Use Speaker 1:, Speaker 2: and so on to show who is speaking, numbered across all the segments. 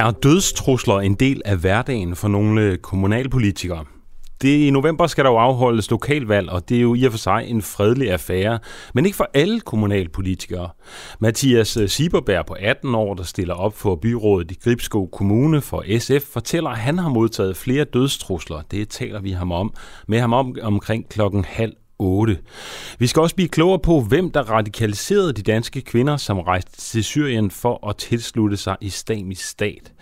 Speaker 1: Er dødstrusler en del af hverdagen for nogle kommunalpolitikere? Det, I november skal der jo afholdes lokalvalg, og det er jo i og for sig en fredelig affære, men ikke for alle kommunalpolitikere. Mathias Sieberberg på 18 år, der stiller op for byrådet i Gribskov Kommune for SF, fortæller, at han har modtaget flere dødstrusler. Det taler vi ham om, med ham om omkring klokken halv 8. Vi skal også blive klogere på, hvem der radikaliserede de danske kvinder, som rejste til Syrien for at tilslutte sig islamisk stat.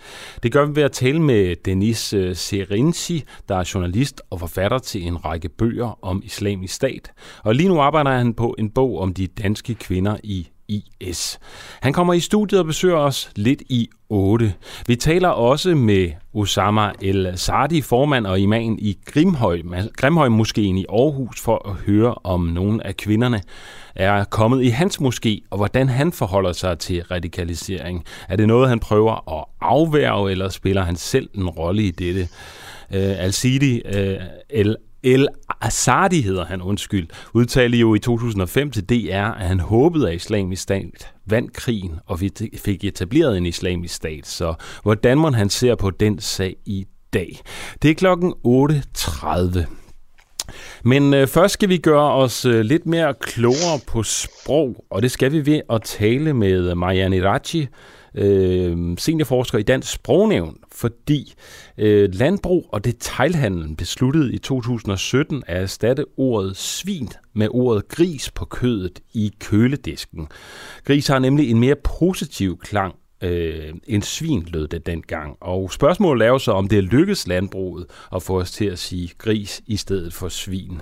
Speaker 1: Det gør vi ved at tale med Denis øh, Serinci, der er journalist og forfatter til en række bøger om islamisk stat. Og lige nu arbejder han på en bog om de danske kvinder i IS. Han kommer i studiet og besøger os lidt i 8. Vi taler også med Osama El Sadi, formand og imam i Grimhøj, Grimhøj Moskeen i Aarhus, for at høre om nogle af kvinderne er kommet i hans moské, og hvordan han forholder sig til radikalisering. Er det noget, han prøver at afværge, eller spiller han selv en rolle i dette? Uh, Al-Sidi, uh, El El Asadi hedder han, undskyld, udtalte jo i 2005 til DR, at han håbede, at islamisk stat vandt krigen, og vi fik etableret en islamisk stat. Så hvordan man han ser på den sag i dag? Det er klokken 8.30. Men øh, først skal vi gøre os øh, lidt mere klogere på sprog, og det skal vi ved at tale med Marianne Rachi, øh, seniorforsker i Dansk Sprognævn, fordi øh, landbrug og detailhandlen besluttede i 2017 at erstatte ordet svin med ordet gris på kødet i køledisken. Gris har nemlig en mere positiv klang øh, en svin lød det dengang. Og spørgsmålet er jo så, om det er lykkedes landbruget at få os til at sige gris i stedet for svin.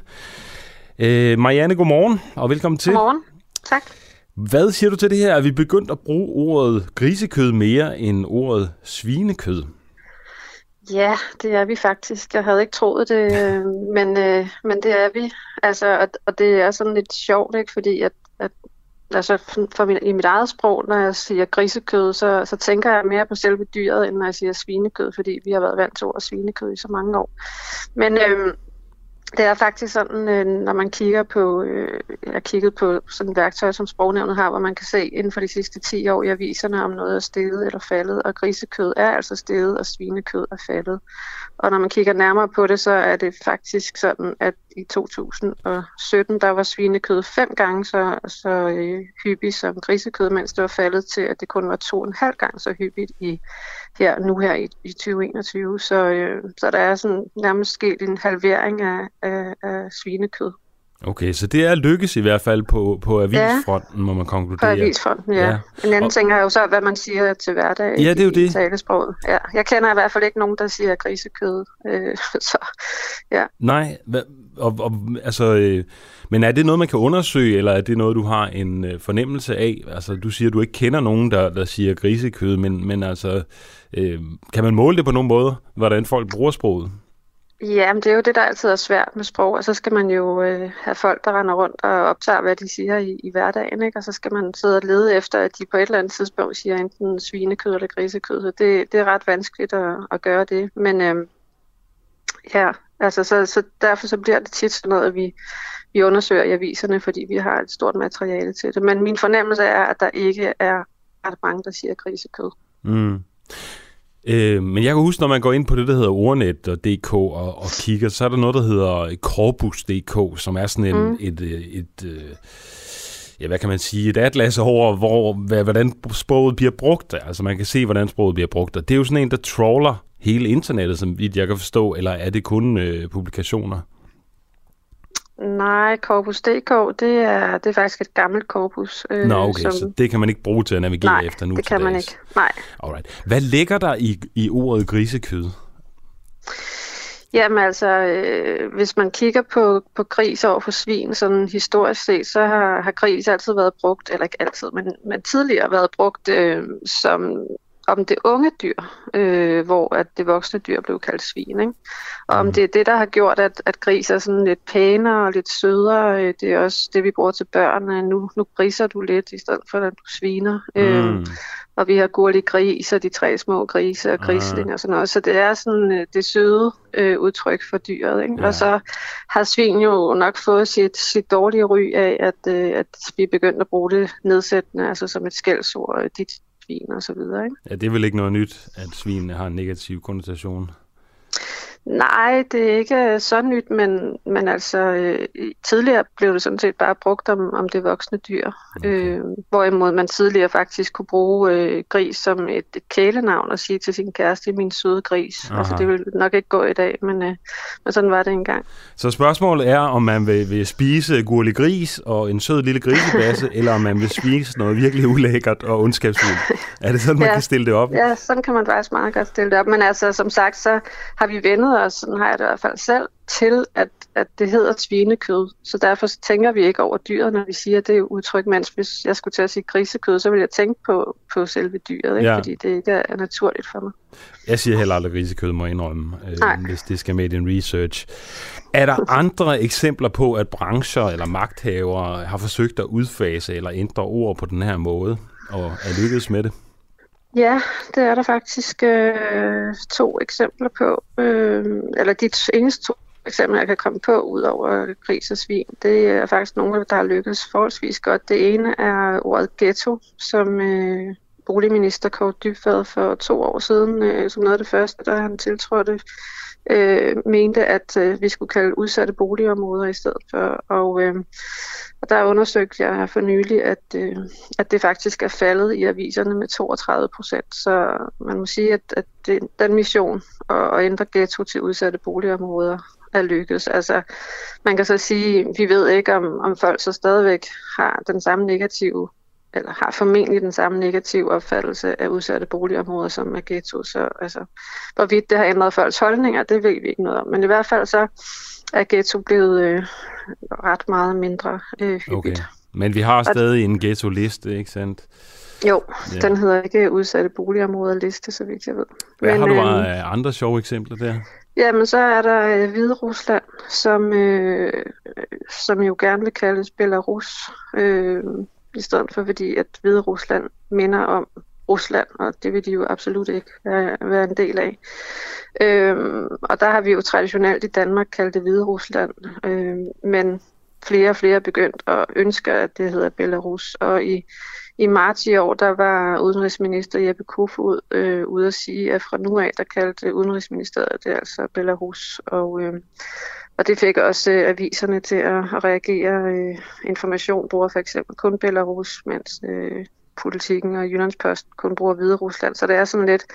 Speaker 1: Øh, Marianne, godmorgen og velkommen til.
Speaker 2: Godmorgen. Tak.
Speaker 1: Hvad siger du til det her? Er vi begyndt at bruge ordet grisekød mere end ordet svinekød?
Speaker 2: Ja, det er vi faktisk. Jeg havde ikke troet det, men, øh, men det er vi. Altså, og, og det er sådan lidt sjovt, ikke? fordi at, at altså for min, i mit eget sprog, når jeg siger grisekød, så, så tænker jeg mere på selve dyret, end når jeg siger svinekød, fordi vi har været vant til at svinekød i så mange år. Men øh, det er faktisk sådan, øh, når man kigger på, øh, jeg har kigget på sådan et værktøj, som sprognævnet har, hvor man kan se inden for de sidste 10 år i aviserne, om noget er steget eller faldet, og grisekød er altså steget, og svinekød er faldet. Og når man kigger nærmere på det, så er det faktisk sådan, at i 2017, der var svinekød fem gange så, så øh, hyppigt som grisekød, mens det var faldet til, at det kun var to og en halv gang så hyppigt i, her, nu her i, i 2021. Så, øh, så der er sådan nærmest sket en halvering af, af, af svinekød.
Speaker 1: Okay, så det er lykkes i hvert fald på, på avisfronten, ja, må man konkludere.
Speaker 2: på avisfronten, ja. ja. En anden og, ting er jo så, hvad man siger til hverdag
Speaker 1: ja, det er jo
Speaker 2: i,
Speaker 1: det.
Speaker 2: talesproget. Ja, jeg kender i hvert fald ikke nogen, der siger grisekød. Øh, så, ja.
Speaker 1: Nej, hva, og, og, altså, øh, men er det noget, man kan undersøge, eller er det noget, du har en øh, fornemmelse af? Altså, du siger, du ikke kender nogen, der, der siger grisekød, men, men altså, øh, kan man måle det på nogen måde, hvordan folk bruger sproget?
Speaker 2: Ja, men det er jo det, der altid er svært med sprog, og så skal man jo øh, have folk, der render rundt og optager, hvad de siger i, i hverdagen, ikke? og så skal man sidde og lede efter, at de på et eller andet tidspunkt siger enten svinekød eller grisekød, så det, det er ret vanskeligt at, at gøre det. Men øh, ja, altså så, så derfor så bliver det tit sådan noget, at vi, vi undersøger i aviserne, fordi vi har et stort materiale til det. Men min fornemmelse er, at der ikke er ret mange, der siger grisekød. Mm.
Speaker 1: Øh, men jeg kan huske, når man går ind på det, der hedder ordnet.dk og, og kigger, så er der noget, der hedder Corpus.dk, som er sådan en, mm. et, et, et, øh, ja, hvad kan man sige, et atlas over, hvor, hvordan sproget bliver brugt. Altså man kan se, hvordan sproget bliver brugt. Og det er jo sådan en, der troller hele internettet, som jeg kan forstå, eller er det kun øh, publikationer?
Speaker 2: Nej, Corpus.dk, det er, det er faktisk et gammelt korpus.
Speaker 1: Øh, Nå, okay, som... så det kan man ikke bruge til at navigere
Speaker 2: Nej,
Speaker 1: efter nu
Speaker 2: det kan man ikke. Nej.
Speaker 1: Alright. Hvad ligger der i, i ordet grisekød?
Speaker 2: Jamen altså, øh, hvis man kigger på, på gris over for svin, sådan historisk set, så har, har gris altid været brugt, eller ikke altid, men, men tidligere været brugt øh, som om det unge dyr, øh, hvor at det voksne dyr blev kaldt svin. Ikke? Og om mhm. det er det, der har gjort, at, at gris er sådan lidt pænere og lidt sødere. Øh, det er også det, vi bruger til børnene. Nu, nu griser du lidt, i stedet for at du sviner. Mm. Øh, og vi har gurlig gris og de tre små grise og grisling og sådan noget. Så det er sådan øh, det søde øh, udtryk for dyret. Ikke? Ja. Og så har svin jo nok fået sit, sit dårlige ry af, at, øh, at vi er begyndt at bruge det nedsættende, altså som et skældsord. Dit svin og så videre. Ikke?
Speaker 1: Ja, det er vel ikke noget nyt, at svinene har en negativ konnotation?
Speaker 2: Nej, det er ikke så nyt, men, men altså øh, tidligere blev det sådan set bare brugt om, om det voksne dyr. Okay. Øh, hvorimod man tidligere faktisk kunne bruge øh, gris som et, et kælenavn og sige til sin kæreste, min søde gris. Aha. Altså det vil nok ikke gå i dag, men, øh, men sådan var det engang.
Speaker 1: Så spørgsmålet er, om man vil, vil spise gurlig gris og en sød lille grisebasse, eller om man vil spise noget virkelig ulækkert og ondskabsfuldt. Er det sådan, man ja. kan stille det op?
Speaker 2: Ja, sådan kan man faktisk meget godt stille det op. Men altså, som sagt, så har vi vendet os, sådan har jeg det i hvert fald selv, til at, at det hedder svinekød. Så derfor tænker vi ikke over dyret, når vi siger, at det er udtryk, mens hvis jeg skulle til at sige grisekød, så vil jeg tænke på, på selve dyret, ikke? Ja. fordi det ikke er naturligt for mig.
Speaker 1: Jeg siger heller aldrig grisekød, må jeg indrømme, øh, hvis det skal med i din research. Er der andre eksempler på, at brancher eller magthavere har forsøgt at udfase eller ændre ord på den her måde, og er lykkedes med det?
Speaker 2: Ja, det er der faktisk øh, to eksempler på. Øh, eller de eneste to eksempler, jeg kan komme på, ud over gris og svin, det er faktisk nogle, der har lykkes forholdsvis godt. Det ene er ordet ghetto, som øh, boligminister Kåre Dybfad for to år siden, øh, som noget af det første, da han tiltrådte, øh, mente, at øh, vi skulle kalde udsatte boligområder i stedet for. Og, øh, og der undersøgte jeg for nylig, at, øh, at det faktisk er faldet i aviserne med 32 procent. Så man må sige, at, at det, den mission at, at ændre ghetto til udsatte boligområder er lykkedes. Altså, man kan så sige, vi ved ikke, om, om folk så stadigvæk har den samme negative eller har formentlig den samme negative opfattelse af udsatte boligområder som er ghetto. Så altså, hvorvidt det har ændret folks holdninger, det ved vi ikke noget om. Men i hvert fald så er ghetto blevet øh, ret meget mindre øh, hyppigt. Okay.
Speaker 1: Men vi har stadig en ghetto-liste, ikke sandt?
Speaker 2: Jo, ja. den hedder ikke udsatte boligområder liste, så vidt jeg ved.
Speaker 1: Hvad Men, har du øh, andre sjove eksempler der?
Speaker 2: Jamen, så er der øh, Hvide Rusland, som, øh, som jo gerne vil kaldes Belarus. Øh, i stedet for fordi, at Hvide Rusland minder om Rusland, og det vil de jo absolut ikke være, være en del af. Øhm, og der har vi jo traditionelt i Danmark kaldt det Hvide Rusland, øhm, men flere og flere er begyndt at ønske, at det hedder Belarus. Og i, i marts i år, der var udenrigsminister Jeppe Kofod øh, ude at sige, at fra nu af, der kaldte udenrigsministeriet det altså Belarus. Og, øh, og det fik også øh, aviserne til at reagere. Øh, information bruger for eksempel kun Belarus, mens øh, politikken og Jyllandspost kun bruger Hvide Rusland. Så det er sådan lidt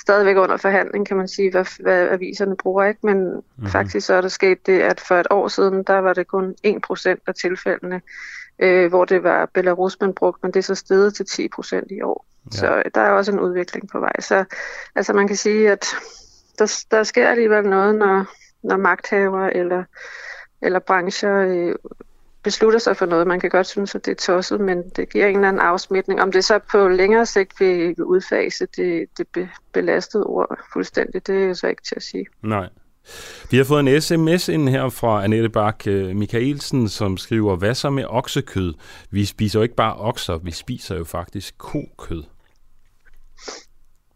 Speaker 2: stadigvæk under forhandling, kan man sige, hvad, hvad aviserne bruger. ikke. Men mm-hmm. faktisk så er der sket det, at for et år siden, der var det kun 1% af tilfældene, øh, hvor det var Belarus, man brugte, men det er så steget til 10% i år. Ja. Så der er også en udvikling på vej. Så altså man kan sige, at der, der sker alligevel noget, når, når magthaver eller, eller brancher øh, beslutter sig for noget. Man kan godt synes, at det er tosset, men det giver en eller anden afsmitning. Om det så på længere sigt vil udfase det, det belastede ord fuldstændig, det er så ikke til at sige.
Speaker 1: Nej. Vi har fået en sms ind her fra Annette Bak øh, Michaelsen, som skriver, hvad så med oksekød? Vi spiser jo ikke bare okser, vi spiser jo faktisk kokød.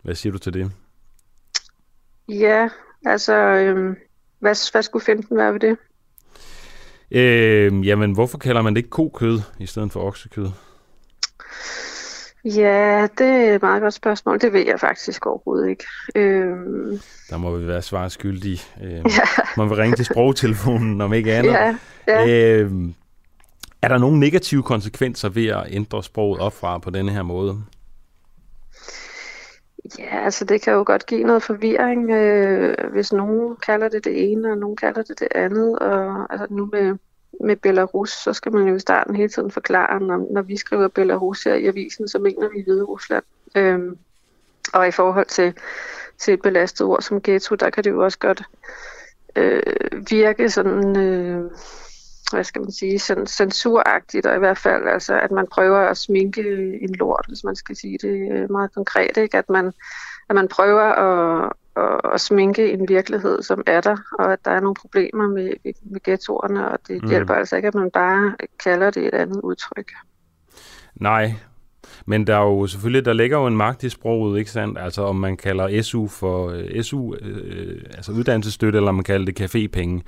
Speaker 1: Hvad siger du til det?
Speaker 2: Ja, altså, øhm, hvad, hvad skulle finten være ved det?
Speaker 1: Øh, jamen, hvorfor kalder man det ikke kokød i stedet for oksekød?
Speaker 2: Ja, det er et meget godt spørgsmål. Det ved jeg faktisk overhovedet ikke.
Speaker 1: Øhm... Der må vi være svar skyldige. Øhm, ja. Man vil ringe til sprogtelefonen, om ikke andet. Ja, ja. Øhm, er der nogle negative konsekvenser ved at ændre sproget op fra på denne her måde?
Speaker 2: Ja, altså det kan jo godt give noget forvirring, øh, hvis nogen kalder det det ene, og nogen kalder det det andet. Og altså nu med, med Belarus, så skal man jo i starten hele tiden forklare, når, når vi skriver Belarus her i avisen, så mener vi Hvide Rusland. Øhm, og i forhold til, til et belastet ord som ghetto, der kan det jo også godt øh, virke sådan... Øh, hvad skal man sige, sådan censuragtigt, og i hvert fald, altså, at man prøver at sminke en lort, hvis man skal sige det øh, meget konkret, ikke? At, man, at man prøver at, at, at sminke en virkelighed, som er der, og at der er nogle problemer med, med ghettoerne, og det mm. hjælper altså ikke, at man bare kalder det et andet udtryk.
Speaker 1: Nej, men der er jo selvfølgelig, der ligger jo en magt i sproget, ikke sandt? Altså om man kalder SU for øh, SU, øh, altså uddannelsesstøtte, eller om man kalder det cafépenge.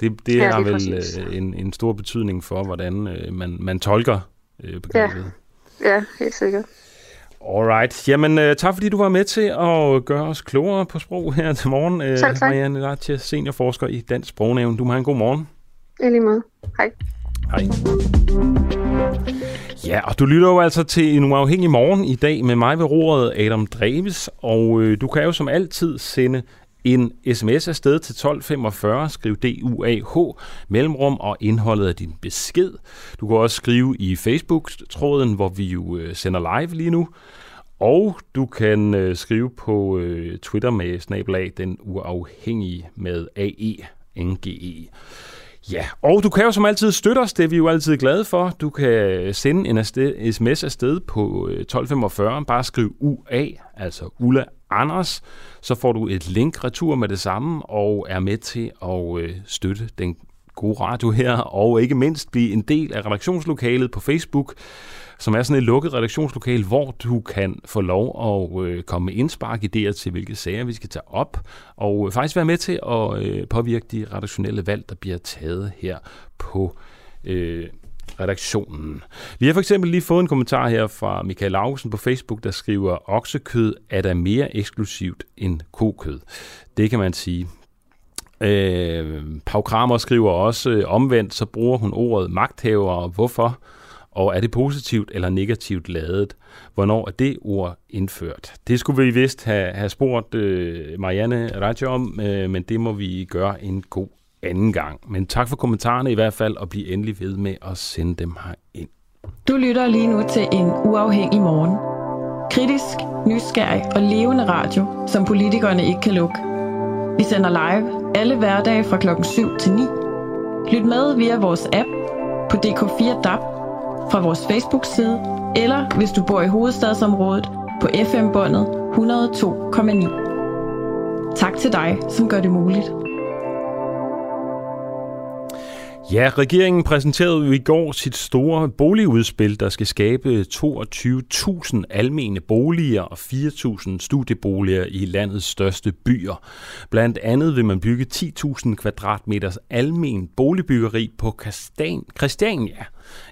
Speaker 1: Det, det ja, har vel uh, en, en stor betydning for, hvordan uh, man, man tolker uh, begrebet.
Speaker 2: Ja. ja, helt sikkert.
Speaker 1: Alright. Jamen, uh, tak fordi du var med til at gøre os klogere på sprog her til morgen. Uh,
Speaker 2: Selv tak.
Speaker 1: Marianne Latje, seniorforsker i Dansk Sprognævn. Du må have en god morgen.
Speaker 2: I lige måde. Hej.
Speaker 1: Hej. Ja, og du lytter jo altså til en uafhængig morgen i dag med mig ved roret Adam Dreves, og øh, du kan jo som altid sende en sms afsted til 1245, skriv DUAH, mellemrum og indholdet af din besked. Du kan også skrive i Facebook-tråden, hvor vi jo øh, sender live lige nu. Og du kan øh, skrive på øh, Twitter med snabelag den uafhængige med AE, NGE. Ja, og du kan jo som altid støtte os, det er vi jo altid glade for. Du kan sende en afsted, sms afsted på øh, 1245, bare skriv UA, altså Ulla Anders, så får du et link retur med det samme og er med til at øh, støtte den gode radio her, og ikke mindst blive en del af redaktionslokalet på Facebook, som er sådan et lukket redaktionslokal, hvor du kan få lov at øh, komme med indspark idéer til, hvilke sager vi skal tage op, og øh, faktisk være med til at øh, påvirke de redaktionelle valg, der bliver taget her på øh, redaktionen. Vi har for eksempel lige fået en kommentar her fra Michael Lausen på Facebook, der skriver, oksekød er da mere eksklusivt end kokød. Det kan man sige. Øh, Pau Kramer skriver også, øh, omvendt så bruger hun ordet magthaver. Hvorfor? Og er det positivt eller negativt ladet? Hvornår er det ord indført? Det skulle vi vist have, have spurgt øh, Marianne Radjo om, øh, men det må vi gøre en god anden gang. Men tak for kommentarerne i hvert fald, og bliv endelig ved med at sende dem her ind.
Speaker 3: Du lytter lige nu til en uafhængig morgen. Kritisk, nysgerrig og levende radio, som politikerne ikke kan lukke. Vi sender live alle hverdage fra klokken 7 til 9. Lyt med via vores app på DK4 DAB, fra vores Facebook-side, eller hvis du bor i hovedstadsområdet på FM-båndet 102,9. Tak til dig, som gør det muligt.
Speaker 1: Ja, regeringen præsenterede jo i går sit store boligudspil, der skal skabe 22.000 almene boliger og 4.000 studieboliger i landets største byer. Blandt andet vil man bygge 10.000 kvadratmeters almen boligbyggeri på Christiania.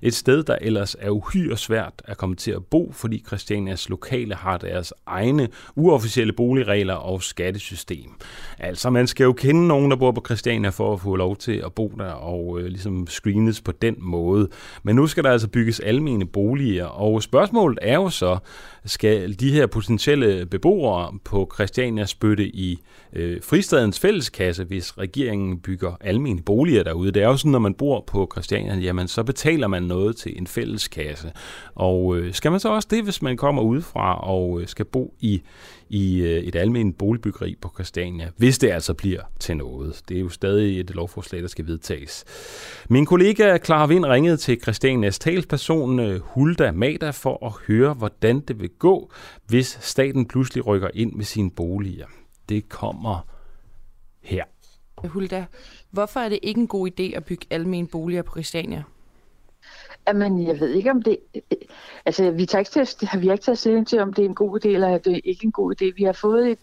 Speaker 1: Et sted, der ellers er uhyre svært at komme til at bo, fordi Christianias lokale har deres egne uofficielle boligregler og skattesystem. Altså, man skal jo kende nogen, der bor på Christiania for at få lov til at bo der og øh, ligesom screenes på den måde. Men nu skal der altså bygges almene boliger, og spørgsmålet er jo så, skal de her potentielle beboere på Christiania spytte i øh, fristadens fælleskasse, hvis regeringen bygger almene boliger derude. Det er jo sådan, når man bor på Christiania, jamen så betaler man noget til en fælleskasse. Og øh, skal man så også det, hvis man kommer udefra og øh, skal bo i, i øh, et almindeligt boligbyggeri på Christiania, hvis det altså bliver til noget. Det er jo stadig et lovforslag, der skal vedtages. Min kollega Clara Vind ringede til Christianias talsperson øh, Hulda Mada for at høre, hvordan det vil gå, hvis staten pludselig rykker ind med sine boliger. Det kommer her.
Speaker 4: Hulda, hvorfor er det ikke en god idé at bygge almene boliger på Christiania?
Speaker 5: Jamen, jeg ved ikke, om det... Øh, altså, vi, tager ikke til, vi har ikke taget stilling til, om det er en god idé, eller er det ikke en god idé. Vi har fået et...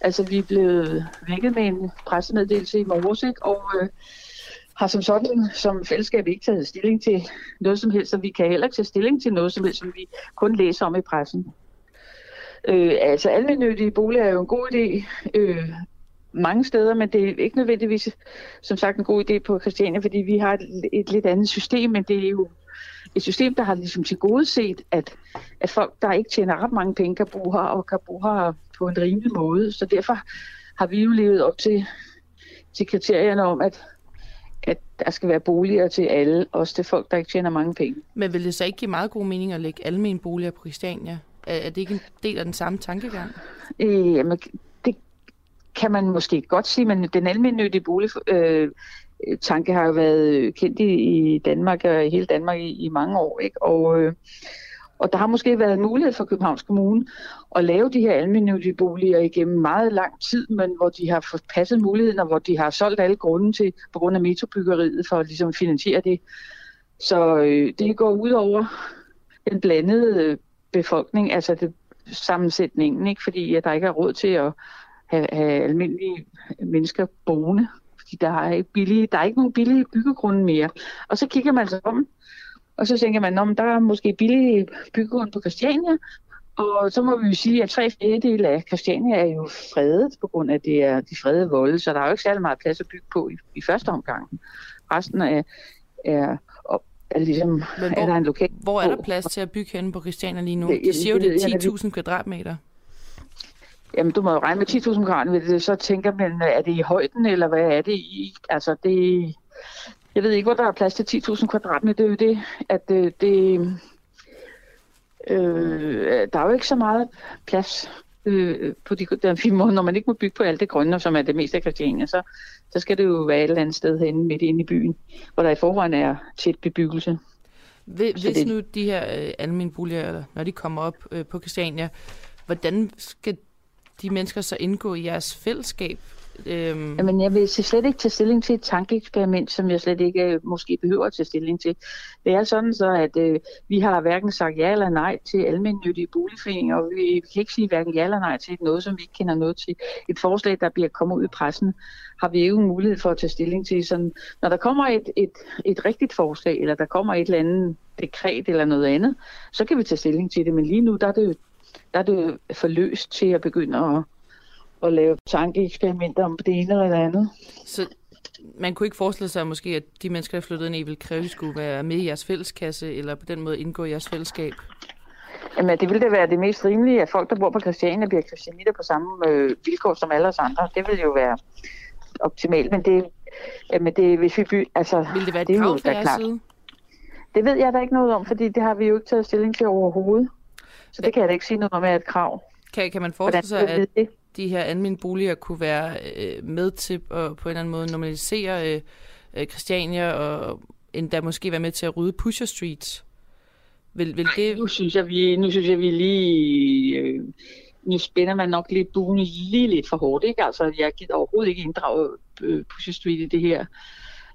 Speaker 5: Altså, vi er blevet vækket med en pressemeddelelse i morges, ikke? og øh, har som sådan, som fællesskab ikke taget stilling til noget som helst, og vi kan heller ikke tage stilling til noget som helst, som vi kun læser om i pressen. Øh, altså, almindelige boliger er jo en god idé. Øh, mange steder, men det er ikke nødvendigvis, som sagt, en god idé på Christiania, fordi vi har et, et lidt andet system, men det er jo et system, der har ligesom til gode set, at, at folk, der ikke tjener ret mange penge, kan bo her, og kan bo her på en rimelig måde. Så derfor har vi jo levet op til, til kriterierne om, at, at der skal være boliger til alle, også til folk, der ikke tjener mange penge.
Speaker 4: Men vil det så ikke give meget god mening at lægge almen boliger på Christiania? Er det ikke en del af den samme tankegang?
Speaker 5: Øh, jamen, det kan man måske godt sige, men den almindelige bolig, øh, Øh, tanke har jo været øh, kendt i, i Danmark og i hele Danmark i, i mange år. Ikke? Og, øh, og der har måske været en mulighed for Københavns Kommune at lave de her almindelige boliger igennem meget lang tid, men hvor de har forpasset muligheden, og hvor de har solgt alle grunden til, på grund af metrobyggeriet, for ligesom at ligesom finansiere det. Så øh, det går ud over den blandede øh, befolkning, altså det, sammensætningen, ikke? fordi at der ikke er råd til at have, have almindelige mennesker boende fordi der er, ikke billige, der er ikke nogen billige byggegrunde mere. Og så kigger man sig om, og så tænker man, om der er måske billige byggegrunde på Christiania, Og så må vi jo sige, at tre fjerdedele af Christiania er jo fredet, på grund af det er de fredede volde, så der er jo ikke særlig meget plads at bygge på i, i første omgang. Resten er, er, er ligesom,
Speaker 4: Men hvor,
Speaker 5: er der en lokal...
Speaker 4: hvor er der plads til at bygge henne på Christiania lige nu? De siger jo, det
Speaker 5: det-
Speaker 4: er 10.000 kvadratmeter.
Speaker 5: Jamen, du må jo regne med 10.000 grader, så tænker man, er det i højden, eller hvad er det i? Altså, det... Jeg ved ikke, hvor der er plads til 10.000 kvadratmeter. Det er jo det, at det... det øh, der er jo ikke så meget plads øh, på de der fire måneder, når man ikke må bygge på alt det grønne, som er det meste af Christiania, så, så skal det jo være et eller andet sted henne midt inde i byen, hvor der i forvejen er tæt bebyggelse.
Speaker 4: Hvis,
Speaker 5: Så
Speaker 4: hvis
Speaker 5: det-
Speaker 4: nu de her øh, almindelige boliger, når de kommer op øh, på Christiania, hvordan skal de mennesker så indgå i jeres fællesskab? Øhm,
Speaker 5: Jamen, jeg vil slet ikke tage stilling til et tankeeksperiment, som jeg slet ikke øh, måske behøver at tage stilling til. Det er sådan så, at øh, vi har hverken sagt ja eller nej til almindelige boligforeninger, og vi, vi kan ikke sige hverken ja eller nej til noget, som vi ikke kender noget til. Et forslag, der bliver kommet ud i pressen, har vi ikke mulighed for at tage stilling til. Sådan, når der kommer et, et, et rigtigt forslag, eller der kommer et eller andet dekret eller noget andet, så kan vi tage stilling til det. Men lige nu, der er det jo, der er det jo for løst til at begynde at at lave tankeeksperimenter om det ene eller det andet.
Speaker 4: Så man kunne ikke forestille sig måske, at de mennesker, der flyttede ind i, ville kræve, skulle være med i jeres fælleskasse, eller på den måde indgå i jeres fællesskab?
Speaker 5: Jamen, det ville da være det mest rimelige, at folk, der bor på Christiania, bliver christianitter på samme øh, vilkår som alle os andre. Det ville jo være optimalt, men det, jamen det hvis vi by, altså,
Speaker 4: Vil det være et
Speaker 5: det
Speaker 4: krav fra jeres
Speaker 5: klart.
Speaker 4: side?
Speaker 5: Det ved jeg da ikke noget om, fordi det har vi jo ikke taget stilling til overhovedet. Så det kan jeg da ikke sige noget om er et krav.
Speaker 4: Kan, kan man forestille sig, at
Speaker 5: det?
Speaker 4: de her almindelige boliger kunne være øh, med til at på en eller anden måde normalisere øh, øh, Christiania og endda måske være med til at rydde Pusher Street? Vil, vil det...
Speaker 5: Nu synes jeg, vi, nu synes jeg, vi lige... Øh, nu spænder man nok lidt buen lige lidt for hårdt, ikke? Altså, jeg gider overhovedet ikke inddrage øh, Pusher Street i det her,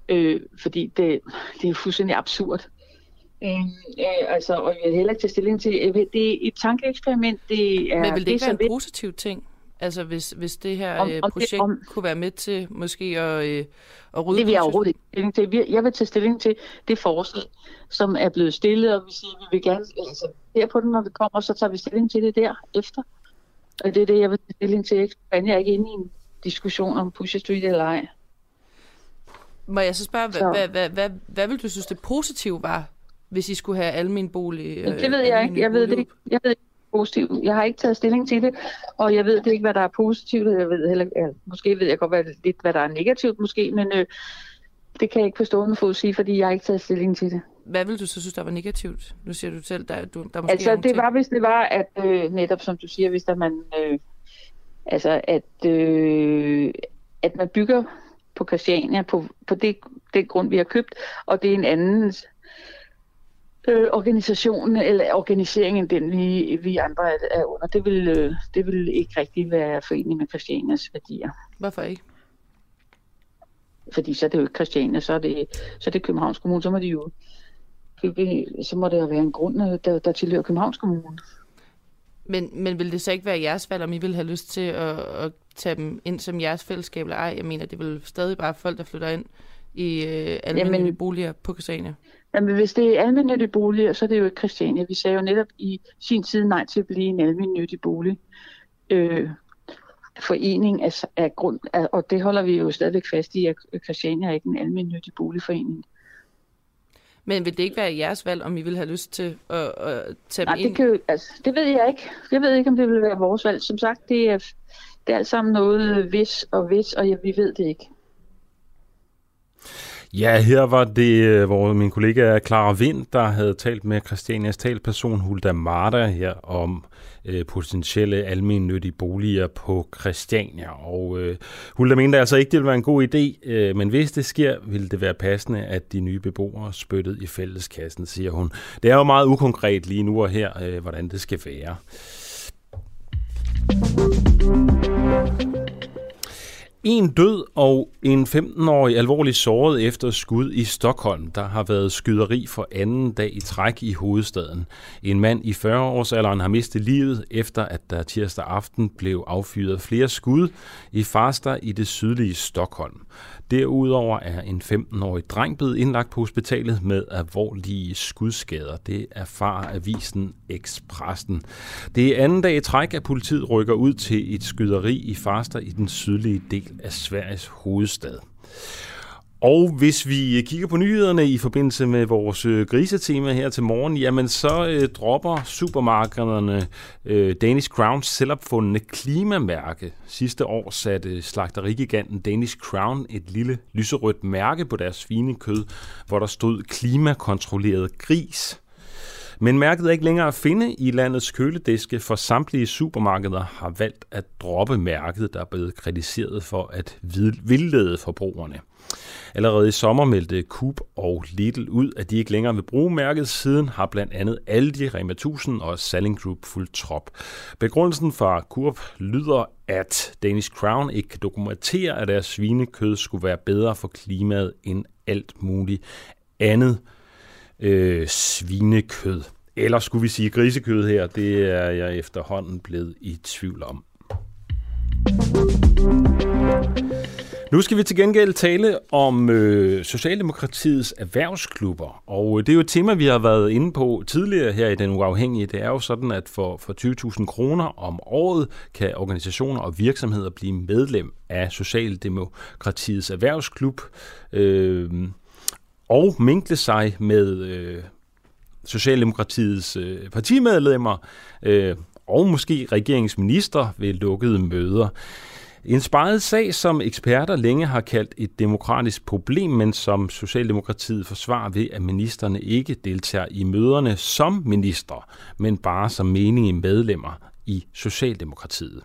Speaker 5: øh, fordi det, det er fuldstændig absurd. Øh, øh, altså, og jeg vil heller ikke tage stilling til, øh, det er et tankeeksperiment, det er...
Speaker 4: Men vil det ikke være en positiv ting? Altså hvis, hvis det her
Speaker 5: Om-
Speaker 4: øh,
Speaker 5: om det-
Speaker 4: projekt
Speaker 5: om-
Speaker 4: kunne være med til måske at, øh, at rydde
Speaker 5: Det vil jeg overhovedet ikke stilling til. Jeg vil tage stilling til det forslag, som er blevet stillet, og vi siger, at vi vil gerne, altså der på den, når vi kommer, så tager vi stilling til det der efter. Og det er det, jeg vil tage stilling til. Jeg er ikke inde i en diskussion om Pusher Street eller ej.
Speaker 4: Må jeg så spørge, hvad,
Speaker 5: Så-
Speaker 4: hvad, hvad, hvad, hvad vil du synes det positive var, hvis I skulle have almen bolig?
Speaker 5: Men det ved jeg ikke. Jeg ved det ikke. Jeg ved ikke positivt. Jeg har ikke taget stilling til det, og jeg ved det ikke, hvad der er positivt. Jeg ved heller, ja, måske ved jeg godt hvad, lidt, hvad der er negativt, måske, men øh, det kan jeg ikke på stående fod sige, fordi jeg har ikke taget stilling til det.
Speaker 4: Hvad vil du så synes, der var negativt? Nu siger du selv, der, du, der måske
Speaker 5: Altså, det
Speaker 4: ting.
Speaker 5: var, hvis det var, at øh, netop som du siger, hvis der man, øh, altså, at, øh, at man bygger på Christiania på, på det, det grund, vi har købt, og det er en anden øh, organisation eller organisering end den, vi, vi andre er, er under. Det vil, øh, det vil ikke rigtig være forenig med Christianias værdier.
Speaker 4: Hvorfor ikke?
Speaker 5: Fordi så er det jo ikke Christiania, så er det, så er det Københavns Kommune, så må de jo så må det jo være en grund, øh, der, der tilhører Københavns Kommune.
Speaker 4: Men, men vil det så ikke være jeres valg, om I vil have lyst til at, at tage dem ind som jeres fællesskab eller ej? Jeg mener, det vil stadig bare folk, der flytter ind i øh, almindelige boliger på Christiania.
Speaker 5: Jamen, hvis det er almindelige boliger, så er det jo ikke Christiania. Vi sagde jo netop i sin tid nej til at blive en almindelig bolig. Øh, forening af, af grund, af, og det holder vi jo stadigvæk fast i, at Christiania er ikke en almindelig boligforening.
Speaker 4: Men vil det ikke være jeres valg, om I vil have lyst til at, at tage
Speaker 5: Nej,
Speaker 4: dem ind?
Speaker 5: det, kan jo, altså, det ved jeg ikke. Jeg ved ikke, om det vil være vores valg. Som sagt, det er, det er alt sammen noget hvis og hvis, og ja, vi ved det ikke.
Speaker 1: Ja, her var det, øh, hvor min kollega Clara Vind, der havde talt med Christianias talperson Hulda Marta her om øh, potentielle almennyttige boliger på Christiania. Og øh, Hulda mente altså ikke, det ville være en god idé, øh, men hvis det sker, ville det være passende, at de nye beboere spyttede i fælleskassen, siger hun. Det er jo meget ukonkret lige nu og her, øh, hvordan det skal være. En død og en 15-årig alvorlig såret efter skud i Stockholm. Der har været skyderi for anden dag i træk i hovedstaden. En mand i 40-årsalderen har mistet livet efter, at der tirsdag aften blev affyret flere skud i Farsta i det sydlige Stockholm. Derudover er en 15-årig dreng blevet indlagt på hospitalet med alvorlige skudskader. Det erfarer avisen Expressen. Det er anden dag i træk, at politiet rykker ud til et skyderi i Farsta i den sydlige del af Sveriges hovedstad. Og hvis vi øh, kigger på nyhederne i forbindelse med vores øh, grisetema her til morgen, jamen så øh, dropper supermarkederne øh, Danish Crowns selvopfundne klimamærke. Sidste år satte øh, slagterigiganten Danish Crown et lille lyserødt mærke på deres svinekød, hvor der stod klimakontrolleret gris. Men mærket er ikke længere at finde i landets kølediske, for samtlige supermarkeder har valgt at droppe mærket, der er blevet kritiseret for at vildlede forbrugerne. Allerede i sommer meldte Coop og Lidl ud, at de ikke længere vil bruge mærket. Siden har blandt andet Aldi, Rema 1000 og Salling Group fuldt trop. Begrundelsen fra Coop lyder, at Danish Crown ikke kan dokumentere, at deres svinekød skulle være bedre for klimaet end alt muligt andet øh, svinekød. Eller skulle vi sige grisekød her, det er jeg efterhånden blevet i tvivl om. Nu skal vi til gengæld tale om øh, Socialdemokratiets erhvervsklubber, og øh, det er jo et tema, vi har været inde på tidligere her i Den Uafhængige. Det er jo sådan, at for, for 20.000 kroner om året kan organisationer og virksomheder blive medlem af Socialdemokratiets erhvervsklub øh, og minkle sig med øh, Socialdemokratiets øh, partimedlemmer øh, og måske regeringsminister ved lukkede møder. En sparet sag, som eksperter længe har kaldt et demokratisk problem, men som Socialdemokratiet forsvarer ved, at ministerne ikke deltager i møderne som minister, men bare som menige medlemmer i Socialdemokratiet.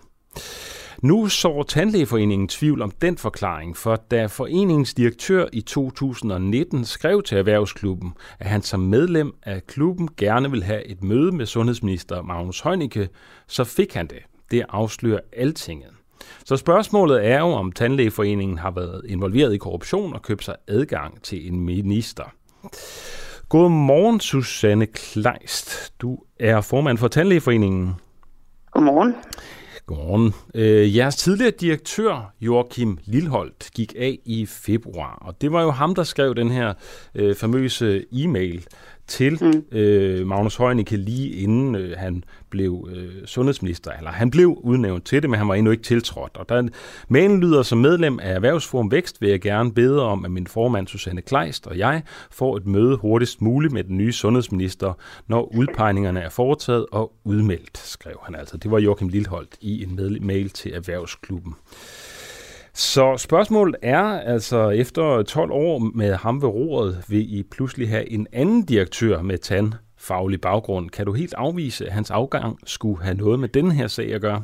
Speaker 1: Nu så Tandlægeforeningen tvivl om den forklaring, for da foreningens direktør i 2019 skrev til Erhvervsklubben, at han som medlem af klubben gerne vil have et møde med sundhedsminister Magnus Heunicke, så fik han det. Det afslører altinget. Så spørgsmålet er jo, om Tandlægeforeningen har været involveret i korruption og købt sig adgang til en minister. Godmorgen, Susanne Kleist. Du er formand for Tandlægeforeningen.
Speaker 5: Godmorgen.
Speaker 1: Godmorgen. Øh, jeres tidligere direktør, Joachim Lilholdt, gik af i februar, og det var jo ham, der skrev den her øh, famøse e-mail til mm. øh, Magnus Heunicke lige inden øh, han blev øh, sundhedsminister, eller han blev udnævnt til det, men han var endnu ikke tiltrådt. Og der mailen lyder som medlem af Erhvervsforum Vækst, vil jeg gerne bede om, at min formand Susanne Kleist og jeg får et møde hurtigst muligt med den nye sundhedsminister, når udpegningerne er foretaget og udmeldt, skrev han altså. Det var Joachim Lilholdt i en mail til Erhvervsklubben. Så spørgsmålet er, altså efter 12 år med ham ved roret, vil I pludselig have en anden direktør med tandfaglig baggrund. Kan du helt afvise, at hans afgang skulle have noget med den her sag at gøre?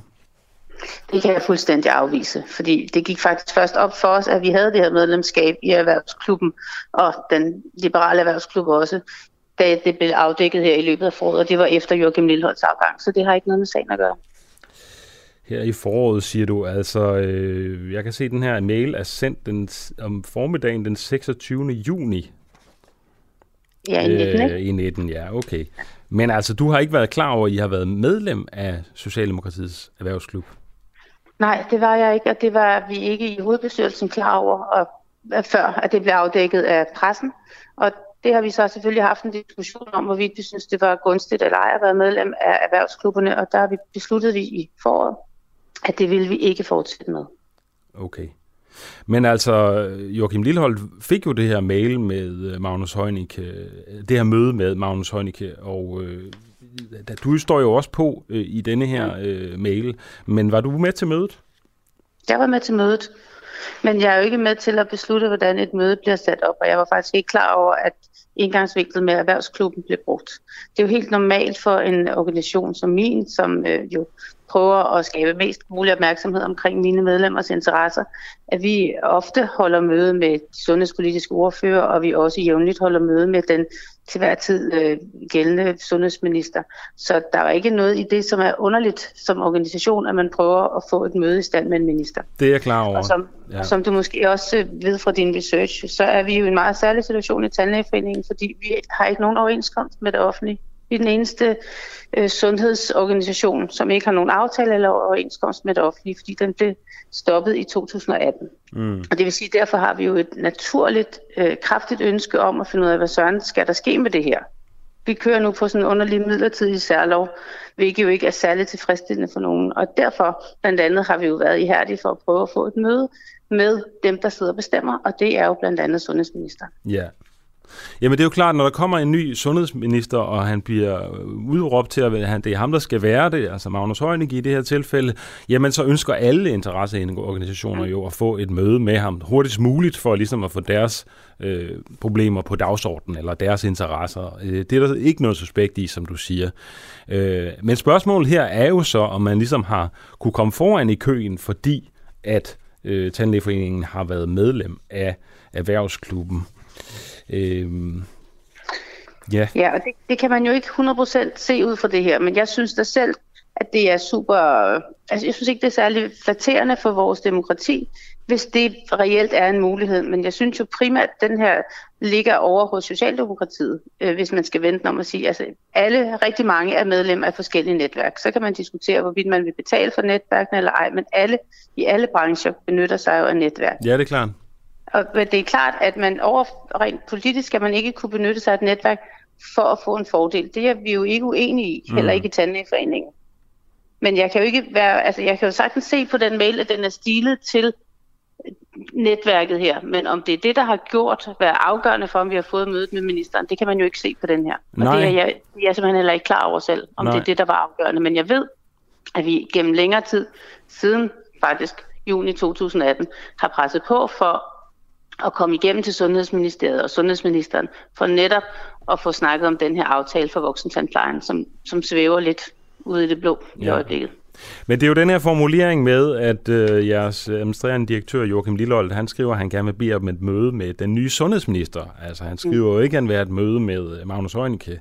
Speaker 5: Det kan jeg fuldstændig afvise, fordi det gik faktisk først op for os, at vi havde det her medlemskab i Erhvervsklubben, og den liberale erhvervsklub også, da det blev afdækket her i løbet af foråret, og det var efter Joachim Lilleholds afgang, så det har ikke noget med sagen at gøre
Speaker 1: her i foråret, siger du. Altså, øh, jeg kan se, at den her mail er sendt den, om formiddagen den 26. juni.
Speaker 5: Ja, i 19, øh,
Speaker 1: I 19, ja, okay. Men altså, du har ikke været klar over, at I har været medlem af Socialdemokratiets erhvervsklub?
Speaker 5: Nej, det var jeg ikke, og det var vi ikke i hovedbestyrelsen klar over, og, før at det blev afdækket af pressen. Og det har vi så selvfølgelig haft en diskussion om, hvorvidt vi synes, det var gunstigt eller ej at være medlem af erhvervsklubberne, og der har vi besluttet vi i foråret, at det vil vi ikke fortsætte med.
Speaker 1: Okay. Men altså, Joachim Lillehold fik jo det her mail med øh, Magnus Heunicke, det her møde med Magnus Heunicke, og øh, du står jo også på øh, i denne her øh, mail, men var du med til mødet?
Speaker 5: Jeg var med til mødet, men jeg er jo ikke med til at beslutte, hvordan et møde bliver sat op, og jeg var faktisk ikke klar over, at indgangsvinklet med erhvervsklubben blev brugt. Det er jo helt normalt for en organisation som min, som øh, jo
Speaker 6: prøver at skabe mest mulig opmærksomhed omkring mine medlemmers interesser, at vi ofte holder møde med de sundhedspolitiske ordfører, og vi også jævnligt holder møde med den til hver tid øh, gældende sundhedsminister. Så der er ikke noget i det, som er underligt som organisation, at man prøver at få et møde i stand med en minister.
Speaker 1: Det er jeg klar over.
Speaker 6: Og som, ja. som du måske også ved fra din research, så er vi jo i en meget særlig situation i Tandlægeforeningen, fordi vi har ikke nogen overenskomst med det offentlige. Vi er den eneste øh, sundhedsorganisation, som ikke har nogen aftale eller overenskomst med det offentlige, fordi den blev stoppet i 2018. Mm. Og det vil sige, derfor har vi jo et naturligt, øh, kraftigt ønske om at finde ud af, hvad søren skal der ske med det her. Vi kører nu på sådan en underlig midlertidig særlov, hvilket jo ikke er særligt tilfredsstillende for nogen. Og derfor blandt andet har vi jo været ihærdige for at prøve at få et møde med dem, der sidder og bestemmer, og det er jo blandt andet sundhedsminister.
Speaker 1: Ja, Jamen det er jo klart, når der kommer en ny sundhedsminister, og han bliver udråbt til, at det er ham, der skal være det, altså Magnus Heunicke i det her tilfælde, jamen så ønsker alle interesseorganisationer jo at få et møde med ham hurtigst muligt, for ligesom at få deres øh, problemer på dagsordenen, eller deres interesser. Øh, det er der ikke noget suspekt i, som du siger. Øh, men spørgsmålet her er jo så, om man ligesom har kunne komme foran i køen, fordi at øh, Tandlægeforeningen har været medlem af erhvervsklubben.
Speaker 6: Øhm, ja. ja, og det, det kan man jo ikke 100% se ud fra det her, men jeg synes da selv, at det er super... Altså, jeg synes ikke, det er særlig flatterende for vores demokrati, hvis det reelt er en mulighed. Men jeg synes jo primært, at den her ligger over hos Socialdemokratiet, øh, hvis man skal vente om at sige, altså alle, rigtig mange er medlem af forskellige netværk. Så kan man diskutere, hvorvidt man vil betale for netværkene eller ej, men alle i alle brancher benytter sig jo af netværk.
Speaker 1: Ja, det er klart.
Speaker 6: Og det er klart, at man over, rent politisk skal man ikke kunne benytte sig af et netværk for at få en fordel. Det er vi jo ikke uenige i, heller mm. ikke i Tandlægeforeningen. Men jeg kan jo ikke være, altså jeg kan jo sagtens se på den mail, at den er stilet til netværket her, men om det er det, der har gjort, været afgørende for, om vi har fået mødet med ministeren, det kan man jo ikke se på den her. Og Nej. det er jeg, jeg er simpelthen heller ikke klar over selv, om Nej. det er det, der var afgørende. Men jeg ved, at vi gennem længere tid, siden faktisk juni 2018, har presset på for at komme igennem til Sundhedsministeriet og Sundhedsministeren for netop at få snakket om den her aftale for voksentandplejen, som, som svæver lidt ude i det blå ja. i øjeblikket.
Speaker 1: Men det er jo den her formulering med, at øh, jeres administrerende direktør Joachim Lillehold, han skriver, at han gerne vil bede om et møde med den nye sundhedsminister. Altså han skriver mm. jo ikke, at han vil have et møde med Magnus Heunicke.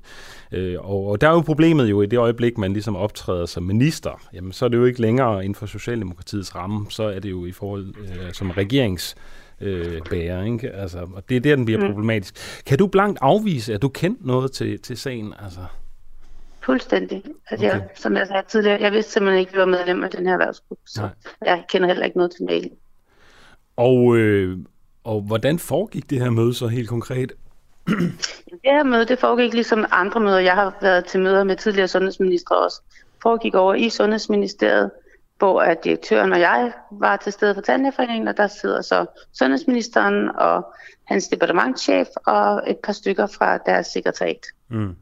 Speaker 1: Øh, og, og der er jo problemet jo i det øjeblik, man ligesom optræder som minister. Jamen så er det jo ikke længere inden for Socialdemokratiets ramme, så er det jo i forhold øh, som regerings øh, bærer. Ikke? Altså, og det er der, den bliver mm. problematisk. Kan du blankt afvise, at du kendte noget til, til sagen? Altså?
Speaker 6: Fuldstændig. Altså, okay. jeg, som jeg sagde tidligere, jeg vidste simpelthen ikke, at vi var medlem af den her erhvervsgruppe, så Nej. jeg kender heller ikke noget til mailen.
Speaker 1: Og, øh, og hvordan foregik det her møde så helt konkret?
Speaker 6: det her møde, det foregik ligesom andre møder. Jeg har været til møder med tidligere sundhedsministre også. foregik over i Sundhedsministeriet hvor at direktøren og jeg var til stede for Tandlægeforeningen, og der sidder så sundhedsministeren og hans departementchef og et par stykker fra deres sekretariat. Mm.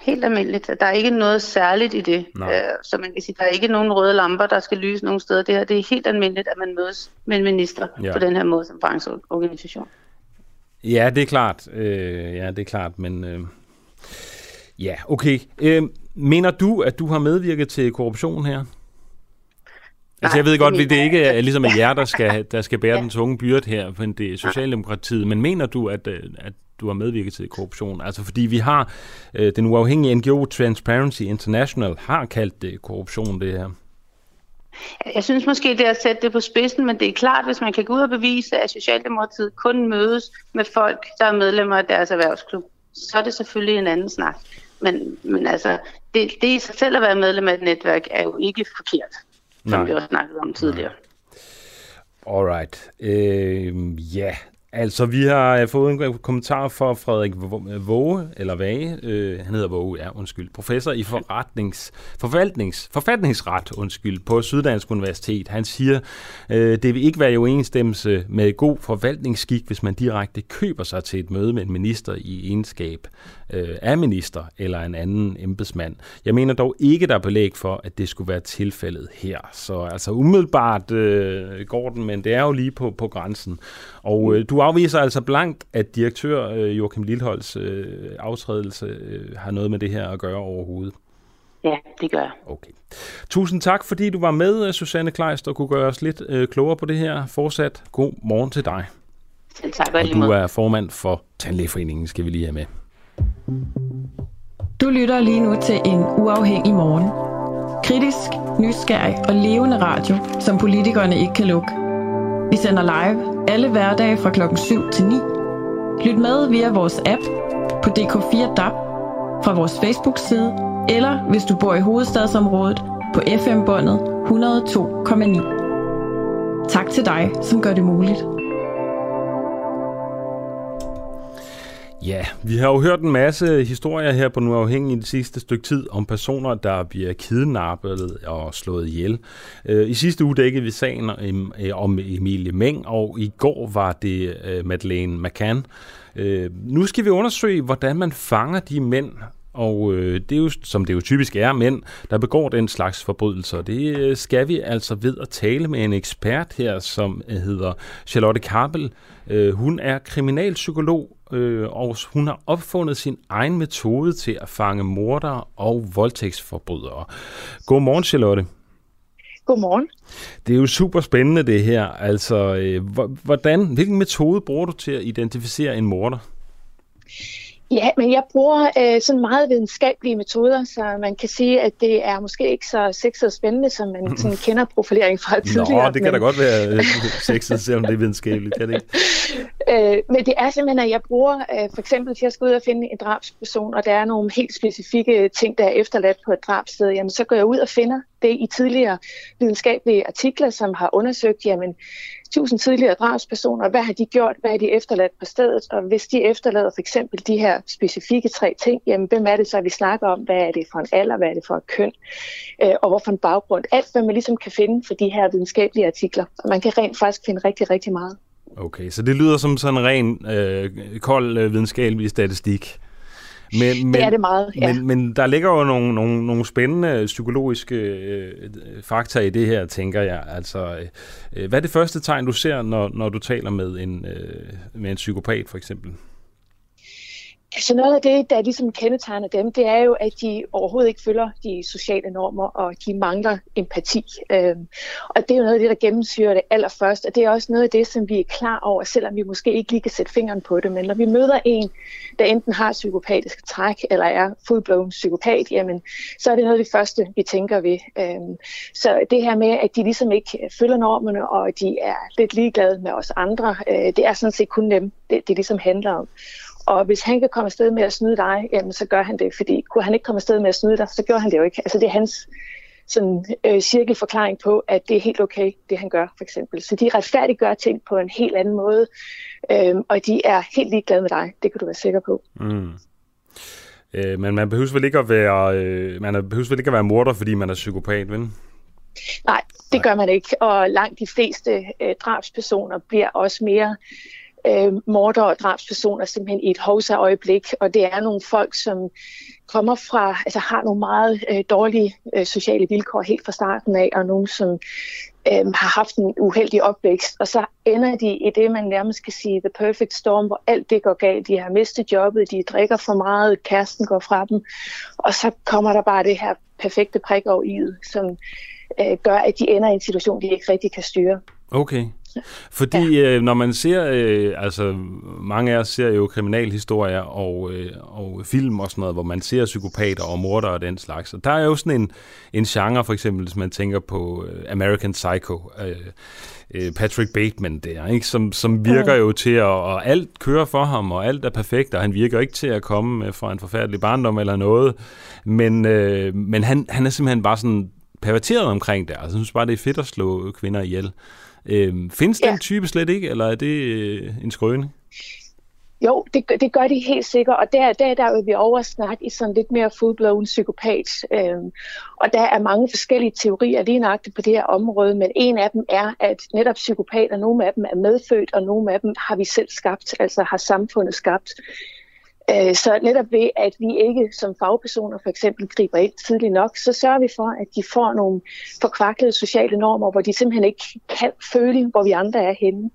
Speaker 6: Helt almindeligt. Der er ikke noget særligt i det. Øh, så man kan sige, der er ikke nogen røde lamper, der skal lyse nogen steder. Det her det er helt almindeligt, at man mødes med en minister ja. på den her måde som brancheorganisation.
Speaker 1: Ja, det er klart. Øh, ja, det er klart, men... Øh, ja, okay. Øh, mener du, at du har medvirket til korruption her? Altså, jeg ved godt, at det ikke er ligesom jer, der skal, der skal bære ja. den tunge byrde her, men det er Socialdemokratiet. Men mener du, at, øh, at du har medvirket til korruption? Altså, fordi vi har øh, den uafhængige NGO Transparency International har kaldt det korruption, det her.
Speaker 6: Jeg synes måske, det er at sætte det på spidsen, men det er klart, hvis man kan gå ud og bevise, at Socialdemokratiet kun mødes med folk, der er medlemmer af deres erhvervsklub, så er det selvfølgelig en anden snak. Men, men altså, det, det i sig selv at være medlem af et netværk er jo ikke forkert som Nej. vi også snakkede om tidligere.
Speaker 1: Alright. Øh, ja, Altså, vi har øh, fået en kommentar fra Frederik Våge, eller Vage, øh, han hedder Våge, ja, undskyld, professor i forretnings, forvaltnings, forfatningsret, undskyld, på Syddansk Universitet. Han siger, øh, det vil ikke være i overensstemmelse med god forvaltningsskik, hvis man direkte køber sig til et møde med en minister i egenskab øh, af minister eller en anden embedsmand. Jeg mener dog ikke, der er belæg for, at det skulle være tilfældet her. Så altså umiddelbart øh, går den, men det er jo lige på, på grænsen. Og øh, du afviser altså blankt, at direktør øh, Joachim Lilholds øh, aftrædelse øh, har noget med det her at gøre overhovedet.
Speaker 5: Ja, det gør jeg.
Speaker 1: Okay. Tusind tak, fordi du var med, Susanne Kleist, og kunne gøre os lidt øh, klogere på det her. Fortsat god morgen til dig.
Speaker 5: Selv tak,
Speaker 1: og du er formand for Tandlægeforeningen, skal vi lige have med.
Speaker 3: Du lytter lige nu til en uafhængig morgen. Kritisk, nysgerrig og levende radio, som politikerne ikke kan lukke. Vi sender live alle hverdage fra klokken 7 til 9. Lyt med via vores app på DK4 DAB, fra vores Facebook-side, eller hvis du bor i hovedstadsområdet på FM-båndet 102,9. Tak til dig, som gør det muligt.
Speaker 1: Ja, vi har jo hørt en masse historier her på Nu Afhængig i det sidste stykke tid om personer, der bliver kidnappet og slået ihjel. Øh, I sidste uge dækkede vi sagen øh, om Emilie Meng, og i går var det øh, Madeleine McCann. Nu skal vi undersøge, hvordan man fanger de mænd, og det er jo, som det jo typisk er, mænd, der begår den slags forbrydelser. Det skal vi altså ved at tale med en ekspert her, som hedder Charlotte Kabel. Hun er kriminalpsykolog øh, og hun har opfundet sin egen metode til at fange mordere og voldtægtsforbrydere. Godmorgen, Charlotte.
Speaker 7: Godmorgen.
Speaker 1: Det er jo super spændende det her. Altså, øh, hvordan, hvilken metode bruger du til at identificere en morder?
Speaker 7: Ja, men jeg bruger øh, sådan meget videnskabelige metoder, så man kan sige, at det er måske ikke så sexet og spændende, som man sådan kender profilering fra tidligere.
Speaker 1: Nå, det kan men... da godt være øh, sexet, selvom det er videnskabeligt, kan det ikke?
Speaker 7: øh, men det er simpelthen, at jeg bruger øh, for eksempel til at skal ud og finde en drabsperson, og der er nogle helt specifikke ting, der er efterladt på et drabsted, jamen så går jeg ud og finder det i tidligere videnskabelige artikler, som har undersøgt, jamen tusind tidligere drabspersoner, hvad har de gjort, hvad har de efterladt på stedet, og hvis de efterlader for eksempel de her specifikke tre ting, jamen hvem er det så, vi snakker om, hvad er det for en alder, hvad er det for et køn, øh, og hvorfor en baggrund. Alt, hvad man ligesom kan finde for de her videnskabelige artikler, og man kan rent faktisk finde rigtig, rigtig meget.
Speaker 1: Okay, så det lyder som sådan en ren øh, kold øh, videnskabelig statistik.
Speaker 7: Men, men, det er det meget,
Speaker 1: ja. Men, men der ligger jo nogle, nogle, nogle spændende psykologiske øh, fakta i det her, tænker jeg. Altså, øh, hvad er det første tegn, du ser, når, når du taler med en, øh, med en psykopat, for eksempel?
Speaker 7: Altså noget af det, der ligesom kendetegner dem, det er jo, at de overhovedet ikke følger de sociale normer, og de mangler empati. Øhm, og det er jo noget af det, der gennemsyrer det allerførst, og det er også noget af det, som vi er klar over, selvom vi måske ikke lige kan sætte fingeren på det. Men når vi møder en, der enten har psykopatiske træk, eller er fullblown psykopat, jamen, så er det noget af det første, vi tænker ved. Øhm, så det her med, at de ligesom ikke følger normerne, og de er lidt ligeglade med os andre, øh, det er sådan set kun dem, det, det ligesom handler om. Og hvis han kan komme afsted med at snyde dig, jamen, så gør han det, fordi kunne han ikke komme afsted med at snyde dig, så gjorde han det jo ikke. Altså det er hans sådan, øh, cirkelforklaring på, at det er helt okay, det han gør, for eksempel. Så de retfærdiggør ting på en helt anden måde, øh, og de er helt ligeglade med dig. Det kan du være sikker på. Mm.
Speaker 1: Øh, men man behøver vel ikke at være, øh, man behøver vel ikke at være morder, fordi man er psykopat, vel?
Speaker 7: Nej, det gør man ikke. Og langt de fleste øh, drabspersoner bliver også mere øh, morder og drabspersoner simpelthen i et hovsa-øjeblik, og det er nogle folk, som kommer fra, altså har nogle meget øh, dårlige øh, sociale vilkår helt fra starten af, og nogle, som øh, har haft en uheldig opvækst, og så ender de i det, man nærmest kan sige, the perfect storm, hvor alt det går galt. De har mistet jobbet, de drikker for meget, kæresten går fra dem, og så kommer der bare det her perfekte prik over i som øh, gør, at de ender i en situation, de ikke rigtig kan styre.
Speaker 1: Okay. Fordi ja. øh, når man ser, øh, altså mange af os ser jo kriminalhistorier og, øh, og film og sådan noget, hvor man ser psykopater og mordere og den slags. Og der er jo sådan en, en genre, for eksempel, hvis man tænker på øh, American Psycho, øh, øh, Patrick Bateman der, ikke? Som, som virker jo til at, og alt kører for ham, og alt er perfekt, og han virker ikke til at komme fra en forfærdelig barndom eller noget, men, øh, men han, han er simpelthen bare sådan perverteret omkring det. Altså, jeg synes bare, det er fedt at slå kvinder ihjel. Øhm, findes ja. den type slet ikke, eller er det øh, en skrøne?
Speaker 7: Jo, det, det gør de helt sikkert, og der, der, der vil vi over snakke i sådan lidt mere full-blown psykopat. Øhm, og der er mange forskellige teorier lige nøjagtigt på det her område, men en af dem er, at netop psykopater, nogle af dem er medfødt, og nogle af dem har vi selv skabt, altså har samfundet skabt. Øh, så netop ved, at vi ikke som fagpersoner for eksempel griber ind tidligt nok, så sørger vi for, at de får nogle forkvaklede sociale normer, hvor de simpelthen ikke kan føle, hvor vi andre er henne.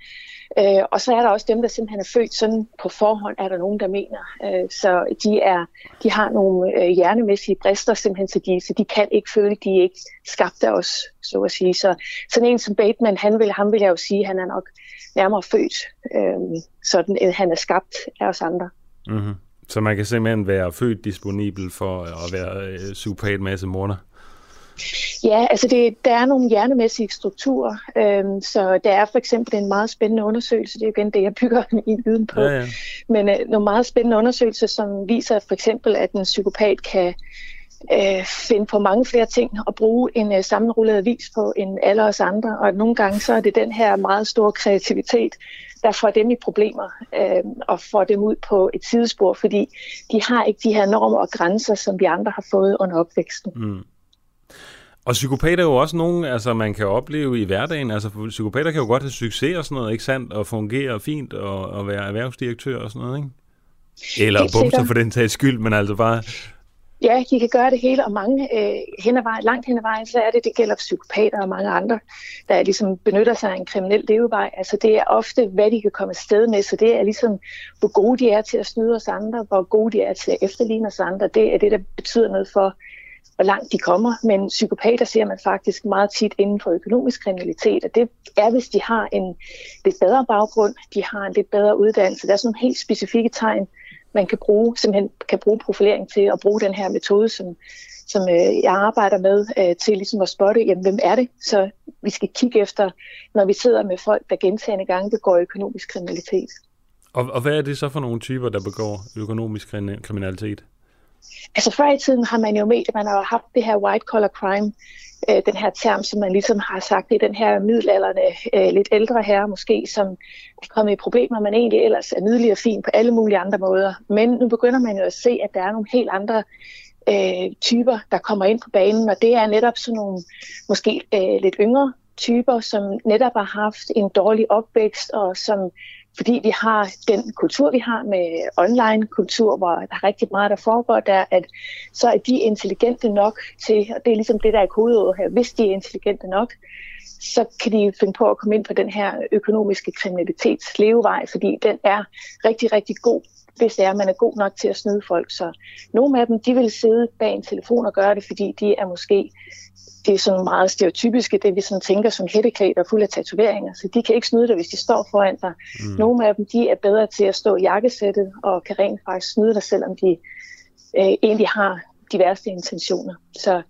Speaker 7: Øh, og så er der også dem, der simpelthen er født sådan på forhånd, er der nogen, der mener. Øh, så de, er, de har nogle øh, hjernemæssige brister simpelthen, så de, så de kan ikke føle, de er ikke skabt af os, så at sige. Så sådan en som Bateman, han vil, ham vil jeg jo sige, han er nok nærmere født, øh, sådan end han er skabt af os andre.
Speaker 1: Mm-hmm. Så man kan simpelthen være født disponibel for at være øh, psykopat masse morder?
Speaker 7: Ja, altså det, der er nogle hjernemæssige strukturer, øhm, så der er for eksempel en meget spændende undersøgelse, det er jo igen det, jeg bygger min viden på, ja, ja. men øh, nogle meget spændende undersøgelser, som viser for eksempel, at en psykopat kan øh, finde på mange flere ting og bruge en øh, sammenrullet avis på end alle os andre, og nogle gange så er det den her meget store kreativitet, der får dem i problemer øh, og får dem ud på et sidespor, fordi de har ikke de her normer og grænser, som vi andre har fået under opvæksten. Mm.
Speaker 1: Og psykopater er jo også nogen, altså man kan opleve i hverdagen. Altså psykopater kan jo godt have succes og sådan noget, ikke sandt? Og fungere fint og, og være erhvervsdirektør og sådan noget, ikke? Eller bumser for den tages skyld, men altså bare...
Speaker 7: Ja, de kan gøre det hele, og mange øh, hen ad vejen, langt hen ad vejen, så er det, det gælder psykopater og mange andre, der ligesom benytter sig af en kriminel levevej. Altså det er ofte, hvad de kan komme sted med, så det er ligesom, hvor gode de er til at snyde os andre, hvor gode de er til at efterligne os andre. Det er det, der betyder noget for, hvor langt de kommer, men psykopater ser man faktisk meget tit inden for økonomisk kriminalitet, og det er, hvis de har en lidt bedre baggrund, de har en lidt bedre uddannelse. Der er sådan nogle helt specifikke tegn, man kan bruge, simpelthen kan bruge profilering til at bruge den her metode, som, som øh, jeg arbejder med, øh, til ligesom at spotte, jamen, hvem er det? Så vi skal kigge efter, når vi sidder med folk, der gentagende gange begår økonomisk kriminalitet.
Speaker 1: Og, og hvad er det så for nogle typer, der begår økonomisk kriminalitet?
Speaker 7: Altså før i tiden har man jo med, at man har haft det her white collar crime, øh, den her term, som man ligesom har sagt, det er den her middelalderne, øh, lidt ældre herre måske, som er kommet i problemer, men egentlig ellers er nydelig og fin på alle mulige andre måder. Men nu begynder man jo at se, at der er nogle helt andre øh, typer, der kommer ind på banen, og det er netop sådan nogle måske øh, lidt yngre typer, som netop har haft en dårlig opvækst, og som fordi vi har den kultur, vi har med online-kultur, hvor der er rigtig meget, der foregår der, at så er de intelligente nok til, og det er ligesom det, der er kodeordet her, hvis de er intelligente nok, så kan de finde på at komme ind på den her økonomiske kriminalitets levevej, fordi den er rigtig, rigtig god, hvis det er, at man er god nok til at snyde folk. Så nogle af dem, de vil sidde bag en telefon og gøre det, fordi de er måske det er sådan meget stereotypiske, det vi sådan tænker som hætteklædt og fuld af tatoveringer, så de kan ikke snyde dig, hvis de står foran dig. Mm. Nogle af dem, de er bedre til at stå i jakkesættet og kan rent faktisk snyde dig, selvom de øh, egentlig har de værste intentioner. Så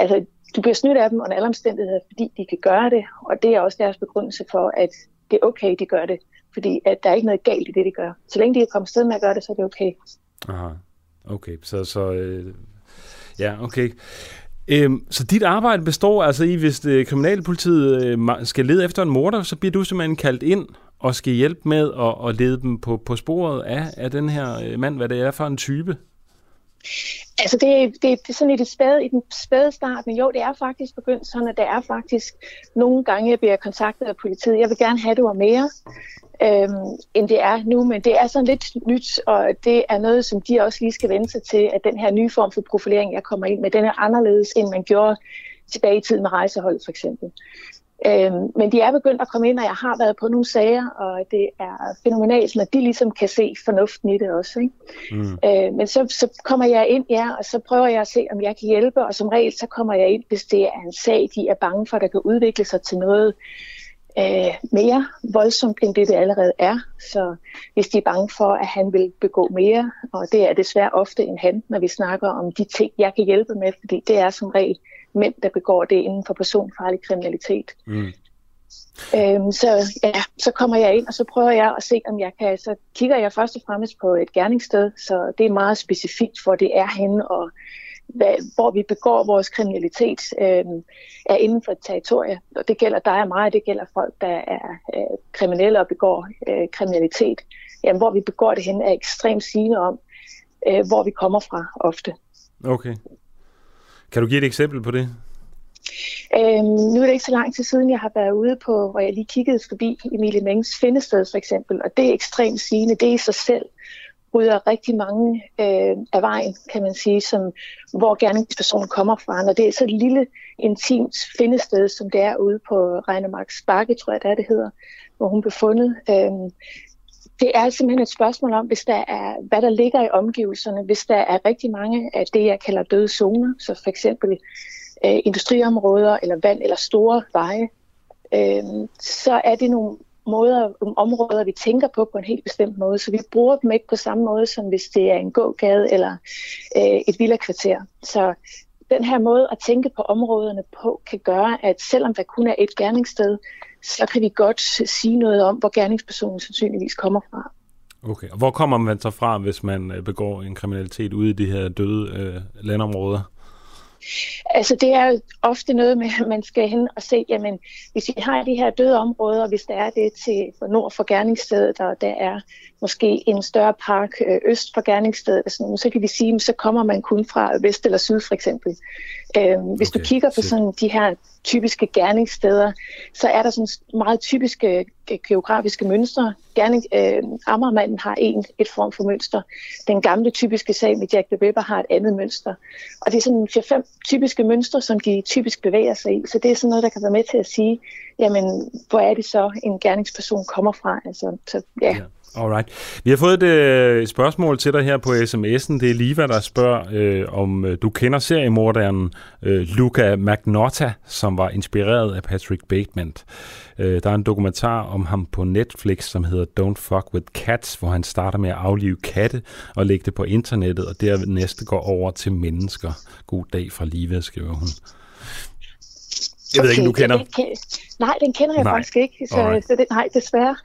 Speaker 7: altså, du bliver snydt af dem under alle omstændigheder, fordi de kan gøre det, og det er også deres begrundelse for, at det er okay, de gør det. Fordi at der er ikke noget galt i det, de gør. Så længe de er kommet sted med at gøre det, så er det okay.
Speaker 1: Aha, okay. Så, så øh, ja, okay. Øhm, så dit arbejde består altså i, hvis det, øh, kriminalpolitiet øh, skal lede efter en morder, så bliver du simpelthen kaldt ind og skal hjælpe med at, at lede dem på, på sporet af, af den her øh, mand, hvad det er for en type?
Speaker 7: Altså det, det, det er sådan i, det spæde, i den spæde start, men jo, det er faktisk begyndt sådan, at der er faktisk nogle gange, jeg bliver kontaktet af politiet. Jeg vil gerne have, det var mere øhm, end det er nu, men det er sådan lidt nyt, og det er noget, som de også lige skal vende sig til, at den her nye form for profilering, jeg kommer ind med, den er anderledes, end man gjorde tilbage i tiden med rejsehold for eksempel. Øhm, men de er begyndt at komme ind, og jeg har været på nogle sager, og det er fænomenalt, når de ligesom kan se fornuften i det også. Ikke? Mm. Øh, men så, så kommer jeg ind, ja, og så prøver jeg at se, om jeg kan hjælpe, og som regel så kommer jeg ind, hvis det er en sag, de er bange for, der kan udvikle sig til noget, øh, mere voldsomt, end det det allerede er. Så hvis de er bange for, at han vil begå mere, og det er desværre ofte en han, når vi snakker om de ting, jeg kan hjælpe med, fordi det er som regel mænd, der begår det inden for personfarlig kriminalitet. Mm. Øhm, så ja, så kommer jeg ind, og så prøver jeg at se, om jeg kan, så kigger jeg først og fremmest på et gerningssted, så det er meget specifikt, hvor det er henne, og hvad, hvor vi begår vores kriminalitet, øh, er inden for et territorie. Og det gælder dig og mig, det gælder folk, der er øh, kriminelle og begår øh, kriminalitet. Jamen, hvor vi begår det hen er ekstremt sigende om, øh, hvor vi kommer fra ofte.
Speaker 1: Okay. Kan du give et eksempel på det?
Speaker 7: Øhm, nu er det ikke så lang tid siden, jeg har været ude på, hvor jeg lige kiggede forbi Emilie Mengs findested for eksempel, og det er ekstremt sigende. Det er i sig selv rydder rigtig mange øh, af vejen, kan man sige, som, hvor gerningspersonen kommer fra. Når det er så et lille, intimt findested, som det er ude på Regnemarks Bakke, tror jeg det er, det hedder, hvor hun blev fundet. Øh, det er simpelthen et spørgsmål om, hvis der er, hvad der ligger i omgivelserne, hvis der er rigtig mange af det, jeg kalder døde zoner, så for eksempel øh, industriområder eller vand eller store veje, øh, så er det nogle måder, områder, vi tænker på på en helt bestemt måde. Så vi bruger dem ikke på samme måde, som hvis det er en gågade eller øh, et villakvarter. Så den her måde at tænke på områderne på, kan gøre, at selvom der kun er et gerningssted, så kan vi godt sige noget om, hvor gerningspersonen sandsynligvis kommer fra.
Speaker 1: Okay, og hvor kommer man så fra, hvis man øh, begår en kriminalitet ude i de her døde øh, landområder?
Speaker 7: Altså det er jo ofte noget med, at man skal hen og se, jamen hvis vi har de her døde områder, hvis der er det til for nord for gerningsstedet, og der er måske en større park øh, øst for gerningsstedet, sådan, så kan vi sige, så kommer man kun fra vest eller syd for eksempel. Øh, hvis okay. du kigger på sådan de her typiske gerningssteder, så er der sådan meget typiske geografiske mønstre. Gerning, øh, Ammermanden har en, et form for mønster. Den gamle typiske sag med Jack the Ripper har et andet mønster. Og det er sådan fire-fem typiske mønstre, som de typisk bevæger sig i. Så det er sådan noget, der kan være med til at sige, jamen, hvor er det så, en gerningsperson kommer fra? Altså, så, ja. ja.
Speaker 1: Alright. Vi har fået et øh, spørgsmål til dig her på sms'en. Det er Liva, der spørger, øh, om øh, du kender seriemorderen øh, Luca Magnotta, som var inspireret af Patrick Bateman. Øh, der er en dokumentar om ham på Netflix, som hedder Don't Fuck With Cats, hvor han starter med at aflive katte og lægge det på internettet, og dernæst går over til mennesker. God dag fra Liva, skriver hun. Jeg okay, ved ikke, om du kender. Den,
Speaker 7: den, nej, den kender jeg nej. faktisk ikke, så, så det, nej, desværre.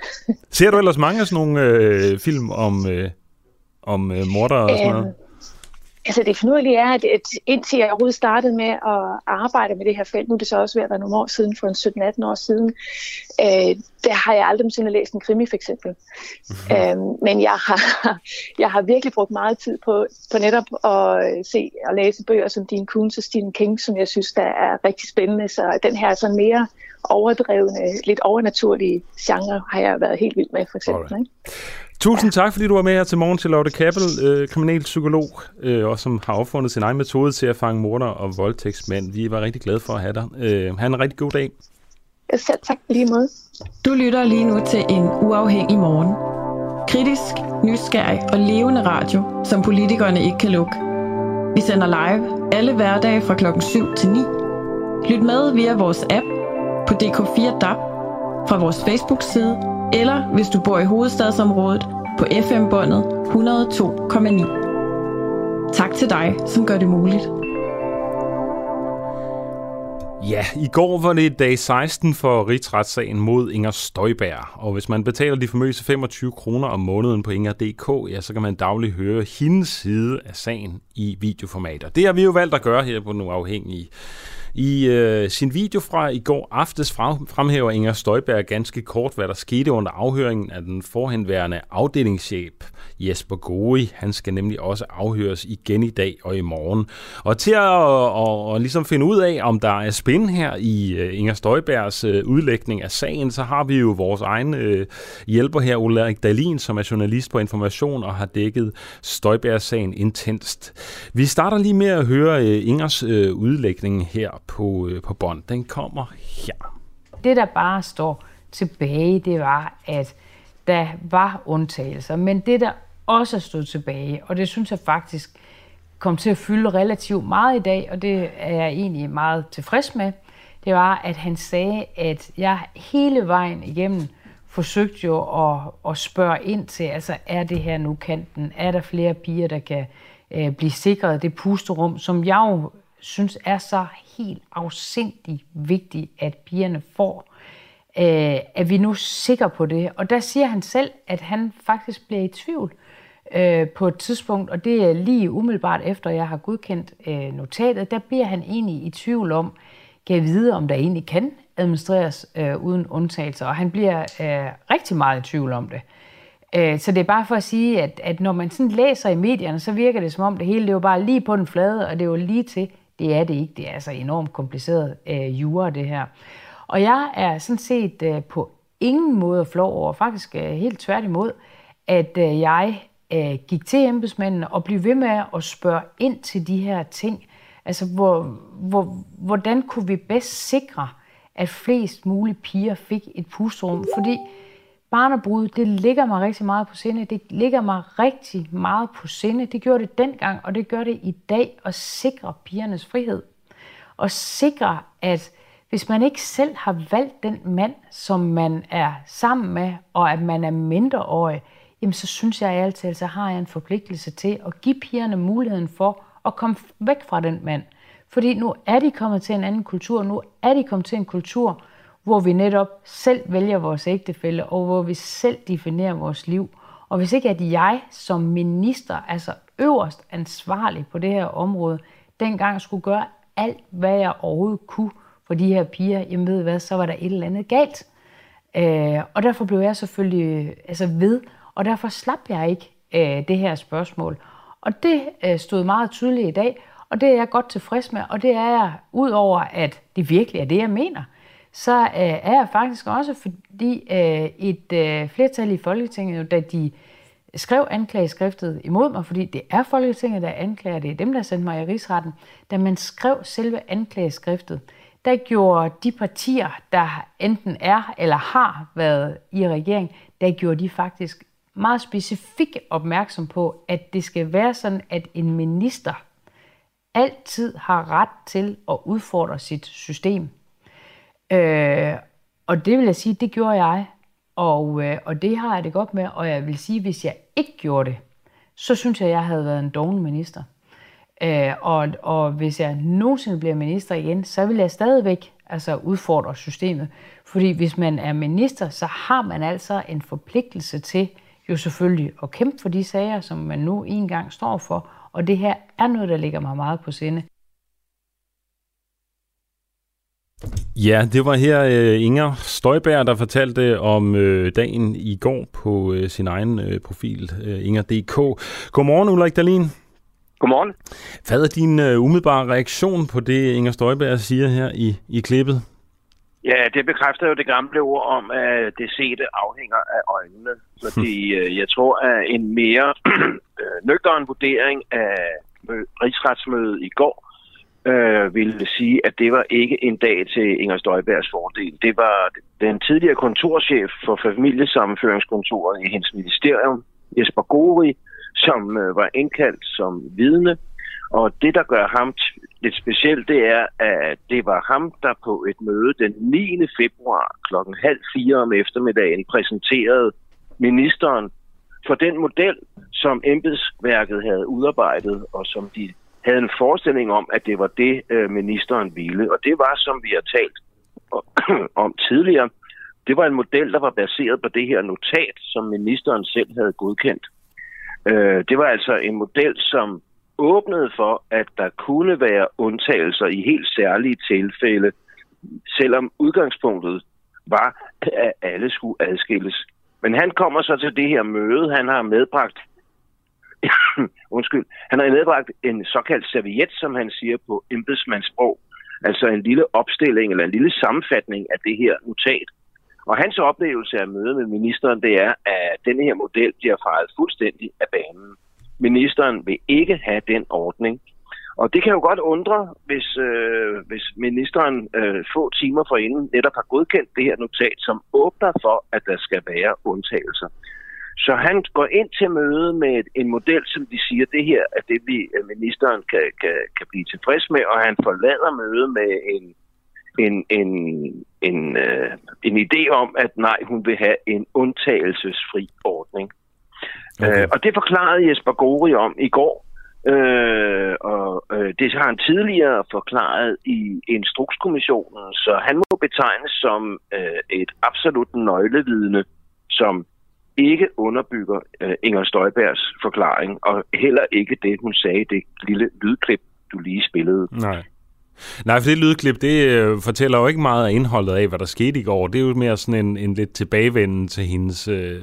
Speaker 1: Ser du ellers mange af sådan nogle øh, film om, øh, om øh, morder og sådan noget?
Speaker 7: Altså det finurlige er, at, indtil jeg overhovedet startede med at arbejde med det her felt, nu er det så også ved at være nogle år siden, for en 17-18 år siden, øh, der har jeg aldrig nogensinde læst en krimi for eksempel. Mm-hmm. Øh, men jeg har, jeg har virkelig brugt meget tid på, på netop at se og læse bøger som Dean Koontz og Stephen King, som jeg synes, der er rigtig spændende. Så den her sådan mere overdrevne, lidt overnaturlige genre har jeg været helt vild med for eksempel. Ikke?
Speaker 1: Tusind tak, fordi du var med her til morgen til Lotte Kappel, øh, kriminalpsykolog, øh, og som har opfundet sin egen metode til at fange morder og voldtægtsmænd. Vi var rigtig glade for at have dig. Øh, ha' en rigtig god dag.
Speaker 7: Jeg selv tak lige måde.
Speaker 3: Du lytter lige nu til en uafhængig morgen. Kritisk, nysgerrig og levende radio, som politikerne ikke kan lukke. Vi sender live alle hverdage fra klokken 7 til 9. Lyt med via vores app på DK4 DAB, fra vores Facebook-side eller hvis du bor i hovedstadsområdet på FM-båndet 102,9. Tak til dig, som gør det muligt.
Speaker 1: Ja, i går var det dag 16 for rigsretssagen mod Inger Støjberg, og hvis man betaler de famøse 25 kroner om måneden på Inger.dk, ja, så kan man dagligt høre hendes side af sagen i videoformat. Og det har vi jo valgt at gøre her på Den Uafhængige. I øh, sin video fra i går aftes fremhæver Inger Støjberg ganske kort, hvad der skete under afhøringen af den forhenværende afdelingschef. Jesper Gori. Han skal nemlig også afhøres igen i dag og i morgen. Og til at og, og ligesom finde ud af, om der er spænd her i øh, Inger Støjbergs øh, udlægning af sagen, så har vi jo vores egen øh, hjælper her, Ulrik Dalin, som er journalist på Information og har dækket Støjbergs sagen intenst. Vi starter lige med at høre Ingers udlægning her på, på bånd. Den kommer her.
Speaker 8: Det, der bare står tilbage, det var, at der var undtagelser. Men det, der også stod tilbage, og det synes jeg faktisk kom til at fylde relativt meget i dag, og det er jeg egentlig meget tilfreds med, det var, at han sagde, at jeg hele vejen igennem forsøgte jo at, at spørge ind til, altså er det her nu kanten? Er der flere piger, der kan øh, blive sikret det pusterum, som jeg jo synes er så helt afsindig vigtigt, at pigerne får. Øh, er vi nu sikre på det? Og der siger han selv, at han faktisk bliver i tvivl øh, Øh, på et tidspunkt, og det er lige umiddelbart efter, jeg har godkendt øh, notatet, der bliver han egentlig i tvivl om, kan jeg vide, om der egentlig kan administreres øh, uden undtagelser, og han bliver øh, rigtig meget i tvivl om det. Øh, så det er bare for at sige, at, at når man sådan læser i medierne, så virker det som om det hele det er jo bare lige på den flade, og det er jo lige til. Det er det ikke. Det er altså enormt kompliceret øh, jura, det her. Og jeg er sådan set øh, på ingen måde flov over, faktisk øh, helt tværtimod, at øh, jeg øh, gik til embedsmændene og blev ved med at spørge ind til de her ting. Altså, hvor, hvor, hvordan kunne vi bedst sikre, at flest mulige piger fik et pusterum? Fordi barnebrud, det ligger mig rigtig meget på sinde. Det ligger mig rigtig meget på sinde. Det gjorde det dengang, og det gør det i dag at sikre pigernes frihed. Og sikre, at hvis man ikke selv har valgt den mand, som man er sammen med, og at man er mindreårig, jamen så synes jeg altid, så har jeg en forpligtelse til at give pigerne muligheden for at komme væk fra den mand. Fordi nu er de kommet til en anden kultur, nu er de kommet til en kultur, hvor vi netop selv vælger vores ægtefælde, og hvor vi selv definerer vores liv. Og hvis ikke at jeg som minister, altså øverst ansvarlig på det her område, dengang skulle gøre alt, hvad jeg overhovedet kunne for de her piger, jamen ved hvad, så var der et eller andet galt. Øh, og derfor blev jeg selvfølgelig altså ved, og derfor slap jeg ikke øh, det her spørgsmål. Og det øh, stod meget tydeligt i dag, og det er jeg godt tilfreds med, og det er jeg, udover at det virkelig er det, jeg mener, så øh, er jeg faktisk også, fordi øh, et øh, flertal i Folketinget, da de skrev anklageskriftet imod mig, fordi det er Folketinget, der anklager, det er dem, der sendte mig i rigsretten, da man skrev selve anklageskriftet, der gjorde de partier, der enten er eller har været i regering, der gjorde de faktisk meget specifikt opmærksom på, at det skal være sådan, at en minister altid har ret til at udfordre sit system. Øh, og det vil jeg sige, det gjorde jeg, og, øh, og det har jeg det godt med, og jeg vil sige, hvis jeg ikke gjorde det, så synes jeg, jeg havde været en doven minister. Øh, og, og hvis jeg nogensinde bliver minister igen, så vil jeg stadigvæk altså udfordre systemet. Fordi hvis man er minister, så har man altså en forpligtelse til jo selvfølgelig at kæmpe for de sager, som man nu engang står for. Og det her er noget, der ligger mig meget på sinde.
Speaker 1: Ja, det var her uh, Inger Støjberg, der fortalte om uh, dagen i går på uh, sin egen uh, profil, uh, Inger.dk. Godmorgen, Ulrik Dahlin.
Speaker 9: Godmorgen.
Speaker 1: Hvad er din uh, umiddelbare reaktion på det, Inger Støjberg siger her i, i klippet?
Speaker 9: Ja, det bekræfter jo det gamle ord om, at det sete afhænger af øjnene. Fordi uh, jeg tror, at en mere nøgteren vurdering af rigsretsmødet i går øh, ville sige, at det var ikke en dag til Inger Støjbergs fordel. Det var den tidligere kontorchef for familiesammenføringskontoret i hendes ministerium, Jesper Gori, som øh, var indkaldt som vidne. Og det, der gør ham lidt specielt, det er, at det var ham, der på et møde den 9. februar klokken halv fire om eftermiddagen præsenterede ministeren for den model, som embedsværket havde udarbejdet, og som de havde en forestilling om, at det var det, øh, ministeren ville. Og det var, som vi har talt om tidligere, det var en model, der var baseret på det her notat, som ministeren selv havde godkendt. Øh, det var altså en model, som åbnede for, at der kunne være undtagelser i helt særlige tilfælde, selvom udgangspunktet var, at alle skulle adskilles. Men han kommer så til det her møde, han har medbragt undskyld, han har medbragt en såkaldt serviet, som han siger på embedsmandssprog. Altså en lille opstilling eller en lille sammenfatning af det her notat. Og hans oplevelse af mødet med ministeren, det er, at denne her model bliver fejret fuldstændig af banen. Ministeren vil ikke have den ordning. Og det kan jo godt undre, hvis, øh, hvis ministeren øh, få timer forinden netop har godkendt det her notat, som åbner for, at der skal være undtagelser. Så han går ind til møde med en model, som de siger, det her er det, vi øh, ministeren kan, kan, kan blive tilfreds med, og han forlader mødet med en, en, en, en, øh, en idé om, at nej, hun vil have en undtagelsesfri ordning. Okay. Øh, og det forklarede Jesper Gori om i går, øh, og øh, det har han tidligere forklaret i Instrukskommissionen, så han må betegnes som øh, et absolut nøglevidne, som ikke underbygger uh, Inger Støjbergs forklaring, og heller ikke det, hun sagde i det lille lydklip, du lige spillede.
Speaker 1: Nej. Nej, for det lydklip, det øh, fortæller jo ikke meget af indholdet af, hvad der skete i går. Det er jo mere sådan en, en lidt tilbagevenden til hendes øh,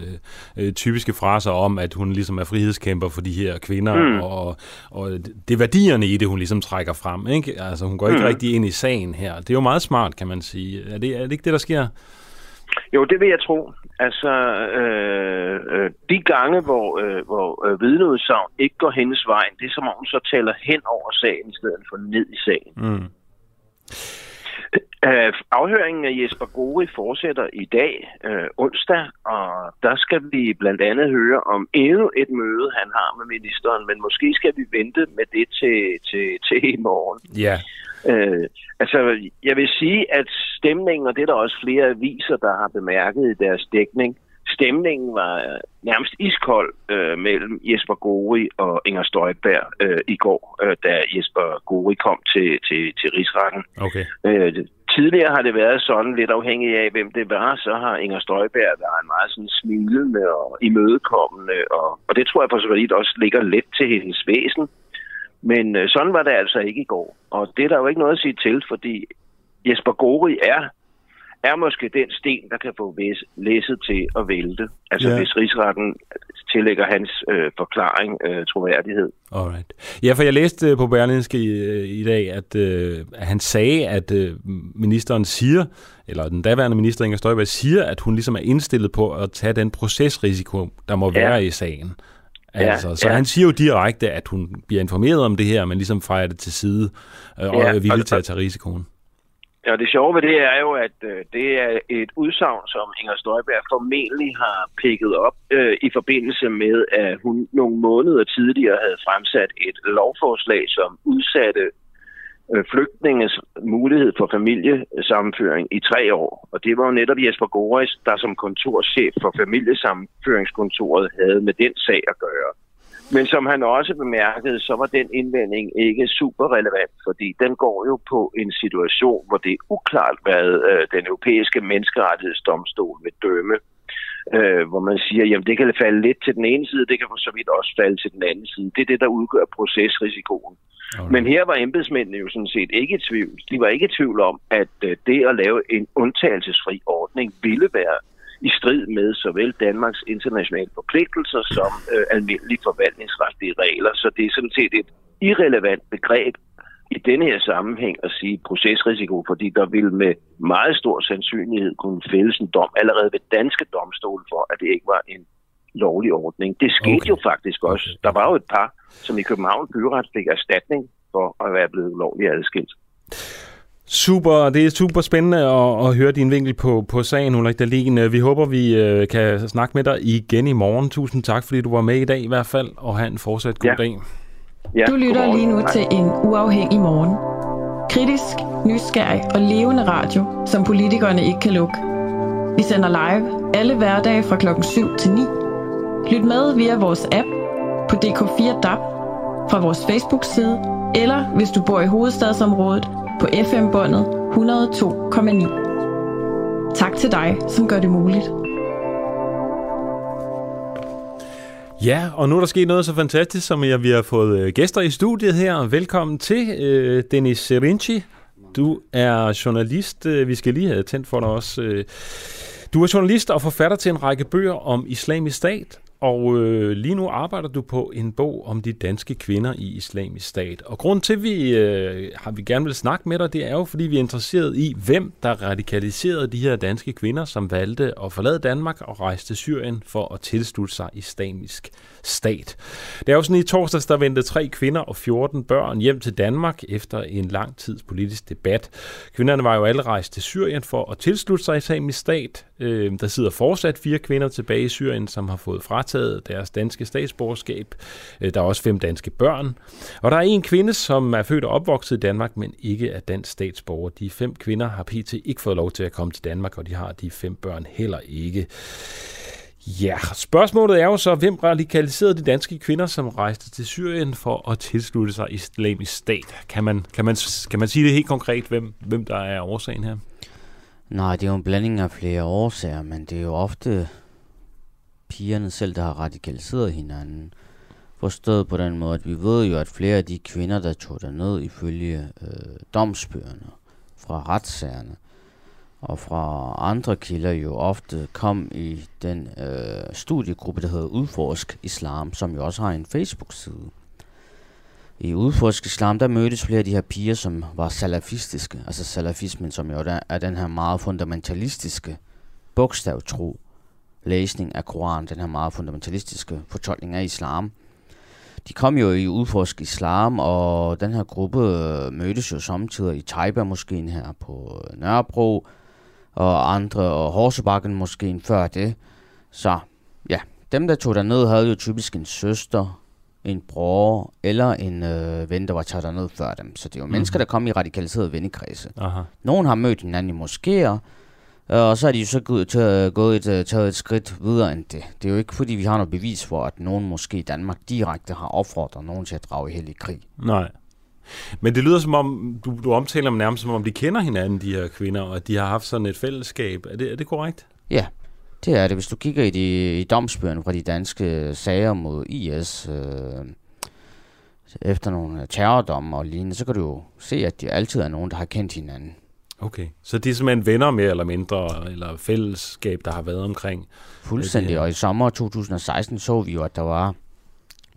Speaker 1: øh, typiske fraser om, at hun ligesom er frihedskæmper for de her kvinder, mm. og, og det er værdierne i det, hun ligesom trækker frem. Ikke? Altså, hun går ikke mm. rigtig ind i sagen her. Det er jo meget smart, kan man sige. Er det, er det ikke det, der sker?
Speaker 9: Jo, det vil jeg tro. Altså, øh, øh, de gange, hvor, øh, hvor øh, vidneudsagn ikke går hendes vej, det er som om hun så taler hen over sagen, i stedet for ned i sagen.
Speaker 1: Mm.
Speaker 9: Øh, afhøringen af Jesper Gori fortsætter i dag, øh, onsdag, og der skal vi blandt andet høre om endnu et møde, han har med ministeren, men måske skal vi vente med det til, til, til i morgen.
Speaker 1: Ja.
Speaker 9: Øh, altså, jeg vil sige, at stemningen, og det er der også flere aviser, der har bemærket i deres dækning, stemningen var øh, nærmest iskold øh, mellem Jesper Gori og Inger Støjberg øh, i går, øh, da Jesper Gori kom til, til, til rigsretten.
Speaker 1: Okay.
Speaker 9: Øh, tidligere har det været sådan, lidt afhængig af, hvem det var, så har Inger Støjberg været en meget sådan smilende og imødekommende, og, og det tror jeg på så vidt også ligger let til hendes væsen. Men øh, sådan var det altså ikke i går, og det er der jo ikke noget at sige til, fordi Jesper Gori er er måske den sten, der kan få læsset til at vælte. Altså ja. hvis rigsretten tillægger hans øh, forklaring øh, troværdighed.
Speaker 1: Alright. Ja, for jeg læste øh, på Berlinske i, øh, i dag, at, øh, han sagde, at øh, ministeren siger, eller den daværende minister Inger Støjberg siger, at hun ligesom er indstillet på at tage den procesrisiko, der må ja. være i sagen. Altså, ja, så ja. han siger jo direkte, at hun bliver informeret om det her, men ligesom fejrer det til side øh, og ja, er villig til at tage risikoen.
Speaker 9: Ja, det sjove ved det er jo, at øh, det er et udsagn, som Inger Støjberg formentlig har pikket op øh, i forbindelse med, at hun nogle måneder tidligere havde fremsat et lovforslag, som udsatte Øh, flygtninges mulighed for familiesammenføring i tre år. Og det var jo netop Jesper Goris, der som kontorchef for familiesammenføringskontoret havde med den sag at gøre. Men som han også bemærkede, så var den indvending ikke super relevant, fordi den går jo på en situation, hvor det er uklart, hvad øh, den europæiske menneskerettighedsdomstol vil dømme. Øh, hvor man siger, jamen det kan falde lidt til den ene side, det kan for så vidt også falde til den anden side. Det er det, der udgør procesrisikoen. Okay. Men her var embedsmændene jo sådan set ikke i tvivl. De var ikke i tvivl om, at øh, det at lave en undtagelsesfri ordning ville være i strid med såvel Danmarks internationale forpligtelser som øh, almindelige forvaltningsretlige regler. Så det er sådan set et irrelevant begreb i denne her sammenhæng at sige procesrisiko, fordi der vil med meget stor sandsynlighed kunne fældes en dom allerede ved danske domstol for, at det ikke var en lovlig ordning. Det skete okay. jo faktisk også. Der var jo et par, som i København byret fik erstatning for at være blevet ulovligt adskilt.
Speaker 1: Super, det er super spændende at, at høre din vinkel på, på sagen, Ulrik Dahlin. Vi håber, vi øh, kan snakke med dig igen i morgen. Tusind tak, fordi du var med i dag i hvert fald, og have en fortsat god ja. dag.
Speaker 3: Ja, du lytter lige nu til en uafhængig morgen. Kritisk, nysgerrig og levende radio, som politikerne ikke kan lukke. Vi sender live alle hverdage fra klokken 7 til 9. Lyt med via vores app på DK4 DAB, fra vores Facebook-side, eller hvis du bor i hovedstadsområdet, på FM-båndet 102,9. Tak til dig, som gør det muligt.
Speaker 1: Ja, og nu er der sket noget så fantastisk, som at vi har fået øh, gæster i studiet her. Velkommen til, øh, Dennis Serinci. Du er journalist. Øh, vi skal lige have tændt for dig også. Øh. Du er journalist og forfatter til en række bøger om islamisk stat, og øh, lige nu arbejder du på en bog om de danske kvinder i islamisk stat. Og grund til, at vi øh, har vi gerne vil snakke med dig, det er jo, fordi vi er interesseret i, hvem der radikaliserede de her danske kvinder, som valgte at forlade Danmark og rejse til Syrien for at tilslutte sig islamisk stat. Det er jo sådan, i torsdags, der vendte tre kvinder og 14 børn hjem til Danmark efter en lang tids politisk debat. Kvinderne var jo alle rejst til Syrien for at tilslutte sig islamisk stat. Øh, der sidder fortsat fire kvinder tilbage i Syrien, som har fået frataget deres danske statsborgerskab. Øh, der er også fem danske børn. Og der er en kvinde, som er født og opvokset i Danmark, men ikke er dansk statsborger. De fem kvinder har pt. ikke fået lov til at komme til Danmark, og de har de fem børn heller ikke. Ja, spørgsmålet er jo så, hvem radikaliserede de danske kvinder, som rejste til Syrien for at tilslutte sig islamisk stat? Kan man, kan man, kan man sige det helt konkret, hvem, hvem der er årsagen her?
Speaker 10: Nej, det er jo en blanding af flere årsager, men det er jo ofte pigerne selv, der har radikaliseret hinanden. Forstået på den måde, at vi ved jo, at flere af de kvinder, der tog ned ifølge øh, domsbøgerne fra retssagerne, og fra andre kilder jo ofte kom i den øh, studiegruppe, der hedder Udforsk Islam, som jo også har en Facebook-side. I Udforsk Islam, der mødtes flere af de her piger, som var salafistiske, altså salafismen, som jo er den her meget fundamentalistiske bogstavtro, læsning af Koranen, den her meget fundamentalistiske fortolkning af islam. De kom jo i udforsk islam, og den her gruppe øh, mødtes jo samtidig i Taiba-moskeen her på øh, Nørrebro, og andre, og Horsebakken moskeen før det. Så ja, dem der tog derned havde jo typisk en søster, en bror eller en øh, ven, der var taget derned før dem. Så det er jo mm-hmm. mennesker, der kom i radikaliserede vennekredse.
Speaker 1: Aha.
Speaker 10: Nogle har mødt hinanden i moskéer, og så er de jo så gået, til, gået et, øh, taget et skridt videre end det. Det er jo ikke fordi, vi har noget bevis for, at nogen måske i Danmark direkte har opfordret nogen til at drage i hellig krig.
Speaker 1: Nej. Men det lyder som om, du, du omtaler dem nærmest som om, de kender hinanden, de her kvinder, og at de har haft sådan et fællesskab. Er det, er det korrekt?
Speaker 10: Ja, det er det. Hvis du kigger i, de, i domsbøgerne fra de danske sager mod IS, øh, efter nogle terrordomme og lignende, så kan du jo se, at de altid er nogen, der har kendt hinanden.
Speaker 1: Okay, så det er simpelthen venner mere eller mindre, eller fællesskab, der har været omkring?
Speaker 10: Fuldstændig, og i sommer 2016 så vi jo, at der var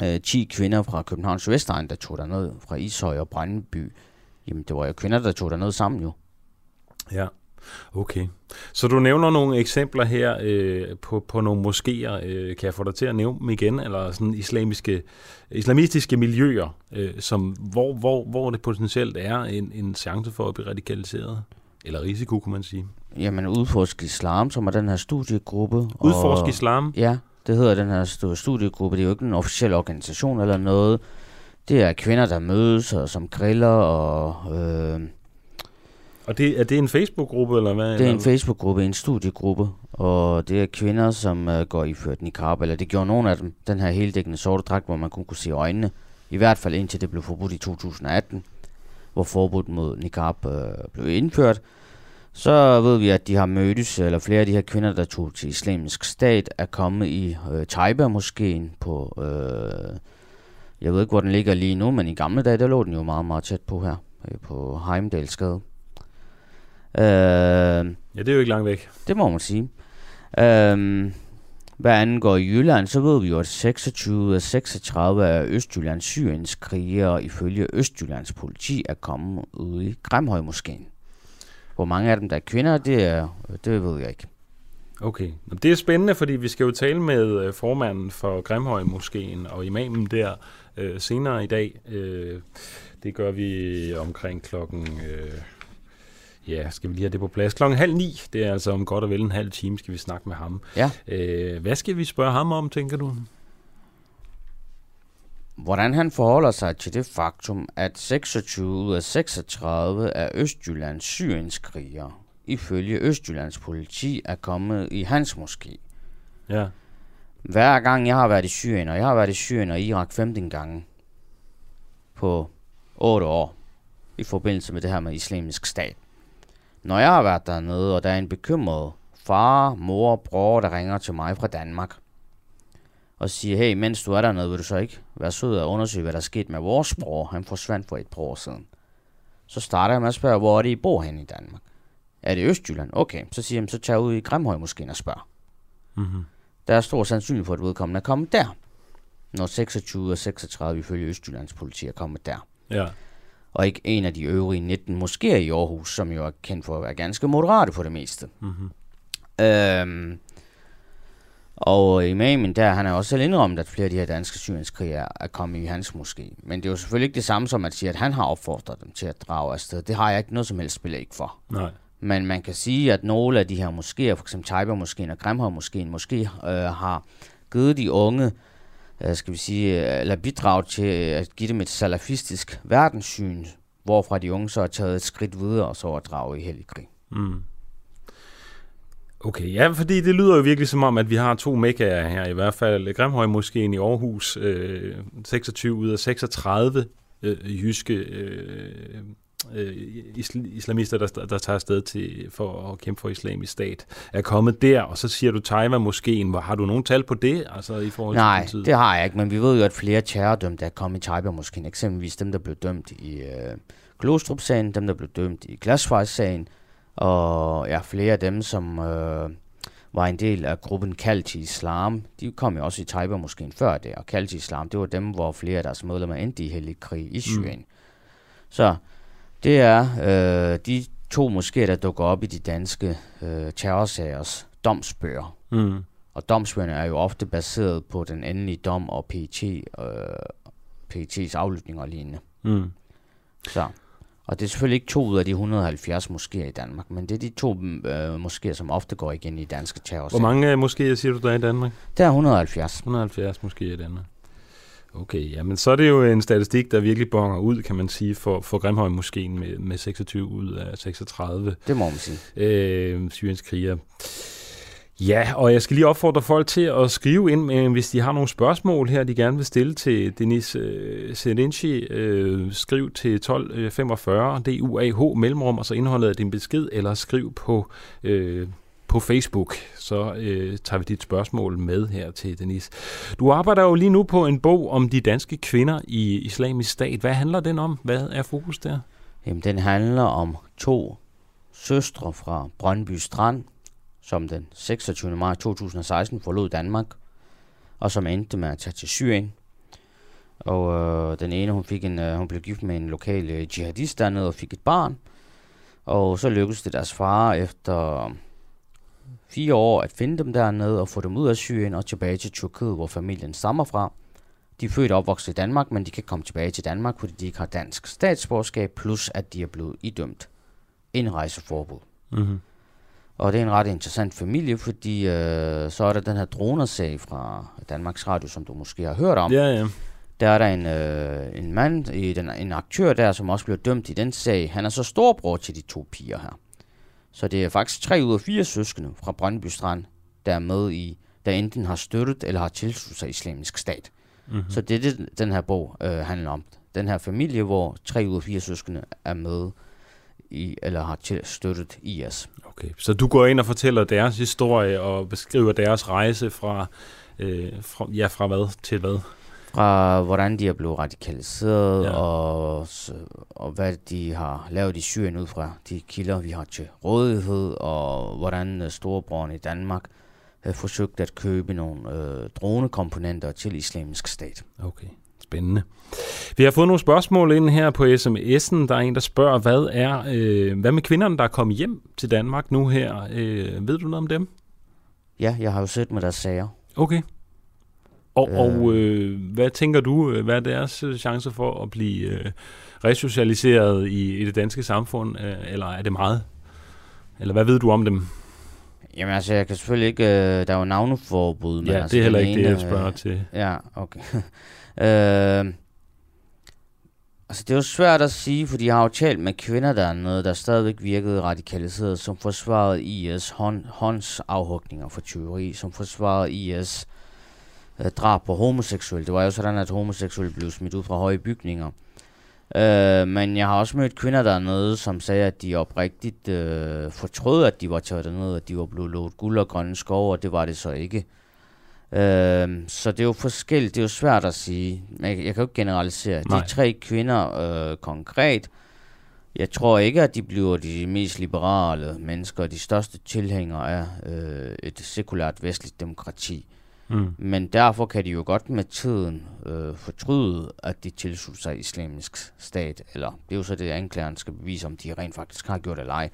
Speaker 10: øh, 10 kvinder fra Københavns Vestegn, der tog derned fra Ishøj og Brøndby. Jamen, det var jo kvinder, der tog derned sammen jo.
Speaker 1: Ja, okay. Så du nævner nogle eksempler her øh, på, på nogle moskéer. Øh, kan jeg få dig til at nævne dem igen? Eller sådan islamiske, islamistiske miljøer, øh, som, hvor, hvor, hvor det potentielt er en, en chance for at blive radikaliseret? Eller risiko, kunne man sige.
Speaker 10: Jamen, Udforsk Islam, som er den her studiegruppe.
Speaker 1: Udforsk og, Islam?
Speaker 10: Ja, det hedder den her studiegruppe. Det er jo ikke en officiel organisation eller noget. Det er kvinder, der mødes og som griller og... Øh,
Speaker 1: og det, er det en Facebook-gruppe, eller hvad?
Speaker 10: Det er en Facebook-gruppe, en studiegruppe, og det er kvinder, som uh, går iført niqab, eller det gjorde nogle af dem, den her heldækkende sorte dragt, hvor man kun kunne se øjnene, i hvert fald indtil det blev forbudt i 2018, hvor forbud mod niqab uh, blev indført. Så ved vi, at de har mødtes, eller flere af de her kvinder, der tog til islamisk stat, er kommet i uh, Taiba-moskeen på, uh, jeg ved ikke, hvor den ligger lige nu, men i gamle dage, der lå den jo meget, meget tæt på her, på Heimdalsgade.
Speaker 1: Øh, ja, det er jo ikke langt væk.
Speaker 10: Det må man sige. Øh, hvad angår i Jylland, så ved vi jo, at 26 af 36 af Østjyllands Syriens krigere ifølge Østjyllands politi er kommet ud i Grimhøj-moskeen. Hvor mange af dem, der er kvinder, det, er, det ved jeg ikke.
Speaker 1: Okay, det er spændende, fordi vi skal jo tale med øh, formanden for Grimhøj-moskeen og imamen der øh, senere i dag. Øh, det gør vi omkring klokken... Øh Ja, skal vi lige have det på plads. Klokken halv ni, det er altså om godt og vel en halv time, skal vi snakke med ham.
Speaker 10: Ja.
Speaker 1: Øh, hvad skal vi spørge ham om, tænker du?
Speaker 10: Hvordan han forholder sig til det faktum, at 26 ud af 36 af Østjyllands syrienskrigere, ifølge Østjyllands politi, er kommet i hans moské.
Speaker 1: Ja.
Speaker 10: Hver gang jeg har været i Syrien, og jeg har været i Syrien og Irak 15 gange på 8 år, i forbindelse med det her med islamisk stat, når jeg har været dernede, og der er en bekymret far, mor, bror, der ringer til mig fra Danmark, og siger, hey, mens du er dernede, vil du så ikke være sød og undersøge, hvad der er sket med vores bror? Han forsvandt for et par år siden. Så starter jeg med at spørge, hvor er det, I bor hen i Danmark? Er det Østjylland? Okay, så siger jeg, så tager jeg ud i Grimhøj måske og spørger.
Speaker 1: Mm-hmm.
Speaker 10: Der er stor sandsynlighed for, at vedkommende er kommet der. Når 26 og 36 ifølge Østjyllands politi er kommet der.
Speaker 1: Ja
Speaker 10: og ikke en af de øvrige 19 moskéer i Aarhus, som jo er kendt for at være ganske moderate på det meste.
Speaker 1: Mm-hmm.
Speaker 10: Øhm, og imamen der, han har også selv indrømmet, at flere af de her danske syrienskrigere er kommet i hans moské. Men det er jo selvfølgelig ikke det samme som at sige, at han har opfordret dem til at drage afsted. Det har jeg ikke noget som helst belæg for.
Speaker 1: Nej.
Speaker 10: Men man kan sige, at nogle af de her moskéer, f.eks. Taiba-moskeen og Grimhøj-moskeen, måske øh, har givet de unge Øh, skal vi sige, øh, eller bidrage til at give dem et salafistisk verdenssyn, hvorfra de unge så har taget et skridt videre og så drage i hellig krig.
Speaker 1: Mm. Okay, ja, fordi det lyder jo virkelig som om, at vi har to mekkaer her, i hvert fald Grimhøj Moskeen i Aarhus, øh, 26 ud af 36 øh, jyske øh, øh, islamister, der, der tager afsted til, for at kæmpe for islamisk stat, er kommet der, og så siger du Taiwan moskeen. Har du nogen tal på det? Altså, i forhold
Speaker 10: Nej, til det har jeg ikke, men vi ved jo, at flere terrordømte er kommet i Taiwan moskeen. Eksempelvis dem, der blev dømt i øh, Glostrup-sagen, dem, der blev dømt i Glasvejs-sagen, og ja, flere af dem, som øh, var en del af gruppen kaldt til islam, de kom jo også i Taiwan moskeen før det, og kaldt til islam, det var dem, hvor flere af deres medlemmer endte i hellig krig i Syrien. Mm. Så det er øh, de to måske, der dukker op i de danske øh, terrorsagers domsbøger.
Speaker 1: Mm.
Speaker 10: Og domsbøgerne er jo ofte baseret på den endelige dom og PET, øh, PET's aflytning og lignende.
Speaker 1: Mm.
Speaker 10: Så. Og det er selvfølgelig ikke to ud af de 170 moskéer i Danmark, men det er de to øh, moskéer, som ofte går igen i danske terror.
Speaker 1: Hvor mange øh, moskéer siger du, der er i Danmark?
Speaker 10: Der er 170.
Speaker 1: 170 moskéer i Danmark. Okay, jamen så er det jo en statistik, der virkelig bonger ud, kan man sige, for, for Grimhøj Moskeen med, med 26 ud af 36
Speaker 10: Det må man sige.
Speaker 1: øh, syriens. Ja, og jeg skal lige opfordre folk til at skrive ind, øh, hvis de har nogle spørgsmål her, de gerne vil stille til Denis øh, Selinci. Øh, skriv til 1245 DUAH mellemrum, og så indholdet af din besked, eller skriv på, øh, på Facebook, så øh, tager vi dit spørgsmål med her til Denis. Du arbejder jo lige nu på en bog om de danske kvinder i islamisk stat. Hvad handler den om? Hvad er fokus der?
Speaker 10: Jamen, den handler om to søstre fra Brøndby Strand, som den 26. maj 2016 forlod Danmark, og som endte med at tage til Syrien. Og øh, den ene, hun, fik en, øh, hun blev gift med en lokal øh, jihadist dernede og fik et barn. Og så lykkedes det deres far efter fire år at finde dem dernede og få dem ud af Syrien og tilbage til Tyrkiet, hvor familien stammer fra. De er født og opvokset i Danmark, men de kan komme tilbage til Danmark, fordi de ikke har dansk statsborgerskab, plus at de er blevet idømt indrejseforbud.
Speaker 1: Mm-hmm.
Speaker 10: Og det er en ret interessant familie, fordi øh, så er der den her dronersag fra Danmarks Radio, som du måske har hørt om.
Speaker 1: Ja, ja.
Speaker 10: Der er der en, øh, en mand, i den, en aktør der, som også bliver dømt i den sag. Han er så storbror til de to piger her. Så det er faktisk tre ud af fire søskende fra Brøndby Strand, der er med i, der enten har støttet eller har tilsluttet sig islamisk stat.
Speaker 1: Mm-hmm.
Speaker 10: Så det er det, den her bog øh, handler om. Den her familie, hvor tre ud af fire søskende er med i, eller har til, støttet IS.
Speaker 1: Okay, så du går ind og fortæller deres historie og beskriver deres rejse fra, øh, fra ja, fra hvad til hvad?
Speaker 10: Fra hvordan de er blevet radikaliseret,
Speaker 1: Ja.
Speaker 10: og, og hvad de har lavet i Syrien ud fra de kilder, vi har til rådighed, og hvordan øh, storebror i Danmark har forsøgt at købe nogle øh, dronekomponenter til islamisk stat.
Speaker 1: Okay, spændende. Vi har fået nogle spørgsmål ind her på sms'en. Der er en, der spørger, hvad er øh, hvad med kvinderne, der er kommet hjem til Danmark nu her? Øh, ved du noget om dem?
Speaker 10: Ja, jeg har jo set med deres sager.
Speaker 1: Okay. Og,
Speaker 10: Øh.
Speaker 1: og øh, hvad tænker du, øh, hvad er deres øh, chance for at blive øh, resocialiseret i, i det danske samfund, øh, eller er det meget? Eller hvad ved du om dem?
Speaker 10: Jamen altså, jeg kan selvfølgelig ikke... Øh, der er jo navneforbud. Men
Speaker 1: Ja,
Speaker 10: altså,
Speaker 1: det er heller ikke det, jeg
Speaker 10: ene,
Speaker 1: spørger
Speaker 10: øh,
Speaker 1: til.
Speaker 10: Ja, okay. øh, altså, det er jo svært at sige, for jeg har jo talt med kvinder dernede, der stadigvæk virkede radikaliseret, som forsvarede IS hånd, håndsafhugninger for tyveri, som forsvarede IS øh, drab på homoseksuelle. Det var jo sådan, at homoseksuelle blev smidt ud fra høje bygninger. Øh, men jeg har også mødt kvinder dernede, som sagde, at de oprigtigt øh, fortrød, at de var taget dernede, at de var blevet lovet guld og grønne skove, og det var det så ikke. Øh, så det er jo forskelligt, det er jo svært at sige. Jeg, jeg kan jo ikke generalisere.
Speaker 1: Nej.
Speaker 10: De tre kvinder øh, konkret, jeg tror ikke, at de bliver de mest liberale mennesker, de største tilhængere af øh, et sekulært vestligt demokrati.
Speaker 1: Mm.
Speaker 10: Men derfor kan de jo godt med tiden øh, fortryde, at de tilslutter sig islamisk stat. Eller det er jo så det, anklageren skal bevise, om de rent faktisk har gjort eller ej.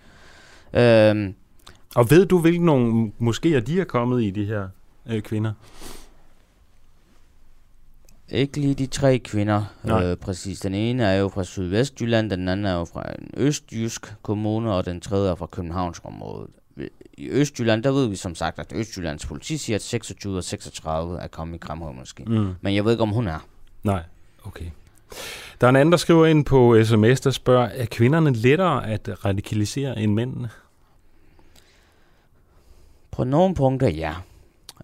Speaker 10: Øhm,
Speaker 1: Og ved du, hvilke nogle moskéer de er kommet i, de her øh, kvinder?
Speaker 10: ikke lige de tre kvinder,
Speaker 1: Nej.
Speaker 10: øh, præcis. Den ene er jo fra Sydvestjylland, den anden er jo fra en østjysk kommune, og den tredje er fra Københavnsområdet. I Østjylland, der ved vi som sagt, at Østjyllands politi siger, at 26 og 36 er kommet i Grimhøj måske.
Speaker 1: Mm.
Speaker 10: Men jeg ved ikke, om hun er.
Speaker 1: Nej, okay. Der er en anden, der skriver ind på sms, der spørger, er kvinderne lettere at radikalisere end mændene?
Speaker 10: På nogle punkter, ja.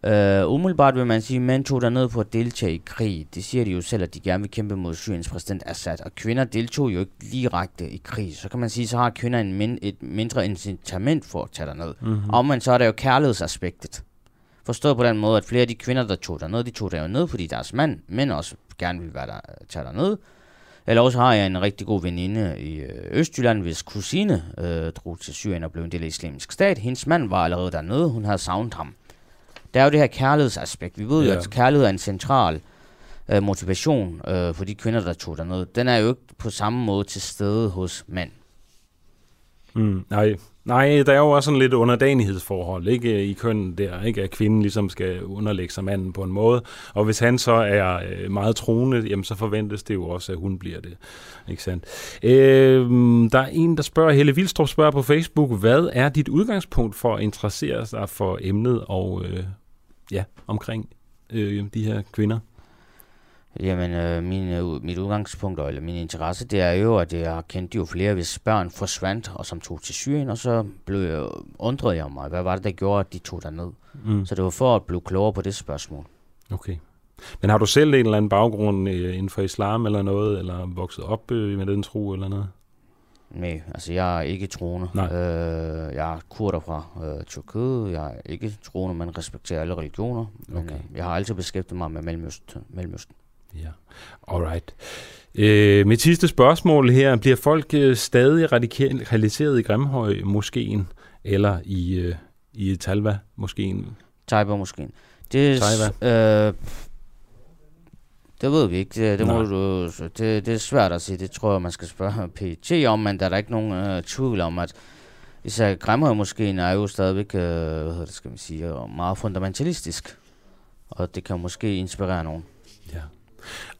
Speaker 10: Uh, umiddelbart vil man sige, at mænd tog derned for at deltage i krig. Det siger de jo selv, at de gerne vil kæmpe mod Syriens præsident Assad. Og kvinder deltog jo ikke direkte i krig. Så kan man sige, så har kvinder en min, et mindre incitament for at tage derned.
Speaker 1: Mm-hmm.
Speaker 10: Og men så er der jo kærlighedsaspektet. Forstået på den måde, at flere af de kvinder, der tog derned, de tog der jo ned, fordi deres mand, mænd også gerne ville være der, tage derned. Eller også har jeg en rigtig god veninde i øh, Østjylland, hvis kusine øh, drog til Syrien og blev en del af islamisk stat. Hendes mand var allerede dernede, hun havde savnet ham. Der er jo det her kærlighedsaspekt. Vi ved jo,
Speaker 1: Ja.
Speaker 10: at kærlighed er en central øh, motivation øh, for de kvinder, der tog derned. Den er jo ikke på samme måde til stede hos mænd.
Speaker 1: Mm, nej, Nej, der er jo også sådan lidt underdanighedsforhold ikke, i kønnen der, ikke? at kvinden ligesom skal underlægge sig manden på en måde, og hvis han så er øh, meget troende, jamen så forventes det jo også, at hun bliver det. Ikke sandt? Øh, der er en, der spørger, Helle Vildstrup spørger på Facebook, hvad er dit udgangspunkt for at interessere sig for emnet og øh, ja, omkring øh, de her kvinder?
Speaker 10: Jamen, øh, min, øh, mit udgangspunkt, eller min interesse, det er jo, at jeg har kendt jo flere, hvis børn forsvandt, og som tog til Syrien, og så blev jeg, undrede jeg mig, hvad var det, der gjorde, at de tog derned? Mm. Så det var for at blive klogere på det spørgsmål.
Speaker 1: Okay. Men har du selv en eller anden baggrund øh, inden for islam eller noget, eller vokset op øh, med den tro eller noget?
Speaker 10: Nej, altså jeg er ikke troende. Nej. Øh, jeg er kurder fra øh, Tyrkiet. Jeg er ikke troende, men respekterer alle religioner. Men okay. øh, jeg har altid beskæftiget mig med Mellemøsten. Mellemøsten.
Speaker 1: Ja, alright. Øh, mit sidste spørgsmål her. Bliver folk øh, stadig radikaliseret i Grimhøj moskeen eller i, øh, i Talva moskeen?
Speaker 10: Taiba moskeen. Det, øh, det ved vi ikke. Det, det, må du, det, det er svært at sige. Det tror jeg, man skal spørge PET om, men der er der ikke nogen øh, tvivl om, at især Grimhøj moskeen er jo stadigvæk, øh, hvad hedder det, skal man sige, meget fundamentalistisk. Og det kan måske inspirere nogen. Ja.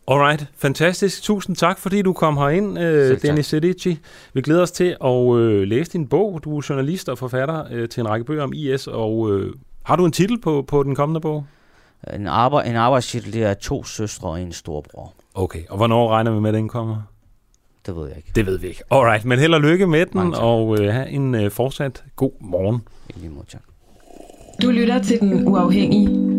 Speaker 1: Alright, fantastisk. Tusind tak, fordi du kom herind, øh, Dennis Sedici. Vi glæder os til at øh, læse din bog. Du er journalist og forfatter øh, til en række bøger om IS, og øh, har du en titel på, på den kommende bog?
Speaker 10: En, arbejde, en arbejdstitel, det er to søstre og en storbror.
Speaker 1: Okay, og hvornår regner vi med, at den kommer?
Speaker 10: Det ved jeg ikke.
Speaker 1: Det ved vi ikke. Alright, men held og lykke med den, og øh, have en øh, fortsat god morgen.
Speaker 10: I lige måde, tak.
Speaker 3: Du lytter til Den Uafhængige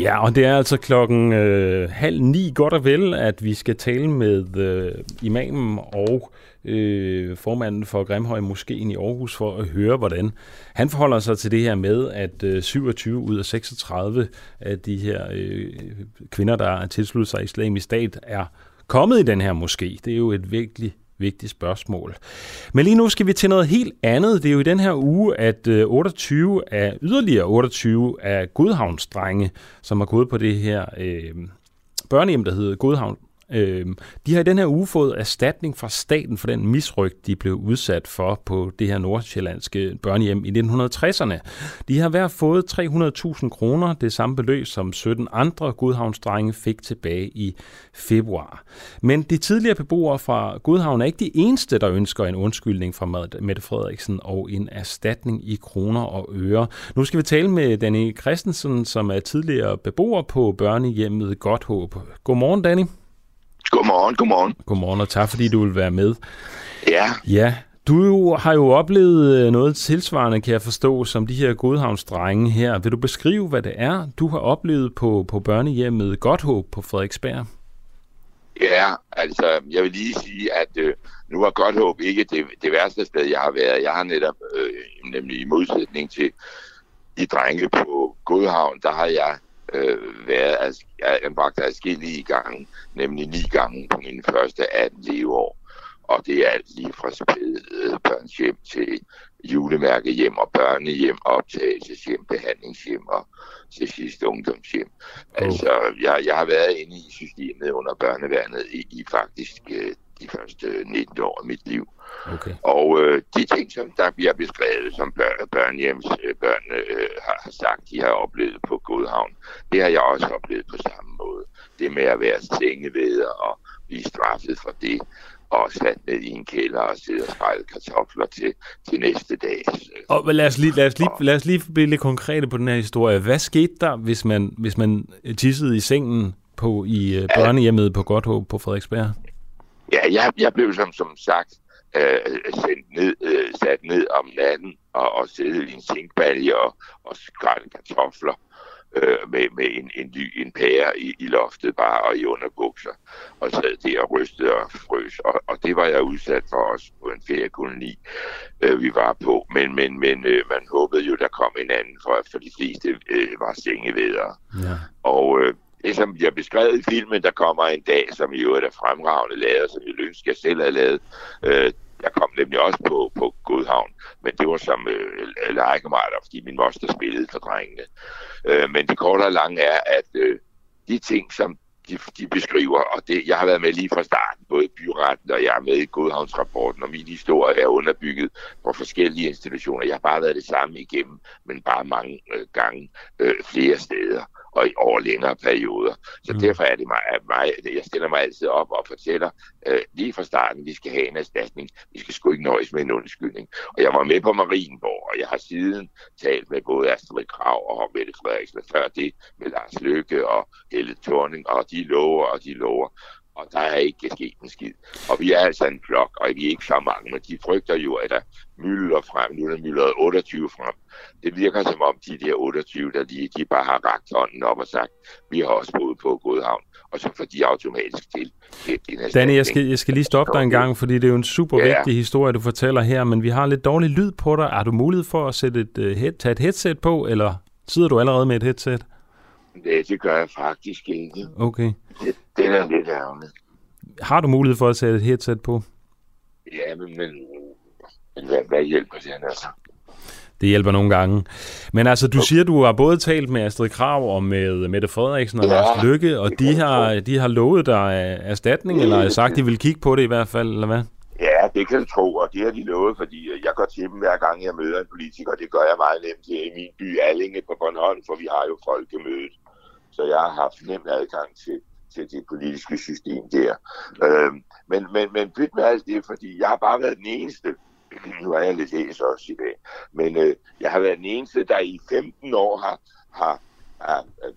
Speaker 1: Ja, og det er altså klokken øh, halv ni godt og vel, at vi skal tale med øh, imamen og øh, formanden for Grimhøj Moskeen i Aarhus for at høre, hvordan han forholder sig til det her med, at øh, 27 ud af 36 af de her øh, kvinder, der er tilsluttet sig islamisk stat, er kommet i den her moské. Det er jo et virkelig vigtigt spørgsmål. Men lige nu skal vi til noget helt andet. Det er jo i den her uge, at øh, 28 af yderligere 28 af Godhavnsdrenge, som har gået på det her øh, børnehjem, der hedder Godhavn Øh, de har i den her uge fået erstatning fra staten for den misrygt, de blev udsat for på det her nordsjællandske børnehjem i 1960'erne. De har hver fået 300.000 kroner, det samme beløb som 17 andre Godhavnsdrenge fik tilbage i februar. Men de tidligere beboere fra Gudhavn er ikke de eneste, der ønsker en undskyldning fra Mette Frederiksen og en erstatning i kroner og øre. Nu skal vi tale med Danny Christensen, som er tidligere beboer på børnehjemmet Godthåb. Godmorgen, Danny.
Speaker 11: Godmorgen, godmorgen.
Speaker 1: Godmorgen, og tak fordi du vil være med.
Speaker 11: Ja.
Speaker 1: Ja, du har jo oplevet øh, noget tilsvarende, kan jeg forstå, som de her godhavnsdrenge her. Vil du beskrive, hvad det er, du har oplevet på, på børnehjemmet Godthåb på Frederiksberg?
Speaker 11: Ja, altså, jeg vil lige sige, at øh, nu var Godthåb ikke det, det værste sted, jeg har været. Jeg har netop, øh, nemlig i modsætning til de drenge på Godhavn, der har jeg øh, været anbragt adskillige gange, nemlig ni gange på mine første 18 leveår. Og det er alt lige fra spæde børns hjem til julemærkehjem og børnehjem, optagelseshjem, behandlingshjem og til sidst ungdomshjem. Oh. Altså, jeg, jeg har været inde i systemet under børneværnet i, i faktisk øh, de første 19 år af mit liv. Okay. Og øh, de ting, som der bliver beskrevet, som børn, børnehjems øh, børn øh, har, har sagt, de har oplevet på Godhavn, det har jeg også oplevet på samme måde. Det med at være sengeveder og blive straffet for det, og sat ned i en kælder og sidde og skrælle kartofler til, til næste dag.
Speaker 1: Og lad os, lige, lad, os lige, lad os lige blive lidt konkrete på den her historie. Hvad skete der, hvis man, hvis man tissede i sengen på i uh, børnehjemmet på Godthåb på Frederiksberg?
Speaker 11: Ja, jeg, jeg blev som, som sagt øh, sendt ned, øh, sat ned om natten og, og sidde i en sinkbalje og, og skrælle kartofler øh, med, med en, en, en pære i, i loftet bare og i underbukser og sad der og rystede og frøs. Og, og det var jeg udsat for også på en feriekoloni, øh, vi var på. Men, men, men øh, man håbede jo, der kom en anden, for, for de fleste øh, var sengeveder. Ja. Og øh, det, som bliver beskrevet i filmen, der kommer en dag, som i øvrigt er fremragende lavet, som jeg ønsker, jeg selv havde lavet. Øh, jeg kom nemlig også på, på Godhavn, men det var som øh, legekammerater, fordi min moster spillede for drengene. Øh, men det korte og lange er, at øh, de ting, som de, de beskriver, og det, jeg har været med lige fra starten, både i byretten og jeg er med i Godhavnsrapporten, og min historie er underbygget på forskellige institutioner. Jeg har bare været det samme igennem, men bare mange øh, gange øh, flere steder og i over længere perioder. Så mm. derfor er det mig, at mig, jeg stiller mig altid op og fortæller øh, lige fra starten, vi skal have en erstatning. Vi skal sgu ikke nøjes med en undskyldning. Og jeg var med på Marienborg, og jeg har siden talt med både Astrid Krav og Mette Frederiksen, før det med Lars Løkke og Helle Thorning, og de lover, og de lover og der er ikke sket en skid. Og vi er altså en flok, og vi er ikke så mange, men de frygter jo, at der mylder frem. Nu er der myldret 28 frem. Det virker som om de der 28, der de, de bare har rakt hånden op og sagt, vi har også boet på Godhavn, og så får de automatisk til.
Speaker 1: Danny, jeg skal, jeg skal lige stoppe dig en gang, fordi det er jo en super ja. vigtig historie, du fortæller her, men vi har lidt dårlig lyd på dig. Er du mulighed for at sætte et, uh, head, tage et headset på, eller sidder du allerede med et headset?
Speaker 11: Det, det gør jeg faktisk ikke.
Speaker 1: Okay.
Speaker 11: Det, det er lidt ærgerligt.
Speaker 1: Har du mulighed for at sætte et headset på?
Speaker 11: Ja, men, men hvad, hvad hjælper det altså?
Speaker 1: Det hjælper nogle gange. Men altså, du siger, du har både talt med Astrid Krav og med Mette Frederiksen og ja. Lars Lykke, og de har, de har lovet dig erstatning, eller har sagt, de vil kigge på det i hvert fald, eller hvad?
Speaker 11: Ja, det kan du tro, og det har de lovet, fordi jeg går til dem hver gang, jeg møder en politiker. Det gør jeg meget nemt i min by Allinge på Bornholm, for vi har jo folkemødet. Så jeg har haft nem adgang til, til det politiske system der. Øh, men, men, men byt med alt det, fordi jeg har bare været den eneste, nu er jeg lidt hæs også i dag, men øh, jeg har været den eneste, der i 15 år har, har, har, har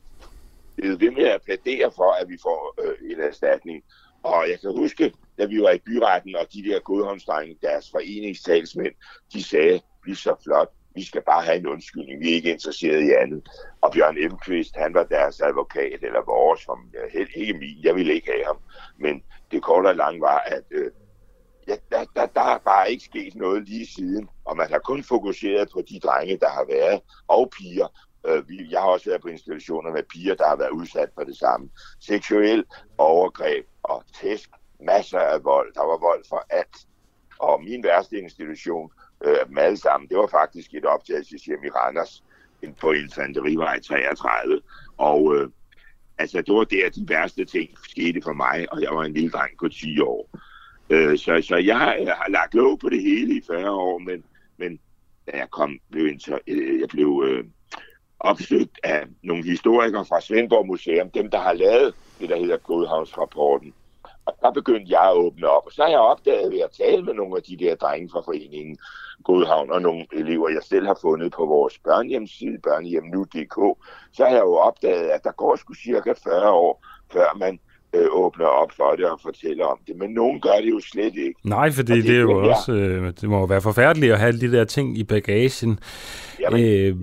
Speaker 11: blevet ved med at plædere for, at vi får øh, en erstatning. Og jeg kan huske, da vi var i byretten, og de der godhåndsdrenge, deres foreningstalsmænd, de sagde, vi så flot, vi skal bare have en undskyldning, vi er ikke interesseret i andet. Og Bjørn Emqvist, han var deres advokat, eller vores, som helt ikke min, jeg ville ikke have ham. Men det korte og lange var, at øh, ja, der, der, der er bare ikke sket noget lige siden, og man har kun fokuseret på de drenge, der har været, og piger. Øh, jeg har også været på institutioner med piger, der har været udsat for det samme. Seksuel overgreb og tæsk, masser af vold. Der var vold for alt. Og min værste institution, øh, dem alle sammen, det var faktisk et optagelseshjem i Randers på Infanterivej 33. Og øh, altså, det var der, de værste ting skete for mig, og jeg var en lille dreng på 10 år. Øh, så, så jeg har, jeg har lagt lov på det hele i 40 år, men, men da jeg kom, blev, inter, øh, jeg blev øh, opsøgt af nogle historikere fra Svendborg Museum, dem der har lavet det, der hedder Godhavnsrapporten. Og der begyndte jeg at åbne op, og så har jeg opdaget ved at tale med nogle af de der drenge fra foreningen Godhavn, og nogle elever, jeg selv har fundet på vores børnehjemside, børnehjemnu.dk, så har jeg jo opdaget, at der går sgu cirka 40 år, før man øh, åbner op for det og fortæller om det. Men nogen gør det jo slet ikke.
Speaker 1: Nej, fordi det, det er jo også, øh, det må jo være forfærdeligt at have alle de der ting i bagagen. Jamen, øh,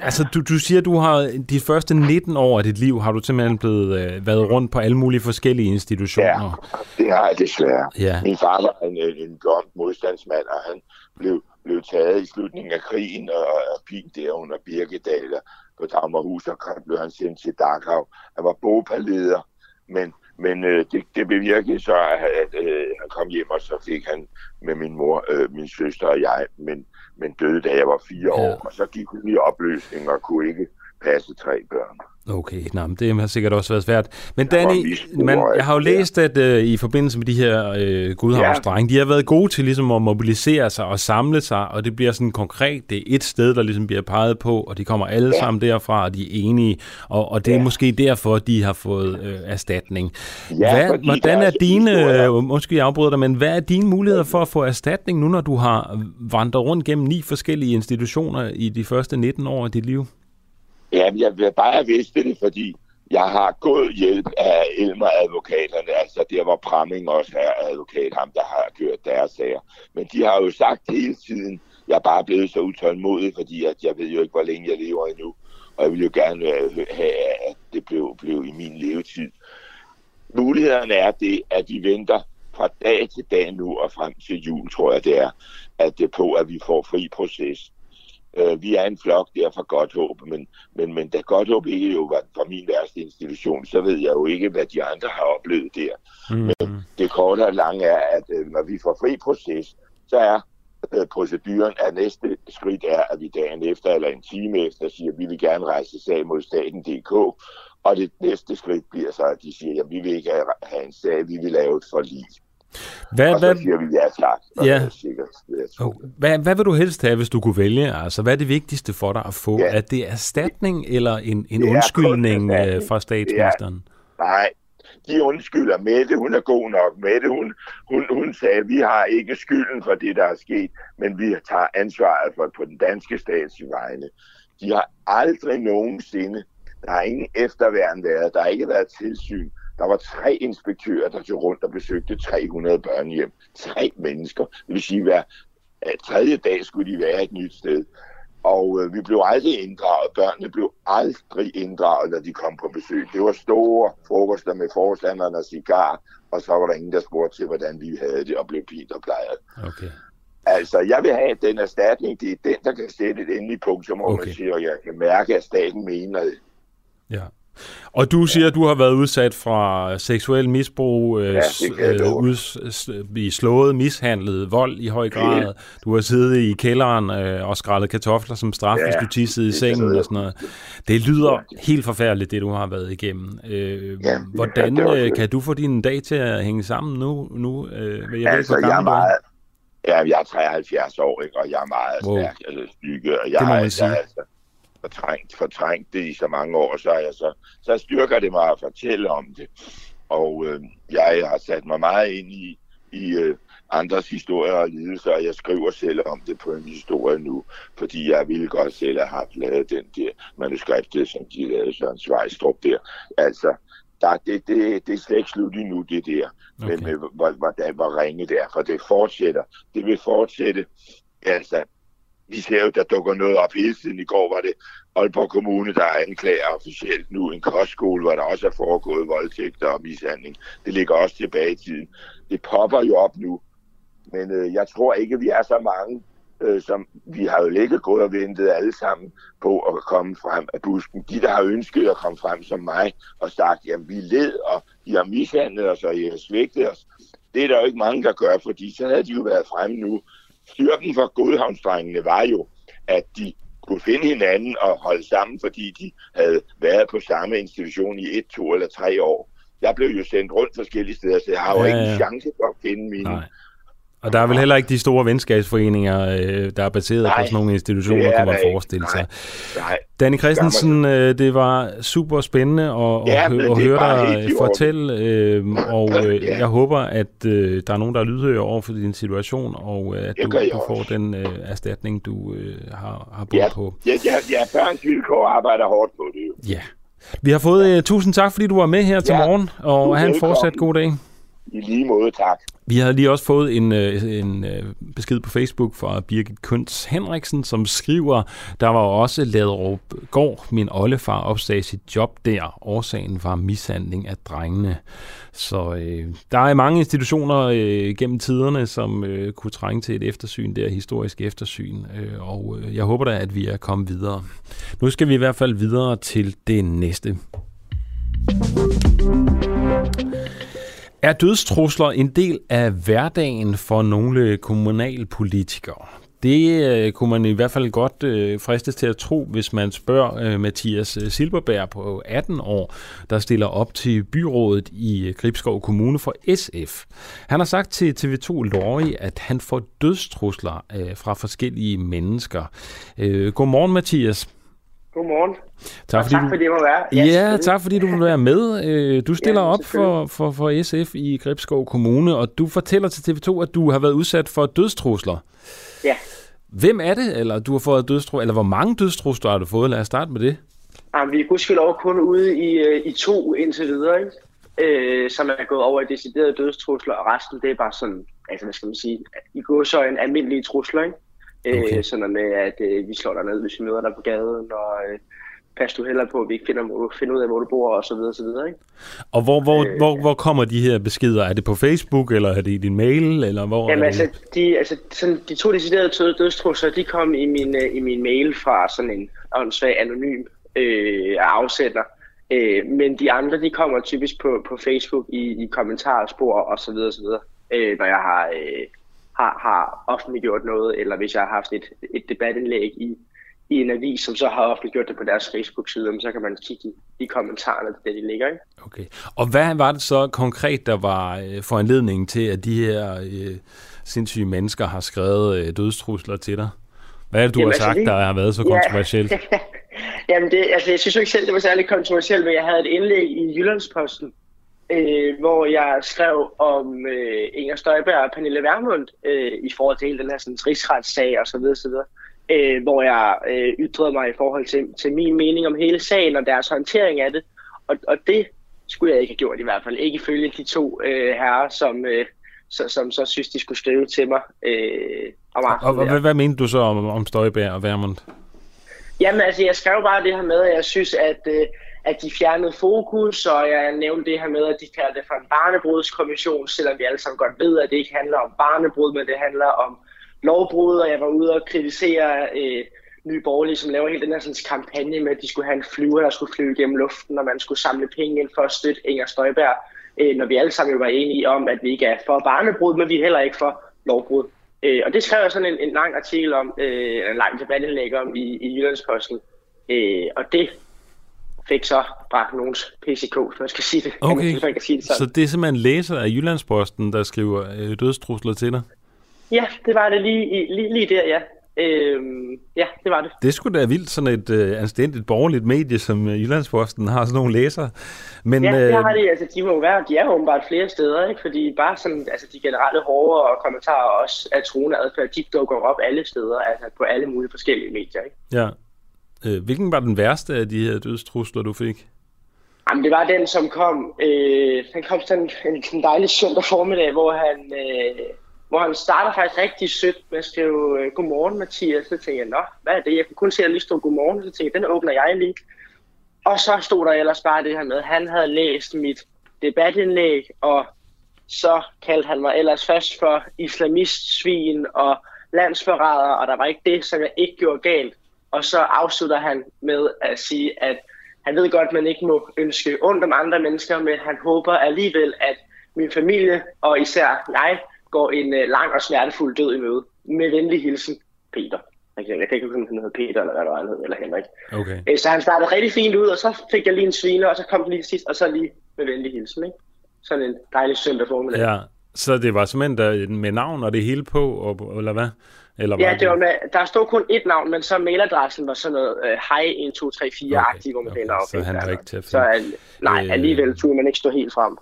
Speaker 1: Altså, du, du siger, du har de første 19 år af dit liv, har du simpelthen blevet øh, været rundt på alle mulige forskellige institutioner.
Speaker 11: Ja, det har jeg desværre. Ja. Min far var en, en gomt modstandsmand, og han blev, blev taget i slutningen af krigen og, og pint der under Birkedal på Dagmarhus, og blev han sendt til Dachau. Han var bogpalleder, men, men øh, det, det bevirkede så, at, at øh, han kom hjem, og så fik han med min mor, øh, min søster og jeg, men men døde, da jeg var fire ja. år, og så gik hun i opløsning og kunne ikke passe tre børn.
Speaker 1: Okay, nej, men det har sikkert også været svært. Men Danny, man, jeg har jo læst, at uh, i forbindelse med de her uh, gudhavnsdrenge, ja. de har været gode til ligesom at mobilisere sig og samle sig, og det bliver sådan konkret, det er et sted, der ligesom bliver peget på, og de kommer alle ja. sammen derfra, og de er enige, og, og det er ja. måske derfor, de har fået uh, erstatning. Ja, hvad, hvordan er dine, uh, måske jeg afbryder dig, men hvad er dine muligheder for at få erstatning nu, når du har vandret rundt gennem ni forskellige institutioner i de første 19 år af dit liv?
Speaker 11: Ja, jeg vil bare have vidst det, fordi jeg har god hjælp af Elmer-advokaterne, altså der var Pramming også er advokat, ham der har kørt deres sager. Men de har jo sagt hele tiden, jeg er bare blevet så utålmodig, fordi at jeg ved jo ikke, hvor længe jeg lever endnu. Og jeg vil jo gerne øh, have, at det blev, blev i min levetid. Mulighederne er det, at de venter fra dag til dag nu og frem til jul, tror jeg det er, at det er på, at vi får fri proces. Øh, vi er en flok der fra godt håb, men, men, men da godt håb ikke jo var for min værste institution, så ved jeg jo ikke, hvad de andre har oplevet der. Mm. Men det korte og lange er, at øh, når vi får fri proces, så er øh, proceduren, at næste skridt er, at vi dagen efter eller en time efter siger, at vi vil gerne rejse sag mod staten.dk, og det næste skridt bliver så, at de siger, at vi vil ikke have en sag, vi vil lave et forlig. Hvad, og så hvad, siger vi ja tak.
Speaker 1: Ja. Sikkert, oh, hvad, hvad vil du helst have, hvis du kunne vælge? Altså, hvad er det vigtigste for dig at få? Ja. Er det erstatning eller en, en undskyldning øh, fra statsministeren?
Speaker 11: Er, nej, de undskylder. Mette, hun er god nok. Mette, hun, hun, hun sagde, vi har ikke skylden for det, der er sket, men vi tager ansvaret for på den danske stats vegne. De har aldrig nogensinde, der har ingen efterværn været, der har ikke været tilsyn. Der var tre inspektører, der tog rundt og besøgte 300 børnehjem. Tre mennesker. Det vil sige, at hver tredje dag skulle de være et nyt sted. Og øh, vi blev aldrig inddraget. Børnene blev aldrig inddraget, når de kom på besøg. Det var store frokoster med forstanderne og cigar, og så var der ingen, der spurgte til, hvordan vi havde det, og blev pint og plejet. Okay. Altså, jeg vil have den erstatning. Det er den, der kan sætte et endeligt punkt, som okay. man siger, og jeg kan mærke, at staten mener det.
Speaker 1: Ja. Og du siger, at du har været udsat for seksuel misbrug, øh, ja, øh, ud, slået, mishandlet, vold i høj grad. Ja. Du har siddet i kælderen øh, og skrællet kartofler som straf, ja, hvis du tissede i sengen og sådan noget. Det lyder ja. helt forfærdeligt, det du har været igennem. Øh, ja, hvordan øh, kan du få din dag til at hænge sammen nu? nu øh,
Speaker 11: jeg altså, ved, jeg er meget... Ja, jeg er 73 år, ikke? og jeg er meget wow. stærk, altså stykke, og jeg, det må man sige. Jeg, altså, fortrængt, fortrængt det i så mange år, så, jeg, så, så styrker det mig at fortælle om det. Og øh, jeg har sat mig meget ind i, i øh, andres historier og lidelser, og jeg skriver selv om det på en historie nu, fordi jeg ville godt selv have haft lavet den der manuskript, som de lavede Søren Svejstrup der. Altså, der, det, det, det er slet ikke slut endnu, det der, okay. men med, hvor, hvor, hvor ringe det er, for det fortsætter. Det vil fortsætte, altså, vi ser jo, der dukker noget op hele tiden. I går var det Aalborg Kommune, der anklager officielt nu en kostskole, hvor der også er foregået voldtægter og mishandling. Det ligger også tilbage i tiden. Det popper jo op nu. Men øh, jeg tror ikke, vi er så mange, øh, som vi har jo ligget gået og ventet alle sammen på at komme frem af busken. De, der har ønsket at komme frem som mig og sagt, jamen vi led, og I har mishandlet os, og I har svigtet os. Det er der jo ikke mange, der gør, fordi så havde de jo været fremme nu styrken for godhavnsdrengene var jo, at de kunne finde hinanden og holde sammen, fordi de havde været på samme institution i et, to eller tre år. Jeg blev jo sendt rundt forskellige steder, så jeg har jo ja, ikke en chance for at finde mine. Nej.
Speaker 1: Og der er vel heller ikke de store venskabsforeninger, øh, der er baseret nej, på sådan nogle institutioner, kan man forestille sig. Nej, Danny Christensen, øh, det var super spændende at, ja, at, at høre dig fortælle, øh, og øh, ja. jeg håber, at øh, der er nogen, der er lydhører over for din situation, og øh, at du, du får den øh, erstatning, du øh, har, har brugt
Speaker 11: ja,
Speaker 1: på.
Speaker 11: Ja, ja, ja, børns vilkår arbejder hårdt på det
Speaker 1: jo. Ja. Vi har fået uh, tusind tak, fordi du var med her til ja, morgen, og have en fortsat god dag.
Speaker 11: I lige måde, tak.
Speaker 1: Vi har lige også fået en, øh, en øh, besked på Facebook fra Birgit Køns Henriksen, som skriver, der var også Laderup Gård, min oldefar, opsagde sit job der. Årsagen var mishandling af drengene. Så øh, der er mange institutioner øh, gennem tiderne, som øh, kunne trænge til et eftersyn, der historisk eftersyn. Øh, og øh, jeg håber da, at vi er kommet videre. Nu skal vi i hvert fald videre til det næste. Er dødstrusler en del af hverdagen for nogle kommunalpolitikere? Det øh, kunne man i hvert fald godt øh, fristes til at tro, hvis man spørger øh, Mathias øh, Silberberg på 18 år, der stiller op til byrådet i øh, Gribskov Kommune for SF. Han har sagt til TV2 Lorry, at han får dødstrusler øh, fra forskellige mennesker. Øh, godmorgen Mathias.
Speaker 12: Godmorgen.
Speaker 1: Tak, fordi, tak
Speaker 12: fordi du, må være.
Speaker 1: Ja, ja tak fordi du vil være med. Øh, du stiller ja, op for, for, for SF i Gribskov Kommune, og du fortæller til TV2, at du har været udsat for dødstrusler.
Speaker 12: Ja.
Speaker 1: Hvem er det, eller du har fået dødstrusler, eller hvor mange dødstrusler har du fået? Lad os starte med det.
Speaker 12: Jamen, vi er gudskelov kun ude i, øh, i to indtil videre, ikke? Øh, som er gået over i deciderede dødstrusler, og resten det er bare sådan, altså hvad skal man sige, i går så en almindelig trusler, ikke? Okay. Øh, sådan med, at øh, vi slår dig ned, hvis vi møder dig på gaden, og øh, pas du heller på, at vi ikke finder, hvor du finder ud af, hvor du bor, og så videre, og så videre, ikke?
Speaker 1: Og hvor, hvor, øh, hvor, hvor kommer de her beskeder? Er det på Facebook, eller er det i din mail, eller hvor
Speaker 12: Jamen
Speaker 1: er
Speaker 12: altså,
Speaker 1: det?
Speaker 12: de, altså sådan, de to deciderede dødstrusler, de kom i min, øh, i min mail fra sådan en åndssvag anonym øh, afsender. Øh, men de andre, de kommer typisk på, på Facebook i, i kommentarspor og så videre, så videre øh, når jeg har, øh, har, har offentliggjort noget, eller hvis jeg har haft et, et debatindlæg i, i en avis, som så har offentliggjort det på deres Facebook-side, så kan man kigge i, i kommentarerne det, de ligger. Ikke?
Speaker 1: Okay. Og hvad var det så konkret, der var øh, foranledningen til, at de her øh, sindssyge mennesker har skrevet øh, dødstrusler til dig? Hvad er det, du
Speaker 12: Jamen,
Speaker 1: har
Speaker 12: altså,
Speaker 1: sagt,
Speaker 12: det-
Speaker 1: der har været så
Speaker 12: Ja.
Speaker 1: kontroversielt?
Speaker 12: Jamen, det, altså, jeg synes jo ikke selv, det var særlig kontroversielt, men jeg havde et indlæg i Jyllandsposten, øh, hvor jeg skrev om øh, Inger Støjberg og Pernille Vermund øh, i forhold til hele den her sådan, rigsretssag og så videre, så videre øh, hvor jeg øh, ytrede mig i forhold til, til min mening om hele sagen og deres håndtering af det. Og, og det skulle jeg ikke have gjort i hvert fald. Ikke ifølge de to øh, herrer, som, øh, så, som så synes, de skulle skrive til mig øh, om
Speaker 1: Og,
Speaker 12: aftenen.
Speaker 1: og
Speaker 12: der.
Speaker 1: hvad, hvad mente du så om, om Støjberg og Vermund?
Speaker 12: Jamen altså, jeg skrev bare det her med, at jeg synes, at, øh, at de fjernede fokus, og jeg nævnte det her med, at de kalder det for en barnebrudskommission, selvom vi alle sammen godt ved, at det ikke handler om barnebrud, men det handler om lovbrud, og jeg var ude og kritisere øh, Nye Borgerlige, som laver hele den her sådan, kampagne med, at de skulle have en flyver, der skulle flyve gennem luften, og man skulle samle penge ind for at støtte Inger Støjberg, øh, når vi alle sammen jo var enige om, at vi ikke er for barnebrud, men vi er heller ikke for lovbrud. Øh, og det skrev jeg sådan en, en lang artikel om, øh, en lang debatindlæg om i, i Jyllandsposten. Øh, og det fik så bragt nogens PCK, hvis man skal sige det.
Speaker 1: Okay,
Speaker 12: Hvis man kan sige det
Speaker 1: så
Speaker 12: sådan.
Speaker 1: det er simpelthen læser af Jyllandsposten, der skriver øh, dødstrusler til dig?
Speaker 12: Ja, det var det lige, lige, lige der, ja. Øhm, ja, det var det.
Speaker 1: Det skulle da vildt, sådan et øh, anstændigt borgerligt medie, som øh, Jyllandsposten har sådan nogle læsere. Men,
Speaker 12: Ja, det
Speaker 1: øh,
Speaker 12: har de. Altså, de må jo være, de er jo åbenbart flere steder, ikke? Fordi bare sådan, altså de generelle hårde og kommentarer også af truende adfærd, de dukker op alle steder, altså på alle mulige forskellige medier, ikke?
Speaker 1: ja. Øh, hvilken var den værste af de her dødstrusler, du fik?
Speaker 12: Jamen, det var den, som kom, øh, den kom sådan en, en dejlig søndag formiddag, hvor han, øh, hvor han starter faktisk rigtig sødt med at skrive øh, Godmorgen, Mathias. Så tænkte jeg, nå, hvad er det? Jeg kunne kun se, at der lige stod Godmorgen, så tænkte jeg, den åbner jeg lige. Og så stod der ellers bare det her med, han havde læst mit debatindlæg, og så kaldte han mig ellers først for islamistsvin og landsforræder, og der var ikke det, som jeg ikke gjorde galt. Og så afslutter han med at sige, at han ved godt, at man ikke må ønske ondt om andre mennesker, men han håber alligevel, at min familie og især jeg går en øh, lang og smertefuld død i møde. Med venlig hilsen, Peter. Jeg kan ikke huske, om han hedder Peter, eller hvad det var, han hed, eller Henrik.
Speaker 1: Okay.
Speaker 12: Øh, Så han startede rigtig fint ud, og så fik jeg lige en sviner, og så kom den lige sidst, og så lige med venlig hilsen. Ikke? Sådan en dejlig søndag formiddag.
Speaker 1: Ja, så det var simpelthen der, med navn og det hele på, og, eller hvad? Eller
Speaker 12: Ja, det var med, der stod kun ét navn, men så mailadressen var sådan noget øh, hej 1, 2, 3, 4-agtigt, hvor man okay, okay,
Speaker 1: så han var ikke til at
Speaker 12: Så al- nej,
Speaker 1: Øh.
Speaker 12: alligevel turde man ikke stå helt frem.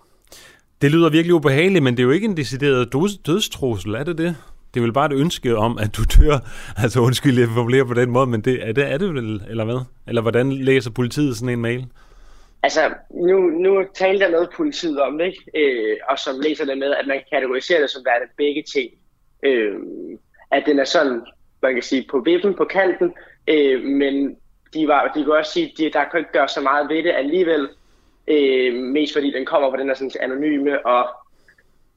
Speaker 1: Det lyder virkelig ubehageligt, men det er jo ikke en decideret døds- dødstrussel, er det det? Det er vel bare et ønske om, at du dør. Altså undskyld, jeg formulerer på den måde, men det, er, det, er det vel, eller hvad? Eller hvordan læser politiet sådan en mail?
Speaker 12: Altså, nu, nu talte jeg med politiet om det, ikke? Øh, og som læser det med, at man kategoriserer det som værende begge ting. Øh, at den er sådan, man kan sige, på vippen, på kanten, øh, men de, var, de kan også sige, at de, der kan ikke gøre så meget ved det alligevel, øh, mest fordi den kommer på den her sådan, anonyme, og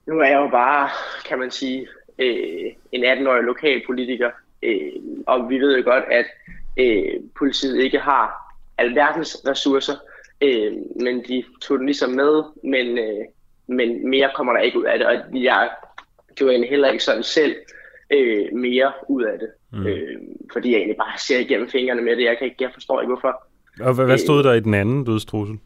Speaker 12: nu er jeg jo bare, kan man sige, øh, en 18-årig lokalpolitiker, øh, og vi ved jo godt, at øh, politiet ikke har alverdens ressourcer, øh, men de tog den ligesom med, men, øh, men mere kommer der ikke ud af det, og jeg gjorde en heller ikke sådan selv øh, mere ud af det, mm. øh, fordi jeg egentlig bare ser igennem fingrene med det, jeg, kan ikke, jeg forstår ikke hvorfor.
Speaker 1: Og hvad, hvad stod der i den anden dødstrussel?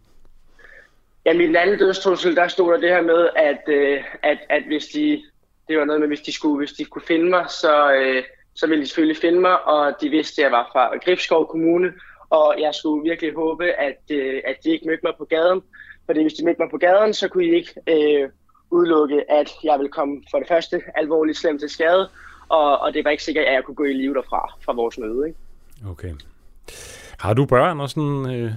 Speaker 12: Ja, i den anden dødstrussel, der stod der det her med, at, øh, at, at hvis de, det var noget med, hvis de skulle, hvis de kunne finde mig, så, øh, så ville de selvfølgelig finde mig, og de vidste, at jeg var fra Gribskov Kommune, og jeg skulle virkelig håbe, at, øh, at de ikke mødte mig på gaden, fordi hvis de mødte mig på gaden, så kunne de ikke øh, udelukke, at jeg ville komme for det første alvorligt slemt til skade, og, og det var ikke sikkert, at jeg kunne gå i live derfra, fra vores møde. Ikke?
Speaker 1: Okay. Har du børn og sådan... Øh...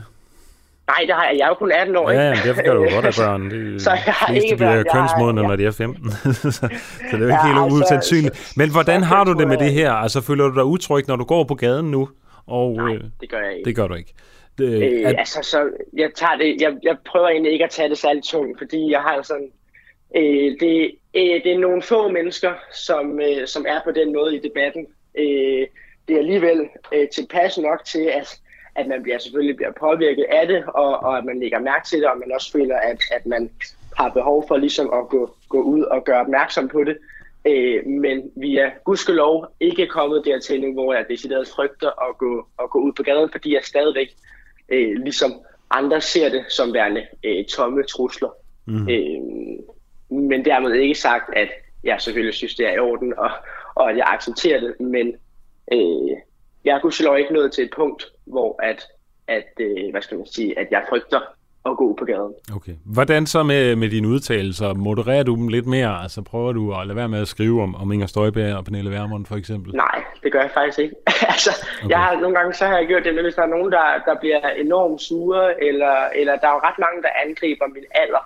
Speaker 12: Nej, det har jeg. Jeg er jo kun 18 år,
Speaker 1: Ja,
Speaker 12: ikke?
Speaker 1: ja, derfor kan du godt have børn. Det,
Speaker 12: Så jeg har ikke
Speaker 1: bliver
Speaker 12: børn. Har-
Speaker 1: kønsmodne,
Speaker 12: ja.
Speaker 1: når de er 15. så, så det er jo ikke
Speaker 12: Ja,
Speaker 1: helt
Speaker 12: altså,
Speaker 1: usandsynligt. Men hvordan har du det med det her? Altså, føler du dig utryg, når du går på gaden nu? Og,
Speaker 12: Nej,
Speaker 1: øh,
Speaker 12: det gør jeg ikke.
Speaker 1: Det gør du ikke.
Speaker 12: Det, øh, at... Altså, så jeg, tager det, jeg, jeg prøver egentlig ikke at tage det særlig tungt, fordi jeg har sådan... Øh, det, øh, det er nogle få mennesker, som, øh, som er på den måde i debatten. Øh, det er alligevel øh, tilpas nok til, at, at man bliver, selvfølgelig bliver påvirket af det, og, og at man lægger mærke til det, og man også føler, at, at man har behov for ligesom at gå, gå ud og gøre opmærksom på det. Øh, men vi er gudskelov ikke kommet dertil nu, hvor jeg decideret frygter at gå, at gå ud på gaden, fordi jeg stadigvæk, øh, ligesom andre ser det som værende øh, tomme trusler. Mm. Øh, men dermed ikke sagt, at jeg selvfølgelig synes, det er i orden, og, og at jeg accepterer det, men øh, jeg er gudskelov ikke nået til et punkt, hvor at, at øh, hvad skal man sige, at jeg frygter at gå på gaden.
Speaker 1: Okay. Hvordan så med, med dine udtalelser? Modererer du dem lidt mere? Altså prøver du at lade være med at skrive om, om Inger Støjberg og Pernille Vermund for eksempel?
Speaker 12: Nej, det gør jeg faktisk ikke. altså, okay. jeg har, nogle gange så har jeg gjort det, hvis der er nogen, der, der bliver enormt sure, eller, eller der er jo ret mange, der angriber min alder,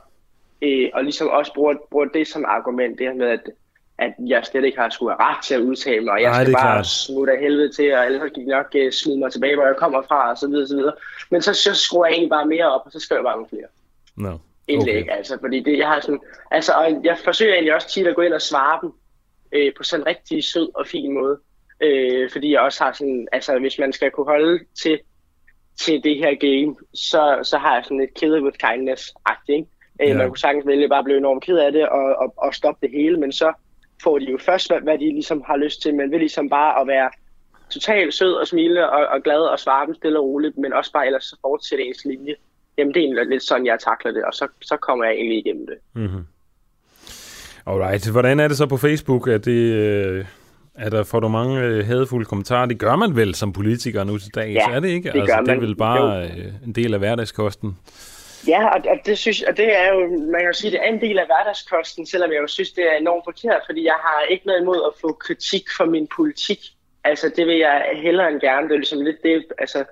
Speaker 12: øh, og ligesom også bruger, bruger det som argument, det her med, at at jeg slet ikke har skulle have ret til at udtale mig, og jeg Nej, skal bare klart. smutte af helvede til, og ellers kan nok uh, smide mig tilbage, hvor jeg kommer fra, og så videre, så videre. Men så, så skruer jeg egentlig bare mere op, og så skriver jeg bare nogle flere.
Speaker 1: No.
Speaker 12: Indlæg, okay. altså, fordi det, jeg har sådan, altså, og jeg forsøger egentlig også tit at gå ind og svare dem, øh, på sådan en rigtig sød og fin måde. Øh, fordi jeg også har sådan, altså, hvis man skal kunne holde til, til det her game, så, så har jeg sådan et kill with kindness-agtigt, ikke? Øh, yeah. Man kunne sagtens vælge bare at blive enormt ked af det og, og, og stoppe det hele, men så får de jo først, hvad, hvad de ligesom har lyst til, men vil ligesom bare at være totalt sød og smile og, og glad og svare dem stille og roligt, men også bare ellers fortsætte ens linje. Jamen det er egentlig lidt sådan, jeg takler det, og så, så kommer jeg egentlig igennem det.
Speaker 1: Mm-hmm. Alright, hvordan er det så på Facebook? Er det, øh, er der, får du mange øh, hadefulde kommentarer? Det gør man vel som politiker nu til dag,
Speaker 12: ja,
Speaker 1: er det ikke?
Speaker 12: det altså,
Speaker 1: det er vel bare øh, en del af hverdagskosten?
Speaker 12: Ja, og, og det synes og det er jo, man kan jo sige, det er en del af hverdagskosten, selvom jeg jo synes, det er enormt forkert, fordi jeg har ikke noget imod at få kritik for min politik. Altså, det vil jeg hellere end gerne. Det er ligesom lidt det, altså,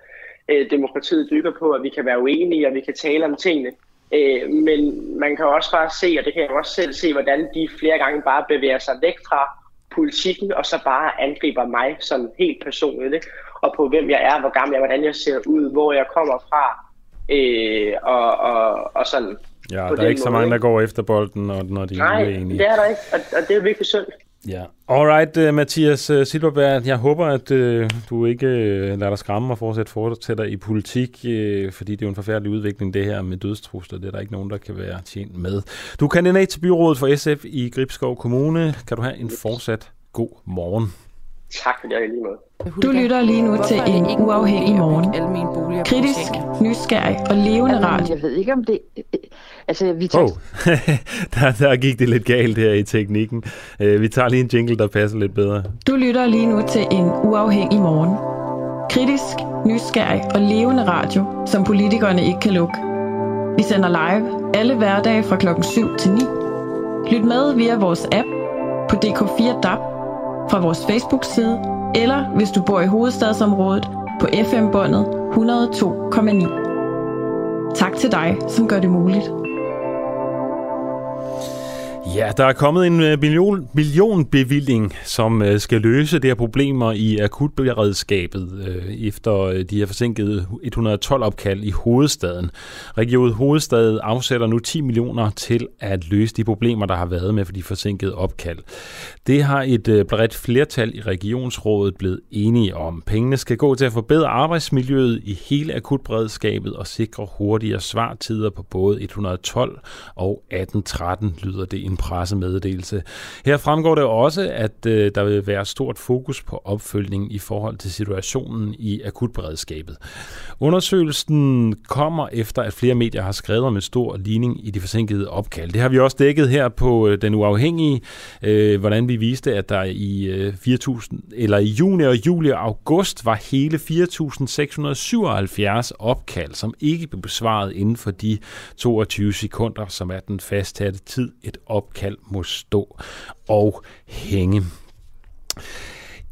Speaker 12: øh, demokratiet bygger på, at vi kan være uenige, og vi kan tale om tingene. Øh, men man kan jo også bare se, og det kan jeg også selv se, hvordan de flere gange bare bevæger sig væk fra politikken, og så bare angriber mig som helt personligt, og på hvem jeg er, hvor gammel jeg er, hvordan jeg ser ud, hvor jeg kommer fra, øh, og, og, og sådan.
Speaker 1: Ja, der er ikke måde. så mange, der går efter bolden, når, når de
Speaker 12: Nej,
Speaker 1: er uenige.
Speaker 12: det er der ikke, og, og det er virkelig synd.
Speaker 1: Ja. Alright, uh, Mathias uh, Silberberg, jeg håber, at uh, du ikke uh, lader dig skræmme og fortsætte fortsætter i politik, uh, fordi det er jo en forfærdelig udvikling, det her med dødstrusler. Det er der ikke nogen, der kan være tjent med. Du er kandidat til byrådet for SF i Gribskov Kommune. Kan du have en fortsat god morgen.
Speaker 12: Tak for det, lige måde.
Speaker 3: Du lytter lige nu til en uafhængig morgen. Kritisk, nysgerrig og levende radio.
Speaker 5: Jeg ved ikke, om det... Altså, vi tager... Oh.
Speaker 1: der, der gik det lidt galt her i teknikken. Uh, vi tager lige en jingle, der passer lidt bedre.
Speaker 3: Du lytter lige nu til en uafhængig morgen. Kritisk, nysgerrig og levende radio, som politikerne ikke kan lukke. Vi sender live alle hverdage fra klokken 7 til 9. Lyt med via vores app på DK4 DAB, fra vores Facebook-side eller hvis du bor i hovedstadsområdet på FM-båndet 102,9. Tak til dig, som gør det muligt.
Speaker 1: Ja, der er kommet en million, million, millionbevilling, som øh, skal løse de her problemer i akutberedskabet øh, efter øh, de her forsinkede 112 opkald i hovedstaden. Region Hovedstad afsætter nu 10 millioner til at løse de problemer, der har været med for de forsinkede opkald. Det har et bredt flertal i regionsrådet blevet enige om. Pengene skal gå til at forbedre arbejdsmiljøet i hele akutberedskabet og sikre hurtigere svartider på både 112 og 1813, lyder det en pressemeddelelse. Her fremgår det også, at øh, der vil være stort fokus på opfølgning i forhold til situationen i akutberedskabet. Undersøgelsen kommer efter, at flere medier har skrevet om en stor ligning i de forsinkede opkald. Det har vi også dækket her på øh, Den Uafhængige, øh, hvordan vi viste, at der i øh, 4000 eller i juni og juli og august var hele 4.677 opkald, som ikke blev besvaret inden for de 22 sekunder, som er den fastsatte tid, et op kald må stå og hænge.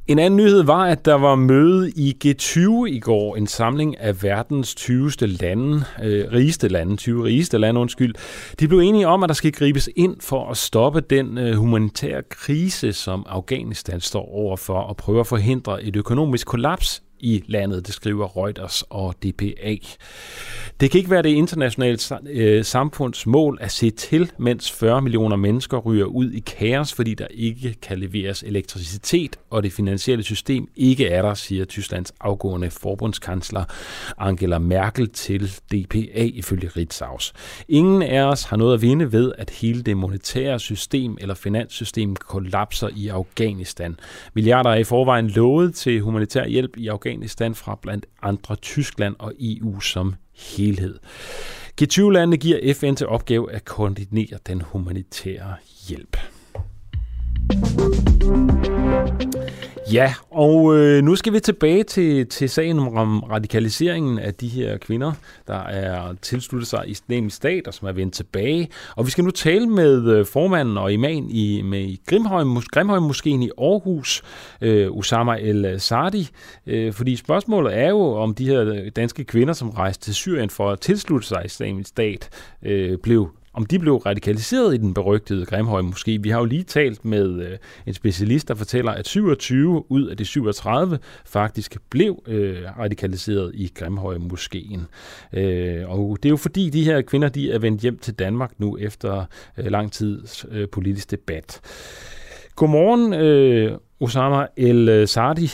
Speaker 1: En anden nyhed var, at der var møde i G20 i går, en samling af verdens 20. lande, øh, rigeste lande, 20 rigeste lande, undskyld. De blev enige om, at der skal gribes ind for at stoppe den øh, humanitære krise, som Afghanistan står overfor, og prøve at forhindre et økonomisk kollaps i landet, det skriver Reuters og DPA. Det kan ikke være det internationale øh, samfunds mål at se til, mens 40 millioner mennesker ryger ud i kaos, fordi der ikke kan leveres elektricitet, og det finansielle system ikke er der, siger Tysklands afgående forbundskansler Angela Merkel til DPA ifølge Ritzhaus. Ingen af os har noget at vinde ved, at hele det monetære system eller finanssystem kollapser i Afghanistan. Milliarder er i forvejen lovet til humanitær hjælp i Afghanistan fra blandt andre Tyskland og EU som helhed. G20-landene giver FN til opgave at koordinere den humanitære hjælp. Ja, og øh, nu skal vi tilbage til, til sagen om radikaliseringen af de her kvinder, der er tilsluttet sig islamisk stat og som er vendt tilbage. Og vi skal nu tale med øh, formanden og imam i, med Grimhøj, Grimhøj Moskeen i Aarhus, øh, Osama El Sadi, øh, fordi spørgsmålet er jo, om de her danske kvinder, som rejste til Syrien for at tilslutte sig islamisk stat, øh, blev om de blev radikaliseret i den berygtede Grimhøj måske. Vi har jo lige talt med øh, en specialist, der fortæller, at 27 ud af de 37 faktisk blev øh, radikaliseret i Grimhøj moskeen. Øh, og det er jo fordi, de her kvinder de er vendt hjem til Danmark nu efter øh, lang tids øh, politisk debat. Godmorgen, øh, Osama El Sardi.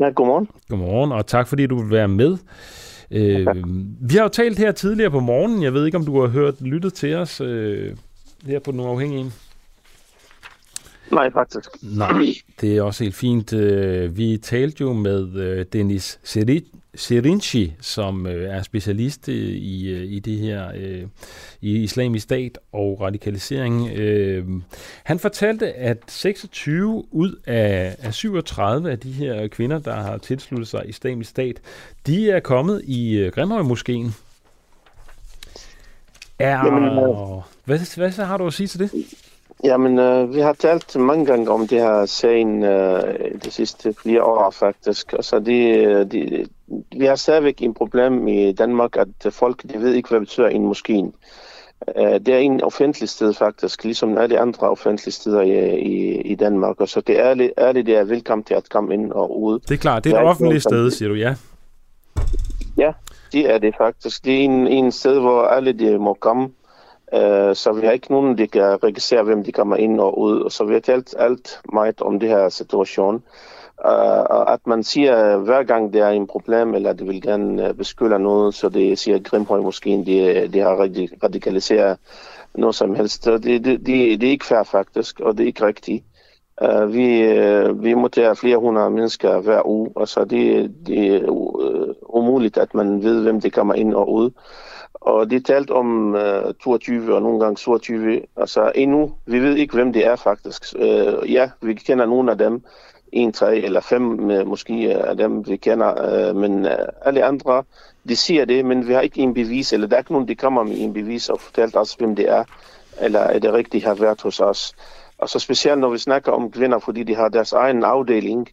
Speaker 13: Ja, godmorgen.
Speaker 1: Godmorgen, og tak fordi du vil være med. Øh, vi har jo talt her tidligere på morgenen. Jeg ved ikke, om du har hørt lyttet til os øh, her på Den Uafhængige.
Speaker 13: Nej, faktisk.
Speaker 1: Nej, det er også helt fint. Øh, vi talte jo med øh, Dennis Serinci, som øh, er specialist i, i det her i islamisk stat og radikalisering. Han fortalte, at 26 ud af, af 37 af de her kvinder, der har tilsluttet sig islamisk stat, de er kommet i Grimhøj-moskeen. Er, Jamen, hvad, hvad, hvad har du at sige til det?
Speaker 13: Jamen, øh, vi har talt mange gange om det her sagen øh, de sidste flere år faktisk. Altså, det, de, vi har stadigvæk en problem i Danmark, at folk de ved ikke, hvad det betyder en moskeen. Øh, det er en offentlig sted faktisk, ligesom alle andre offentlige steder i, i, i Danmark. Og så det er alle, alle det er velkommen til at komme ind og ud.
Speaker 1: Det er klart, det er et offentligt sted, siger du, ja.
Speaker 13: Ja, det er det faktisk. Det er en, en sted, hvor alle de må komme Øh, så vi har ikke nogen, der kan registrere, hvem de kommer ind og ud. Så vi har talt alt meget om det her situation. Og at man siger, hver gang det er en problem, eller det vil gerne øh, beskylde noget, så det siger Grimhøj måske, de, de øh, har radikaliseret noget som helst. Det, det, det, det er ikke fair faktisk, og det er ikke rigtigt. Uh, vi, uh, vi modtager flere hundrede mennesker hver uge, og så det, det er uh, umuligt, at man ved, hvem det kommer ind og ud. Og det talt om uh, 22 og nogle gange 27. Altså endnu, vi ved ikke, hvem det er faktisk. Uh, ja, vi kender nogle af dem. En, tre eller fem uh, måske øh, af dem, vi kender. Uh, men uh, alle andre, de siger det, men vi har ikke en bevis. Eller der er ikke nogen, der kommer med en bevis og fortæller os, hvem det er. Eller er det rigtigt har været hos os. Og så specielt, når vi snakker om kvinder, fordi de har deres egen afdeling,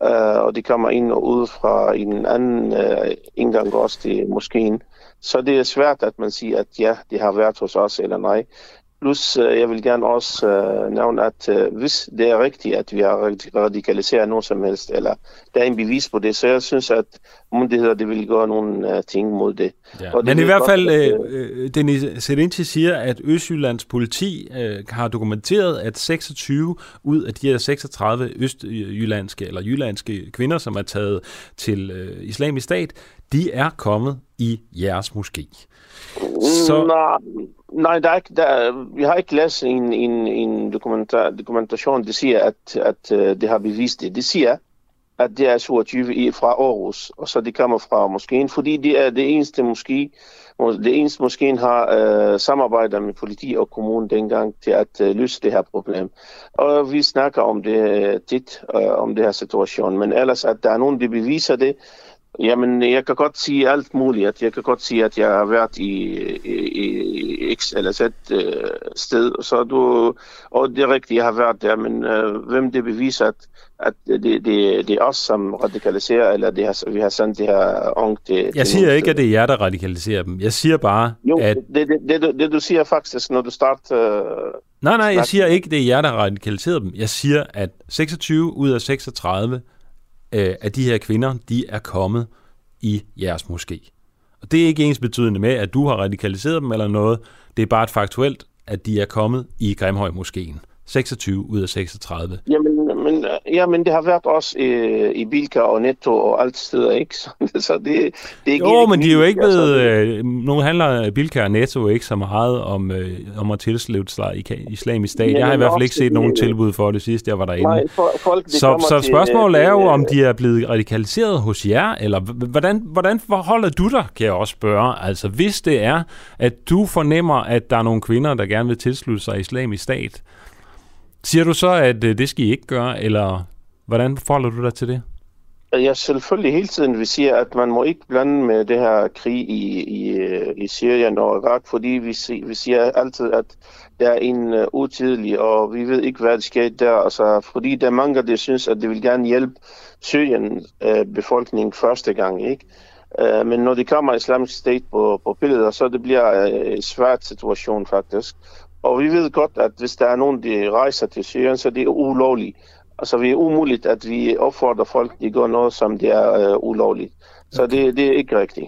Speaker 13: uh, og de kommer ind og ud fra en anden uh, indgang også til moskeen. Så det er svært, at man siger, at ja, det har været hos os eller nej. Plus, øh, jeg vil gerne også uh, nævne, at uh, hvis det er rigtigt, at vi har radikaliseret noget som helst, eller der er en bevis på det, så jeg synes, at myndigheder det vil gøre nogle uh, ting mod det.
Speaker 1: Ja. Og det Men i hvert fald, øh, Denis Serinci siger, at Østjyllands politi øh, har dokumenteret, at 26 ud af de her 36 østjyllandske eller jyllandske kvinder, som er taget til øh, islamisk stat, de er kommet i jeres moské.
Speaker 13: Så... Nej, nej der er ikke, der, vi har ikke læst en, en, en dokumenta, dokumentation, der siger, at, at uh, det har bevist det. Det siger, at det er 27 i, fra Aarhus, og så det kommer fra moskeen, fordi det er det eneste moské, det eneste moskeen har uh, samarbejdet med politi og kommunen dengang til at uh, løse det her problem. Og vi snakker om det uh, tit, uh, om det her situation, men ellers at der er nogen, der beviser det, Jamen, jeg kan godt sige alt muligt. Jeg kan godt sige, at jeg har været i, i, i X eller Z uh, sted, så du, og det er rigtigt, jeg har været der, men uh, hvem det beviser, at, at det, det, det er os, som radikaliserer, eller det har, vi har sendt det her ung til...
Speaker 1: Jeg
Speaker 13: til
Speaker 1: siger ikke, at det er jer, der radikaliserer dem. Jeg siger bare,
Speaker 13: jo,
Speaker 1: at...
Speaker 13: Det, det, det, det, det du siger faktisk, når du starter... Uh,
Speaker 1: nej, nej, jeg siger ikke, det er jer, der radikaliserer dem. Jeg siger, at 26 ud af 36 øh, at de her kvinder, de er kommet i jeres moské. Og det er ikke ens betydende med, at du har radikaliseret dem eller noget. Det er bare et faktuelt, at de er kommet i Grimhøj Moskeen. 26 ud af 36.
Speaker 13: Jamen, men, ja, men det har været også i, i Bilka og Netto og alt steder, ikke? Så, så det, det er ikke
Speaker 1: Jo, men de er jo ikke
Speaker 13: altså,
Speaker 1: ved... Øh, nogle handler Bilka og Netto ikke så meget om, øh, om at tilslutte sig islamisk stat.
Speaker 13: Ja,
Speaker 1: jeg har i hvert fald ikke set
Speaker 13: det-
Speaker 1: nogen tilbud for det sidste, jeg var derinde.
Speaker 13: Nej, for, folk,
Speaker 1: så så
Speaker 13: til-
Speaker 1: spørgsmålet er jo,
Speaker 13: til,
Speaker 1: om de er blevet radikaliseret hos jer, eller hvordan, hvordan forholder du dig, kan jeg også spørge. Altså, hvis det er, at du fornemmer, at der er nogle kvinder, der gerne vil tilslutte sig islamisk stat, siger du så, at øh, det skal I ikke gøre, eller hvordan forholder du dig til det?
Speaker 13: Ja, selvfølgelig hele tiden. vil sige, at man må ikke blande med det her krig i, i, øh, i Syrien og Irak, fordi vi, vi siger altid, at der er en øh, uh, utidlig, og vi ved ikke, hvad der sker der. Altså, fordi der er mange, der synes, at de vil gerne hjælpe Syrien uh, befolkning første gang, ikke? Uh, men når det kommer islamisk stat på, på billeder, så det bliver uh, en svær situation faktisk. Og vi ved godt, at hvis der er nogen, der rejser til Syrien, så det er ulovligt. Altså, det er umuligt, at vi opfordrer folk, de gør noget, som det er uh, ulovligt. Så det, det er ikke rigtigt.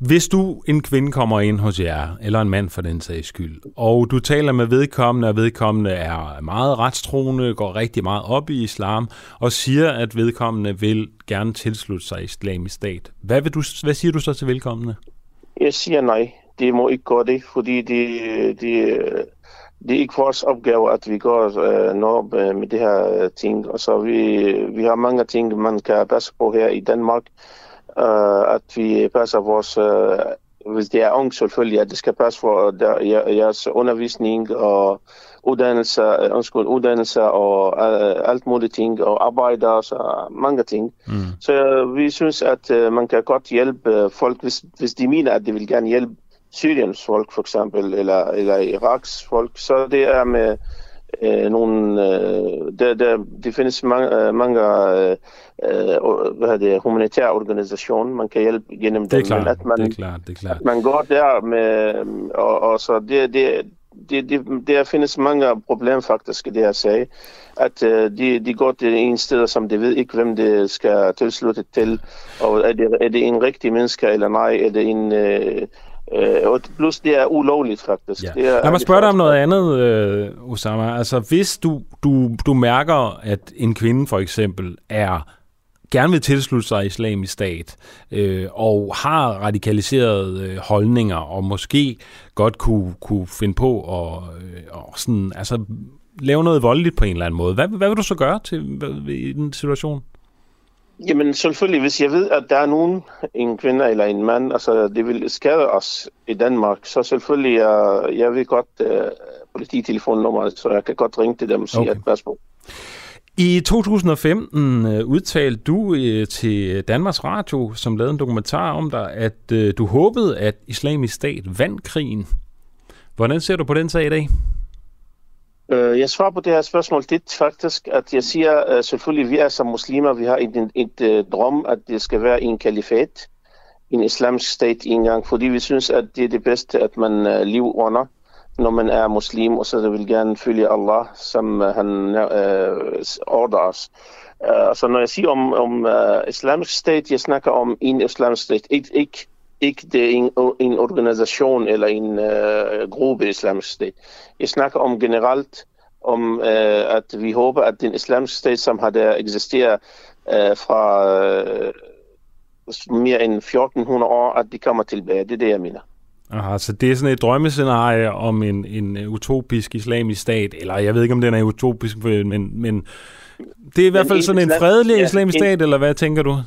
Speaker 1: Hvis du, en kvinde, kommer ind hos jer, eller en mand for den sags skyld, og du taler med vedkommende, og vedkommende er meget retstroende, går rigtig meget op i islam, og siger, at vedkommende vil gerne tilslutte sig islamisk stat, hvad, vil du, hvad siger du så til vedkommende?
Speaker 13: Jeg siger nej. Det må ikke gøre det, fordi det, det, det er ikke vores opgave, at vi går uh, noget med, med det her øh, ting. Og så vi, vi har mange ting, man kan passe på her i Danmark. Uh, at vi passer vores, uh, hvis det er ung selvfølgelig, at det skal passe for der, jer- jeres undervisning og uddannelse, uh, undskyld, uddannelse og uh, alt muligt ting, og arbejder og så mange ting.
Speaker 1: Mm.
Speaker 13: Så øh, vi synes, at øh, man kan godt hjælpe øh, folk, hvis, hvis de mener, at de vil gerne hjælpe Syriens folk for eksempel, eller, eller Iraks folk, så det er med øh, nogle, øh, der, der, det findes mange, øh, mange øh, øh, hvad det, humanitære organisationer, man kan hjælpe gennem
Speaker 1: Det er
Speaker 13: dem,
Speaker 1: klart,
Speaker 13: at man,
Speaker 1: det er klart, det er klart.
Speaker 13: at man går der med, og, og så det, det, det, det, der findes mange problemer faktisk i det her sag, at uh, de, de går til en sted, som de ved ikke, hvem det skal tilslutte til, og er det, er det en rigtig menneske eller nej, er det en... Uh, uh, og plus det er ulovligt faktisk.
Speaker 1: Ja.
Speaker 13: Det er,
Speaker 1: Lad mig spørge dig om noget andet, øh, Osama. Altså, hvis du, du, du mærker, at en kvinde for eksempel er gerne vil tilslutte sig islamisk stat, øh, og har radikaliserede øh, holdninger, og måske godt kunne, kunne finde på at øh, og sådan, altså, lave noget voldeligt på en eller anden måde. Hvad, hvad vil du så gøre til, hvad, i den situation?
Speaker 13: Jamen selvfølgelig, hvis jeg ved, at der er nogen, en kvinde eller en mand, altså det vil skade os i Danmark, så selvfølgelig, jeg, jeg vil godt uh, polititelefonnummer, så jeg kan godt ringe til dem og sige,
Speaker 1: Okay.
Speaker 13: okay. at pas på.
Speaker 1: I 2015 øh, udtalte du øh, til Danmarks Radio, som lavede en dokumentar om dig, at øh, du håbede, at islamisk stat vandt krigen. Hvordan ser du på den sag i dag?
Speaker 13: Uh, jeg svarer på det her spørgsmål lidt faktisk, at jeg siger uh, selvfølgelig, vi er som muslimer, vi har et, et, et uh, drøm, at det skal være en kalifat, en islamisk stat engang, fordi vi synes, at det er det bedste, at man uh, lever under, når man er muslim, og så vil gerne følge Allah, som uh, han uh, ordrer os. Uh, så når jeg siger om, om uh, islamisk stat, jeg snakker om en islamisk stat, ikke, ikke, ikke det er en, en organisation eller en uh, gruppe islamisk stat. Jeg snakker om generelt, om uh, at vi håber, at den islamiske stat, som har der eksisteret uh, fra uh, mere end 1400 år, at de kommer tilbage. Det er det, jeg mener.
Speaker 1: Aha, så det er sådan et drømmescenarie om en, en øh, utopisk islamisk stat, eller jeg ved ikke, om den er utopisk, men, men det er i hvert fald sådan en fredelig
Speaker 13: ja,
Speaker 1: islamisk stat, eller hvad tænker du?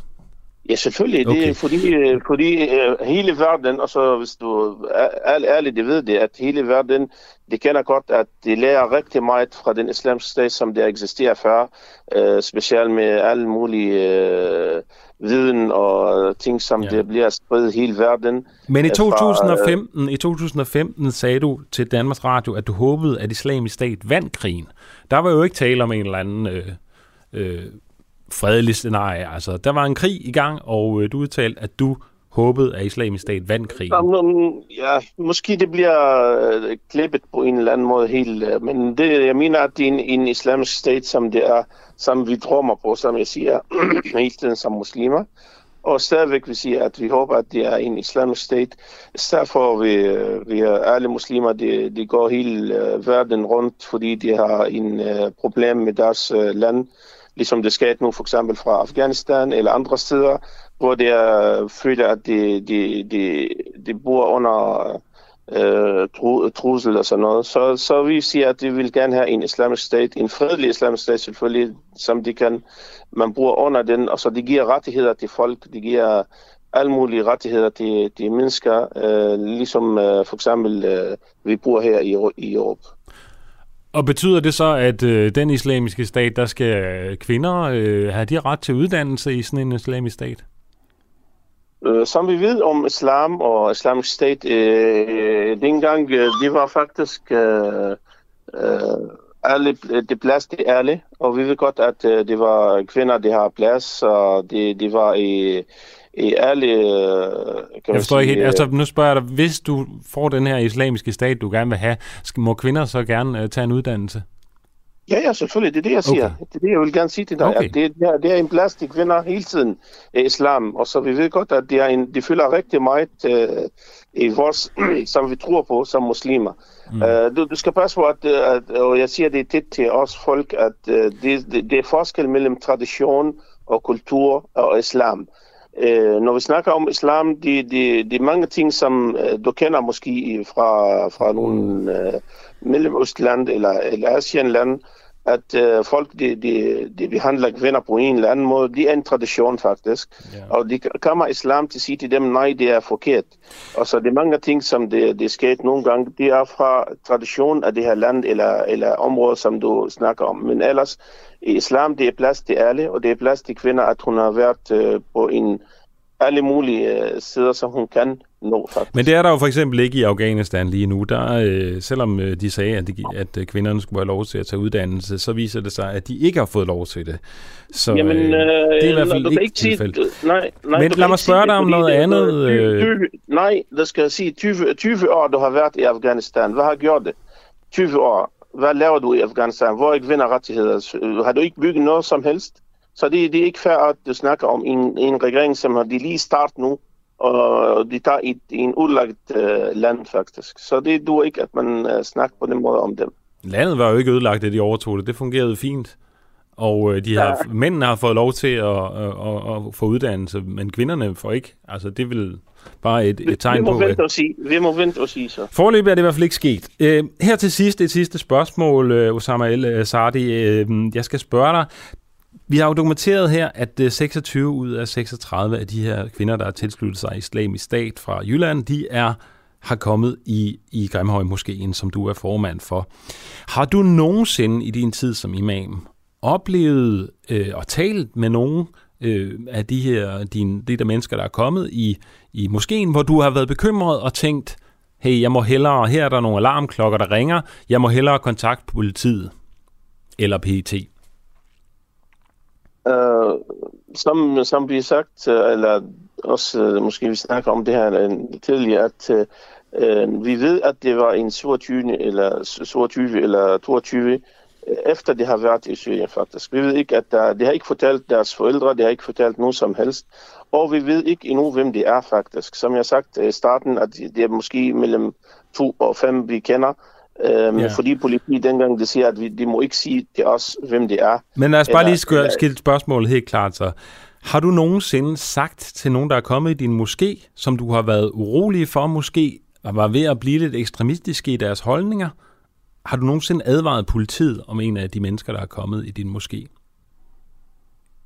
Speaker 13: Ja, selvfølgelig. Det
Speaker 1: Okay.
Speaker 13: er fordi, øh, fordi øh, hele verden, og så hvis du er ærlig, det ved det, at hele verden, de kender godt, at de lærer rigtig meget fra den islamiske stat, som der eksisterer før, øh, specielt med alle mulige øh, viden og ting, som
Speaker 1: Ja.
Speaker 13: det bliver spredt hele verden.
Speaker 1: Men i
Speaker 13: øh, fra,
Speaker 1: 2015, i 2015 sagde du til Danmarks Radio, at du håbede, at islamisk stat vandt krigen. Der var jo ikke tale om en eller anden øh, øh, fredelig scenarie. Altså, der var en krig i gang, og øh, du udtalte, at du håbede, at islamisk stat vandt krigen?
Speaker 13: Ja, måske det bliver øh, klippet på en eller anden måde helt, øh, men det, jeg mener, at det er en, en islamisk stat, som det er, som vi drømmer på, som jeg siger, hele tiden som muslimer. Og stadigvæk vil sige, at vi håber, at det er en islamisk stat. Derfor vi, øh, vi alle muslimer, de, de går hele verden rundt, fordi de har en uh, problem med deres uh, land, ligesom det sker nu for eksempel fra Afghanistan eller andre steder, hvor de uh, føler, at de, de, de, de bor under øh, tru, trussel og sådan noget. Så, så vi siger, at de vil gerne have en islamisk stat, en fredelig islamisk stat selvfølgelig, som de kan, man bruger under den, og så de giver rettigheder til folk, de giver alle mulige rettigheder til, til mennesker, øh, ligesom øh, for eksempel øh, vi bor her i, i Europa.
Speaker 1: Og betyder det så, at øh, den islamiske stat, der skal øh, kvinder øh, have de ret til uddannelse i sådan en islamisk stat?
Speaker 13: Øh, som vi ved om islam og islamisk stat, øh, øh dengang øh, det var faktisk øh, øh, alle, det plads til alle, og vi ved godt, at øh, det var kvinder, der har plads, og det, det var i, i alle... Øh,
Speaker 1: kan jeg forstår ikke helt. Altså, nu spørger jeg dig, hvis du får den her islamiske stat, du gerne vil have, må kvinder så gerne uh, tage en uddannelse?
Speaker 13: Ja, ja, selvfølgelig. Det er det, jeg siger. Okay. Det er det, jeg vil gerne sige til dig. Okay. At det, det, er, det er en plads til kvinder hele tiden i islam. Og så vi ved godt, at det er en, de føler rigtig meget uh, i vores, som vi tror på som muslimer. Mm. Uh, du, du skal passe på, at, at, og jeg siger det tit til os folk, at uh, det, det, det er forskel mellem tradition og kultur og islam. Uh, når vi snakker om islam, det de, de mange ting, som uh, du kender måske fra, fra nogle uh, Mellemøstland eller, eller Asienland, at uh, folk de, de, de behandler kvinder på en eller anden måde. Det er en tradition faktisk. Yeah. Og de kommer islam til at sige til dem, nej, det er forkert. Og så det mange ting, som det, det sket nogle gange, det er fra tradition af det her land eller, eller område, som du snakker om. Men ellers, i islam, det er plads til alle, og det er plads til kvinder, at hun har været uh, på en alle mulige uh, sider, som hun kan nå, faktisk.
Speaker 1: Men det er der jo for eksempel ikke i Afghanistan lige nu. Der, øh, selvom øh, de sagde, at, de, at øh, kvinderne skulle have lov til at tage uddannelse, så viser det sig, at de ikke har fået lov til det. Så Jamen, øh, det er i hvert fald ikke, ikke tilfældet. Nej, nej, Men lad mig spørge dig om noget andet.
Speaker 13: 20, 20, øh. nej, der skal sige 20, 20 år, du har været i Afghanistan. Hvad har gjort det? 20 år. Hvad laver du i Afghanistan? Hvor er kvinderrettigheder? Har du ikke bygget noget som helst? Så det, det er ikke fair, at du snakker om en, en regering, som har de lige start nu, og de tager i, i en udlagt uh, land faktisk. Så det duer ikke, at man uh, snakker på den måde om dem.
Speaker 1: Landet var jo ikke ødelagt, da de overtog det. Det fungerede fint. Og uh, de har, ja. mændene har fået lov til at, at, at, at få uddannelse, men kvinderne får ikke. Altså, det vil bare et, et tegn
Speaker 13: vi,
Speaker 1: må
Speaker 13: på... Vente og sige. Vi må vente og sige så.
Speaker 1: Forløbet er det i hvert fald ikke sket. Uh, her til sidst, et sidste spørgsmål, uh, Osama El Sardi. Uh, jeg skal spørge dig, vi har jo dokumenteret her, at øh, 26 ud af 36 af de her kvinder, der har tilsluttet sig islamisk stat fra Jylland, de er har kommet i, i Grimhøj Moskeen, som du er formand for. Har du nogensinde i din tid som imam oplevet øh, og talt med nogen øh, af de her dine, de der mennesker, der er kommet i, i moskeen, hvor du har været bekymret og tænkt, hey, jeg må hellere, her er der nogle alarmklokker, der ringer, jeg må hellere kontakte politiet eller PET?
Speaker 13: Uh, som, som vi har sagt, øh, eller også øh, måske vi snakker om det her tidligere, at uh, vi ved, at det var en 27. eller 22 eller 22 efter det har været i Syrien faktisk. Vi ved ikke, at der, det har ikke fortalt deres forældre, det har ikke fortalt nogen som helst, og vi ved ikke endnu, hvem det er faktisk. Som jeg har sagt i starten, at det er måske mellem to og fem, vi kender, Øhm, ja. Fordi politiet dengang det siger, at vi, de må ikke sige til os, hvem det er.
Speaker 1: Men lad os bare lige skille skille spørgsmålet helt klart så. Har du nogensinde sagt til nogen, der er kommet i din moské, som du har været urolig for måske, og var ved at blive lidt ekstremistiske i deres holdninger? Har du nogensinde advaret politiet om en af de mennesker, der er kommet i din moské?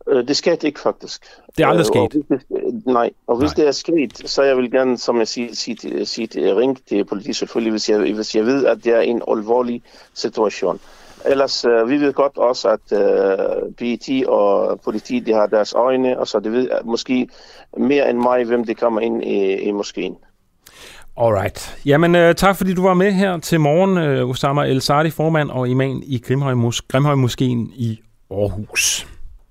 Speaker 13: Øh, det skete ikke faktisk.
Speaker 1: Det er aldrig øh, sket?
Speaker 13: Det, nej, og hvis nej. det er sket, så jeg vil gerne, som jeg siger, sige, sige, sige ring til politiet selvfølgelig, hvis jeg, hvis jeg ved, at det er en alvorlig situation. Ellers, uh, vi ved godt også, at uh, PET og politiet, de har deres øjne, og så de ved måske mere end mig, hvem det kommer ind i, i moskeen.
Speaker 1: Alright. Jamen, uh, tak fordi du var med her til morgen, uh, Osama El Sardi, formand og imam i Grimhøj, Mos- Grimhøj Moskeen i Aarhus.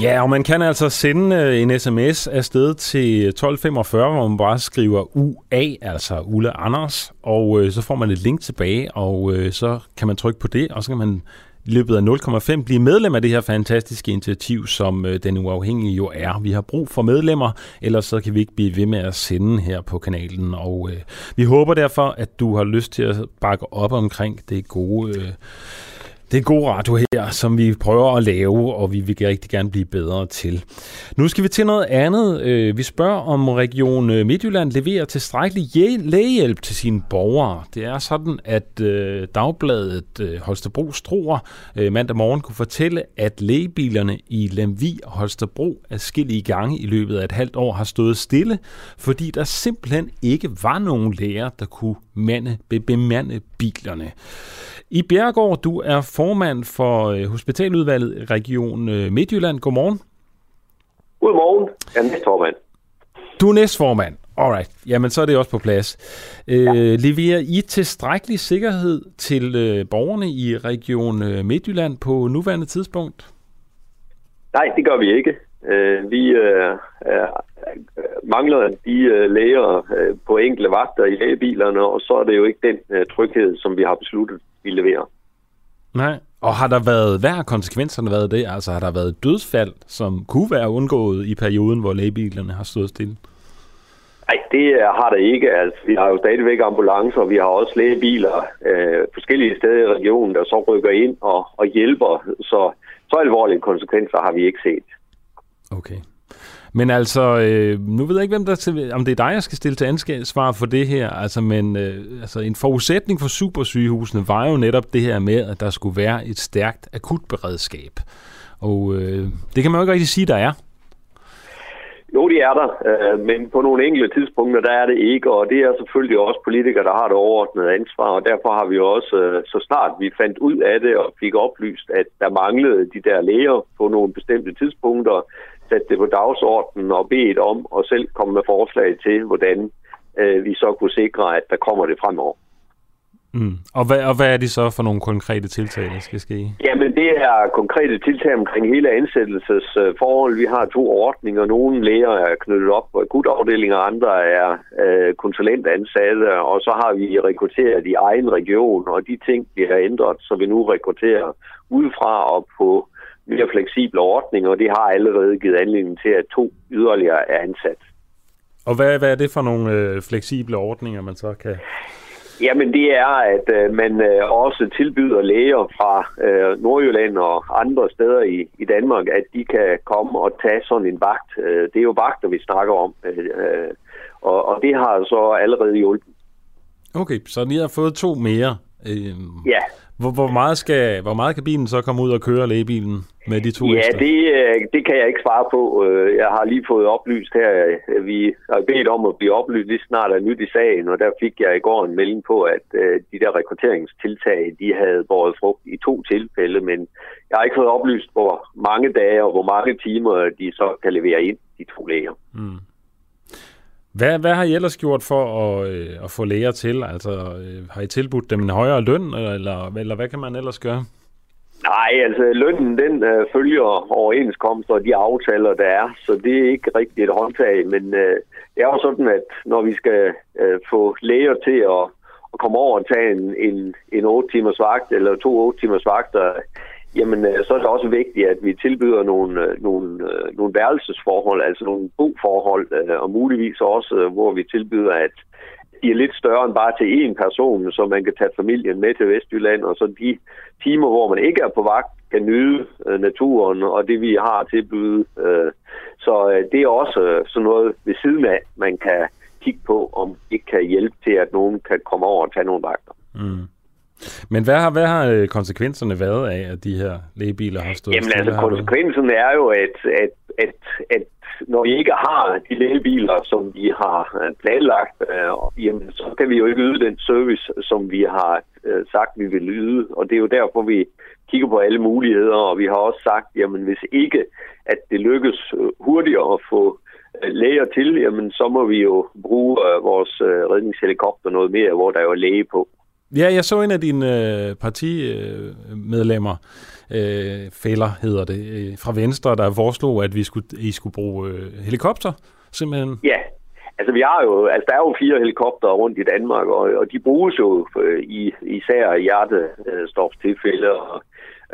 Speaker 1: Ja, og man kan altså sende øh, en sms afsted til 1245, hvor man bare skriver UA, altså Ulle Anders, og øh, så får man et link tilbage, og øh, så kan man trykke på det, og så kan man i løbet af 0,5 blive medlem af det her fantastiske initiativ, som øh, Den Uafhængige jo er. Vi har brug for medlemmer, ellers så kan vi ikke blive ved med at sende her på kanalen, og øh, vi håber derfor, at du har lyst til at bakke op omkring det gode... Øh, det er god radio her, som vi prøver at lave, og vi vil rigtig gerne blive bedre til. Nu skal vi til noget andet. Øh, vi spørger, om Region øh, Midtjylland leverer tilstrækkelig lægehjælp til sine borgere. Det er sådan, at øh, dagbladet Holstebro Struer mandag morgen kunne fortælle, at lægebilerne i Lemvi og Holstebro skille gange i løbet af et halvt år har stået stille, fordi der simpelthen ikke var nogen læger, der kunne mande, bemande bilerne. I Bjergård, du er formand for øh, Hospitaludvalget Region øh, Midtjylland. Godmorgen.
Speaker 14: Godmorgen. Jeg er næstformand.
Speaker 1: Du er næstformand. Alright. Jamen, så er det også på plads. Øh, ja. leverer I tilstrækkelig sikkerhed til øh, borgerne i Region Midtjylland på nuværende tidspunkt?
Speaker 14: Nej, det gør vi ikke. Øh, vi øh, er, mangler de øh, læger øh, på enkelte vagter i lægebilerne, og så er det jo ikke den øh, tryghed, som vi har besluttet, vi leverer.
Speaker 1: Nej, og har der været, hvad har konsekvenserne været det? Altså har der været dødsfald, som kunne være undgået i perioden, hvor lægebilerne har stået stille?
Speaker 14: Nej, det har der ikke. Altså, vi har jo stadigvæk ambulancer, og vi har også lægebiler øh, forskellige steder i regionen, der så rykker ind og, og hjælper. Så, så alvorlige konsekvenser har vi ikke set.
Speaker 1: Okay. Men altså, øh, nu ved jeg ikke, hvem der til, om det er dig, jeg skal stille til ansvar for det her, altså, men øh, altså, en forudsætning for supersygehusene var jo netop det her med, at der skulle være et stærkt akutberedskab. Og øh, det kan man jo ikke rigtig sige, der er.
Speaker 14: Jo, det er der, øh, men på nogle enkelte tidspunkter, der er det ikke, og det er selvfølgelig også politikere, der har det overordnede ansvar, og derfor har vi også, øh, så snart vi fandt ud af det og fik oplyst, at der manglede de der læger på nogle bestemte tidspunkter, sat det på dagsordenen og bedt om og selv komme med forslag til, hvordan øh, vi så kunne sikre, at der kommer det fremover.
Speaker 1: Mm. Og, hvad, og hvad er det så for nogle konkrete tiltag, der skal ske?
Speaker 14: Jamen, det er konkrete tiltag omkring hele ansættelsesforhold. Vi har to ordninger. Nogle læger er knyttet op på akutafdelinger, andre er øh, konsulentansatte, og så har vi rekrutteret i egen region, og de ting bliver ændret, så vi nu rekrutterer udefra og på mere fleksible ordninger, og det har allerede givet anledning til, at to yderligere er ansat.
Speaker 1: Og hvad, hvad er det for nogle øh, fleksible ordninger, man så kan...
Speaker 14: Jamen det er, at øh, man øh, også tilbyder læger fra øh, Nordjylland og andre steder i, i Danmark, at de kan komme og tage sådan en vagt. Øh, det er jo vagter, vi snakker om, øh, og, og det har så allerede hjulpet.
Speaker 1: Okay, så ni har fået to mere. Øh,
Speaker 14: ja.
Speaker 1: Hvor, hvor, meget skal, hvor meget kan bilen så komme ud og køre lægebilen med de to
Speaker 14: Ja, det, øh, det kan jeg ikke svare på. Øh, jeg har lige fået oplyst her. Øh, vi har bedt om at blive oplyst lige snart af nyt i sagen, og der fik jeg i går en melding på, at de der rekrutteringstiltag, de havde båret frugt i to tilfælde, men jeg har ikke fået oplyst, hvor mange dage og hvor mange timer de så kan levere ind, de to læger.
Speaker 1: Mm. Hvad, hvad har I ellers gjort for at, øh, at få læger til? Altså, øh, har I tilbudt dem en højere løn, eller, eller hvad kan man ellers gøre?
Speaker 14: Nej, altså lønnen den øh, følger overenskomster og de aftaler, der er, så det er ikke rigtigt et håndtag, men øh, det er jo sådan, at når vi skal øh, få læger til at, at komme over og tage en, en, en 8 timers vagt eller to 8 timers vagter, jamen øh, så er det også vigtigt, at vi tilbyder nogle, øh, nogle, øh, nogle værelsesforhold, altså nogle boforhold, og muligvis også, hvor vi tilbyder, at de er lidt større end bare til én person, så man kan tage familien med til Vestjylland, og så de timer, hvor man ikke er på vagt, kan nyde naturen og det, vi har at tilbyde. så det er også sådan noget ved siden af, man kan kigge på, om det kan hjælpe til, at nogen kan komme over og tage nogle vagter.
Speaker 1: Mm. Men hvad har, hvad har øh, konsekvenserne været af, at de her lægebiler har stået
Speaker 14: Jamen altså, konsekvensen er jo, at, at, at, at når vi ikke har de lægebiler, som vi har øh, planlagt, øh, jamen, så kan vi jo ikke yde den service, som vi har øh, sagt, vi vil yde. Og det er jo derfor, vi kigger på alle muligheder, og vi har også sagt, jamen hvis ikke, at det lykkes øh, hurtigere at få læger til, jamen så må vi jo bruge øh, vores øh, redningshelikopter noget mere, hvor der er jo læge på.
Speaker 1: Ja, jeg så en af dine øh, partimedlemmer, øh, fælder hedder det, øh, fra Venstre, der foreslog, at vi skulle, I skulle bruge øh, helikopter, simpelthen.
Speaker 14: Ja, altså vi har jo, altså der er jo fire helikopter rundt i Danmark, og, og de bruges jo øh, i, især i hjertestofstilfælde, og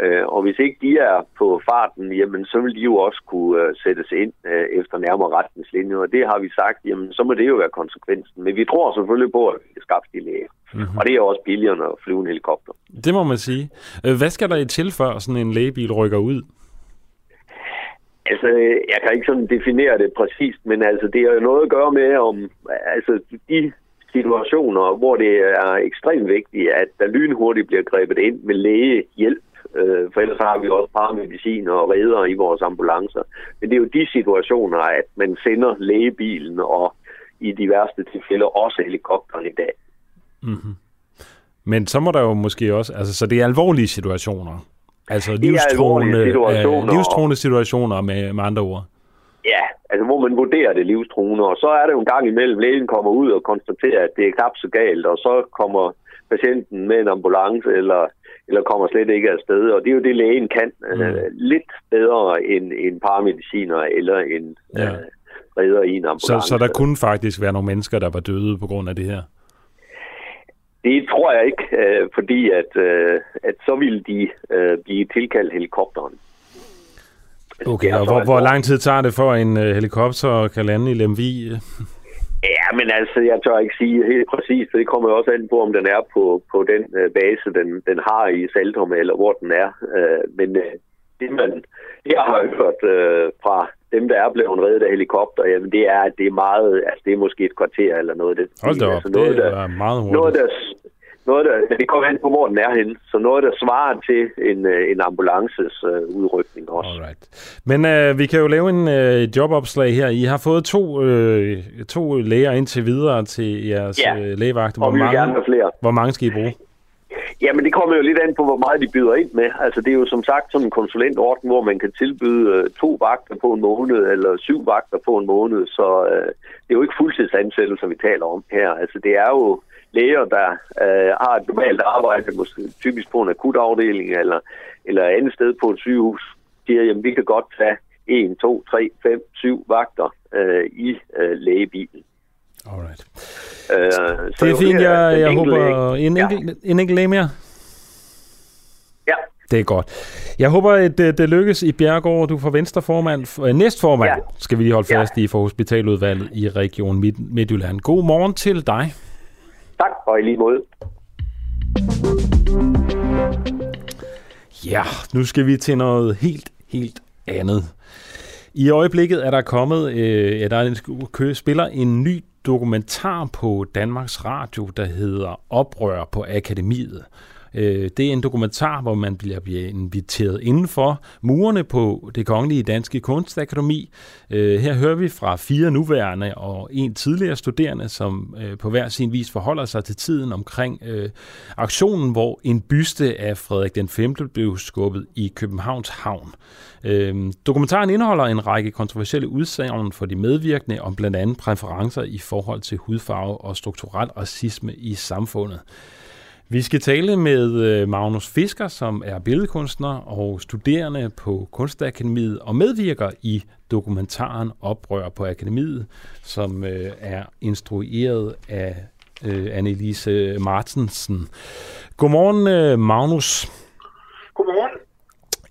Speaker 14: Øh, og hvis ikke de er på farten, jamen, så vil de jo også kunne øh, sættes ind øh, efter nærmere retningslinjer. Og det har vi sagt, jamen, så må det jo være konsekvensen. Men vi tror selvfølgelig på, at vi skaffe de læger. Mm-hmm. Og det er også billigere at flyve en helikopter.
Speaker 1: Det må man sige. Øh, hvad skal der i til, før sådan en lægebil rykker ud?
Speaker 14: Altså, jeg kan ikke sådan definere det præcist, men altså, det har jo noget at gøre med, om altså, de situationer, hvor det er ekstremt vigtigt, at der lynhurtigt bliver grebet ind med lægehjælp, Øh, for ellers har vi også paramedicin og redder i vores ambulancer. Men det er jo de situationer, at man sender lægebilen og i de værste tilfælde også helikopteren i dag.
Speaker 1: Mm-hmm. Men så må der jo måske også, altså så det er alvorlige situationer. Altså livstruende, situationer, øh, livstruende situationer med, med andre ord.
Speaker 14: Ja, altså hvor man vurderer det livstruende, og så er det jo en gang imellem, lægen kommer ud og konstaterer, at det er knap så galt, og så kommer patienten med en ambulance eller eller kommer slet ikke afsted. Og det er jo det, lægen kan mm. uh, lidt bedre end en paramediciner eller en ja. uh, redder i en ambulance.
Speaker 1: Så, så der kunne faktisk være nogle mennesker, der var døde på grund af det her?
Speaker 14: Det tror jeg ikke, uh, fordi at, uh, at så ville de uh, blive tilkaldt helikopteren.
Speaker 1: Okay, og hvor, hvor lang tid tager det for en uh, helikopter kan lande i Lemvi?
Speaker 14: Ja, men altså, jeg tør ikke sige helt præcis, for det kommer jo også an på, om den er på, på den øh, base, den, den har i Saltum, eller hvor den er. Øh, men øh, det, man, jeg har hørt øh, fra dem, der er blevet reddet af helikopter, jamen det er, at det er meget, altså det er måske et kvarter eller noget. Det,
Speaker 1: Hold da op, altså noget, det er meget hurtigt.
Speaker 14: Noget, der, noget, der, det kommer an på, hvor den er henne. Så noget, der svarer til en, øh, en ambulances uh, udrykning også.
Speaker 1: Alright. Men uh, vi kan jo lave en uh, jobopslag her. I har fået to, uh, to læger indtil videre til jeres ja. uh, lægevagt.
Speaker 14: Hvor og vi mange, gerne have flere.
Speaker 1: Hvor mange skal I bruge?
Speaker 14: Jamen, det kommer jo lidt an på, hvor meget de byder ind med. Altså, det er jo som sagt sådan en konsulentordning, hvor man kan tilbyde uh, to vagter på en måned, eller syv vagter på en måned. Så uh, det er jo ikke fuldtidsansættelser, vi taler om her. Altså, det er jo læger, der øh, har et normalt arbejde, måske typisk på en akutafdeling eller, eller andet sted på et sygehus, siger, at vi kan godt tage 1, 2, 3, 5, 7 vagter øh, i øh, lægebilen.
Speaker 1: Alright. Øh, det er fint, jeg, jeg håber... En, ja. enkelt, en enkelt læge mere?
Speaker 14: Ja.
Speaker 1: Det er godt. Jeg håber, at det, det lykkes i Bjergård. Du får venstreformand, øh, næstformand, ja. skal vi lige holde fast ja. i for hospitaludvalget i Region Midt, Midtjylland. God morgen til dig.
Speaker 14: Tak, og i lige måde.
Speaker 1: Ja, nu skal vi til noget helt, helt andet. I øjeblikket er der kommet, øh, ja, der er en, spiller en ny dokumentar på Danmarks Radio, der hedder Oprør på Akademiet. Øh, det er en dokumentar, hvor man bliver, bliver inviteret indenfor murene på det kongelige danske kunstakademi. Øh, her hører vi fra fire nuværende og en tidligere studerende, som øh, på hver sin vis forholder sig til tiden omkring øh, aktionen, hvor en byste af Frederik den 5. blev skubbet i Københavns Havn. Øh, dokumentaren indeholder en række kontroversielle udsagn for de medvirkende om blandt andet præferencer i forhold til hudfarve og strukturel racisme i samfundet. Vi skal tale med øh, Magnus Fisker, som er billedkunstner og studerende på Kunstakademiet og medvirker i dokumentaren Oprør på Akademiet, som øh, er instrueret af øh, Annelise Martensen. Godmorgen, Magnus.
Speaker 15: Godmorgen.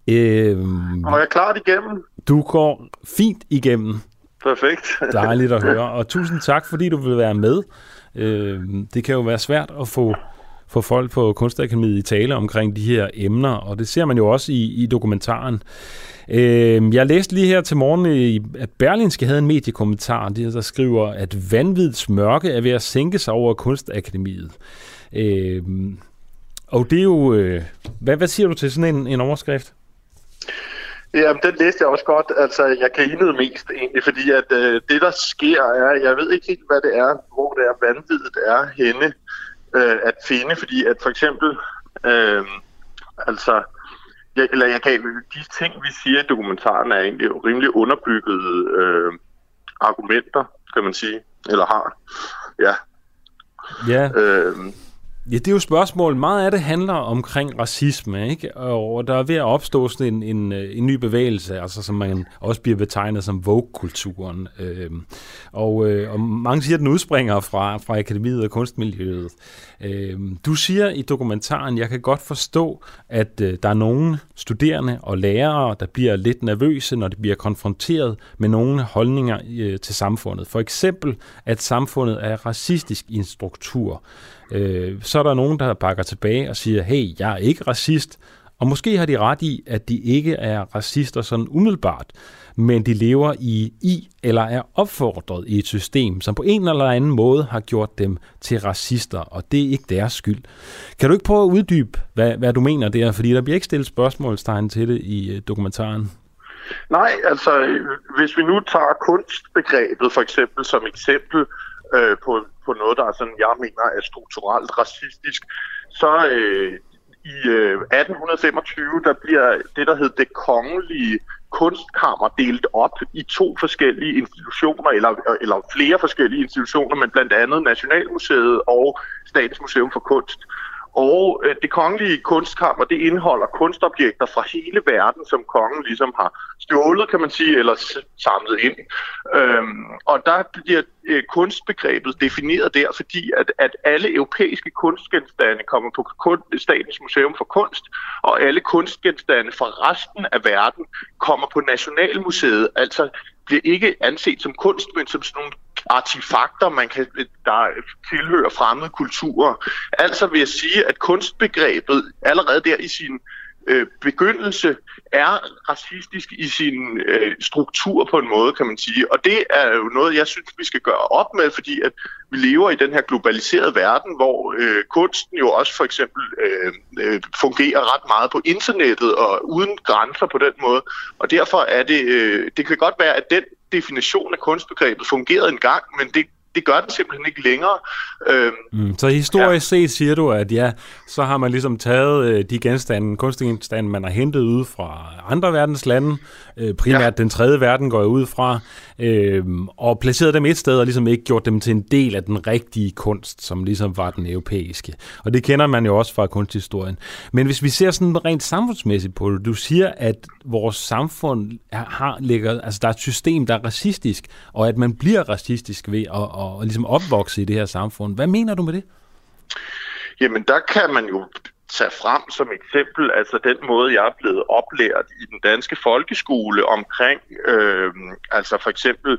Speaker 15: Øhm, og er jeg klart igennem?
Speaker 1: Du går fint igennem.
Speaker 15: Perfekt.
Speaker 1: Dejligt at høre, og tusind tak, fordi du vil være med. Øhm, det kan jo være svært at få få folk på Kunstakademiet i tale omkring de her emner, og det ser man jo også i, i dokumentaren. Øh, jeg læste lige her til morgen, øh, at Berlinske havde en mediekommentar, der skriver, at vanvidets mørke er ved at sænke sig over Kunstakademiet. Øh, og det er jo... Øh, hvad, hvad siger du til sådan en, en overskrift?
Speaker 15: Jamen, den læste jeg også godt. Altså, jeg grinede mest egentlig, fordi at øh, det, der sker, er, jeg ved ikke helt, hvad det er, hvor det er vanvittigt er henne øh, at finde, fordi at for eksempel, øh, altså, jeg, eller jeg kan, de ting, vi siger i dokumentaren, er egentlig rimelig underbyggede øh, argumenter, kan man sige, eller har. Ja.
Speaker 1: Ja. Øh, Ja, det er jo spørgsmål. Meget af det handler omkring racisme, ikke? Og der er ved at opstå sådan en, en, øh, en ny bevægelse, altså som man også bliver betegnet som Vogue-kulturen. Øhm, og, øh, og mange siger, at den udspringer fra, fra akademiet og kunstmiljøet. Øhm, du siger i dokumentaren, jeg kan godt forstå, at øh, der er nogle studerende og lærere, der bliver lidt nervøse, når de bliver konfronteret med nogle holdninger øh, til samfundet. For eksempel, at samfundet er racistisk i en struktur øh, så er der nogen, der bakker tilbage og siger, hey, jeg er ikke racist, og måske har de ret i, at de ikke er racister sådan umiddelbart, men de lever i, i eller er opfordret i et system, som på en eller anden måde har gjort dem til racister, og det er ikke deres skyld. Kan du ikke prøve at uddybe, hvad, hvad du mener der, fordi der bliver ikke stillet spørgsmålstegn til det i øh, dokumentaren?
Speaker 15: Nej, altså øh, hvis vi nu tager kunstbegrebet for eksempel som eksempel, øh, Øh, på, på noget, der er sådan, jeg mener er strukturelt racistisk, så øh, i øh, 1825, der bliver det, der hedder det kongelige kunstkammer delt op i to forskellige institutioner, eller, eller flere forskellige institutioner, men blandt andet Nationalmuseet og Statens Museum for Kunst. Og øh, det kongelige kunstkammer, det indeholder kunstobjekter fra hele verden, som kongen ligesom har stjålet, kan man sige, eller samlet ind. Øhm, og der bliver øh, kunstbegrebet defineret der, fordi at, at alle europæiske kunstgenstande kommer på kun, Statens Museum for Kunst, og alle kunstgenstande fra resten af verden kommer på Nationalmuseet, altså bliver ikke anset som kunst, men som sådan nogle artefakter, man kan, der tilhører fremmede kulturer. Altså vil jeg sige, at kunstbegrebet allerede der i sin øh, begyndelse er racistisk i sin øh, struktur på en måde, kan man sige. Og det er jo noget, jeg synes, vi skal gøre op med, fordi at vi lever i den her globaliserede verden, hvor øh, kunsten jo også for eksempel øh, øh, fungerer ret meget på internettet og uden grænser på den måde. Og derfor er det, øh, det kan godt være, at den definition af kunstbegrebet fungerede engang, men det det gør den simpelthen ikke længere.
Speaker 1: Øhm, mm, så historisk ja. set siger du, at ja, så har man ligesom taget øh, de genstande, kunstgenstande, man har hentet ud fra andre verdens lande, øh, primært ja. den tredje verden går jeg ud fra, øh, og placeret dem et sted og ligesom ikke gjort dem til en del af den rigtige kunst, som ligesom var den europæiske. Og det kender man jo også fra kunsthistorien. Men hvis vi ser sådan rent samfundsmæssigt på det, du siger, at vores samfund har, ligger, altså der er et system, der er racistisk, og at man bliver racistisk ved at, at, at ligesom opvokse i det her samfund. Hvad mener du med det?
Speaker 15: Jamen, der kan man jo tage frem som eksempel, altså den måde, jeg er blevet oplært i den danske folkeskole omkring, øh, altså for eksempel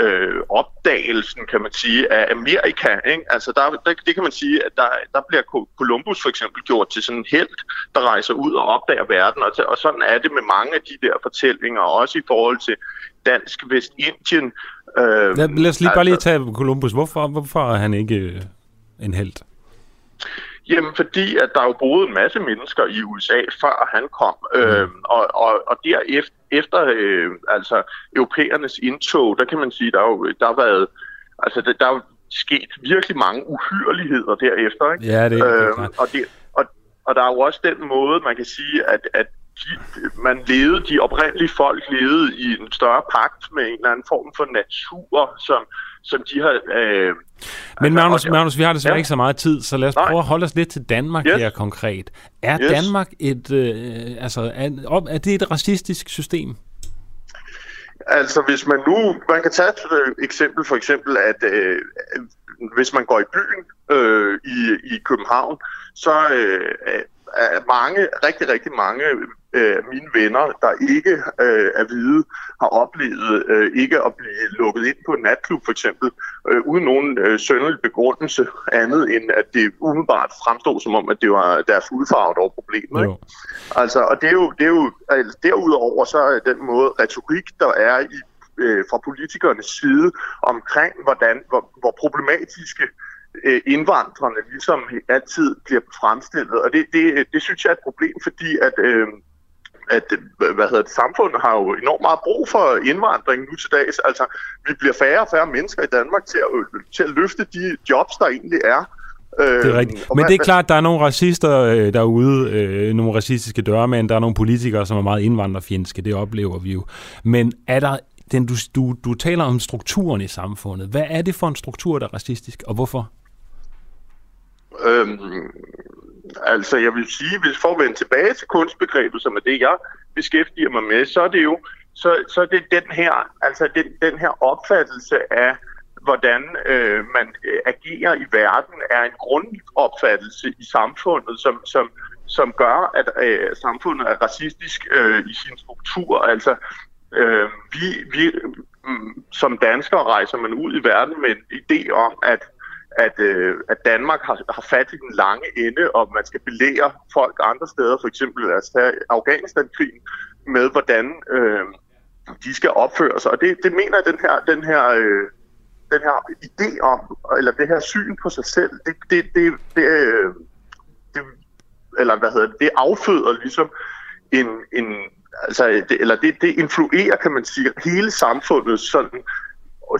Speaker 15: øh, opdagelsen, kan man sige, af Amerika. Ikke? Altså der, der, det kan man sige, at der, der bliver Columbus for eksempel gjort til sådan en held, der rejser ud og opdager verden, og, og sådan er det med mange af de der fortællinger, også i forhold til dansk Vestindien.
Speaker 1: Øh, lad, lad os lige altså, bare lige tage Columbus. Hvorfor, hvorfor er han ikke øh, en held?
Speaker 15: Jamen, fordi at der jo boede en masse mennesker i USA, før han kom. Øh, og, og, og derefter, efter øh, altså europæernes indtog, der kan man sige, der er jo, der har været, altså der, der er sket virkelig mange uhyreligheder derefter. Ikke?
Speaker 1: Ja, det er øh,
Speaker 15: og, det, og, og der er jo også den måde, man kan sige, at, at de, man levede, de oprindelige folk levede i en større pagt med en eller anden form for natur, som, som de har... Øh,
Speaker 1: Men altså, Magnus, Magnus, vi har desværre ja. ikke så meget tid, så lad os Nej. prøve at holde os lidt til Danmark yes. her konkret. Er yes. Danmark et... Øh, altså, er, er det et racistisk system?
Speaker 15: Altså, hvis man nu... Man kan tage et øh, eksempel, for eksempel, at øh, hvis man går i byen øh, i, i København, så øh, er mange, rigtig, rigtig mange øh, mine venner, der ikke øh, er hvide, har oplevet øh, ikke at blive lukket ind på en natklub for eksempel, øh, uden nogen øh, sønderlig begrundelse andet end at det umiddelbart fremstod som om, at det var deres hudfarve, der var problemet. Ikke? Altså, og det er jo, det er jo altså, derudover så er den måde retorik, der er i øh, fra politikernes side omkring, hvordan, hvor, hvor problematiske øh, indvandrerne ligesom altid bliver fremstillet. Og det, det, det synes jeg er et problem, fordi at øh, at hvad hedder det, samfundet har jo enormt meget brug for indvandring nu til dags. Altså, vi bliver færre og færre mennesker i Danmark til at, til at løfte de jobs, der egentlig er.
Speaker 1: Det er rigtigt. Men det er klart, at der er nogle racister øh, derude, øh, nogle racistiske dørmænd, der er nogle politikere, som er meget indvandrerfjendske, det oplever vi jo. Men er der den, du, du, du taler om strukturen i samfundet. Hvad er det for en struktur, der er racistisk, og hvorfor?
Speaker 15: Øhm, altså, jeg vil sige, hvis for at vende tilbage til kunstbegrebet, som er det, jeg beskæftiger mig med, så er det jo så, så er det den her, altså den, den her opfattelse af, hvordan øh, man agerer i verden, er en grundopfattelse i samfundet, som, som, som gør, at øh, samfundet er racistisk øh, i sin struktur. Altså, øh, vi, vi mm, som danskere rejser man ud i verden med en idé om, at at, øh, at Danmark har, har fat i den lange ende, og man skal belære folk andre steder, for eksempel lad os tage Afghanistan-krigen, med hvordan øh, de skal opføre sig. Og det, det mener jeg, den her, den her, øh, den her idé om, eller det her syn på sig selv, det, det, det, det, øh, det eller hvad hedder det, det afføder ligesom en, en altså, det, eller det, det influerer, kan man sige, hele samfundet sådan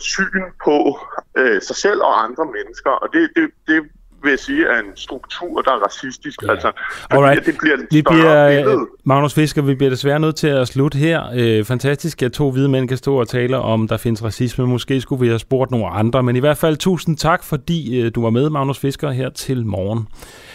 Speaker 15: syn på øh, sig selv og andre mennesker, og det, det, det vil jeg sige er en struktur, der er racistisk. Ja. Altså,
Speaker 1: Alright.
Speaker 15: det bliver
Speaker 1: vi bliver, Magnus Fisker, vi bliver desværre nødt til at slutte her. Øh, fantastisk, at to hvide mænd kan stå og tale om, der findes racisme. Måske skulle vi have spurgt nogle andre, men i hvert fald tusind tak, fordi øh, du var med, Magnus Fisker, her til morgen.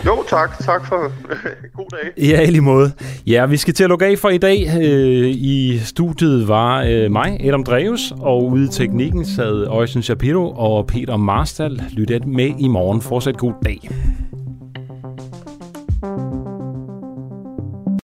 Speaker 15: Jo, tak. Tak for god dag.
Speaker 1: Ja, i lige måde. Ja, vi skal til at lukke af for i dag. Øh, I studiet var øh, mig, Adam Dreves, og ude i teknikken sad Øjsen Shapiro og Peter Marstal. Lyt med i morgen. Fortsat god be.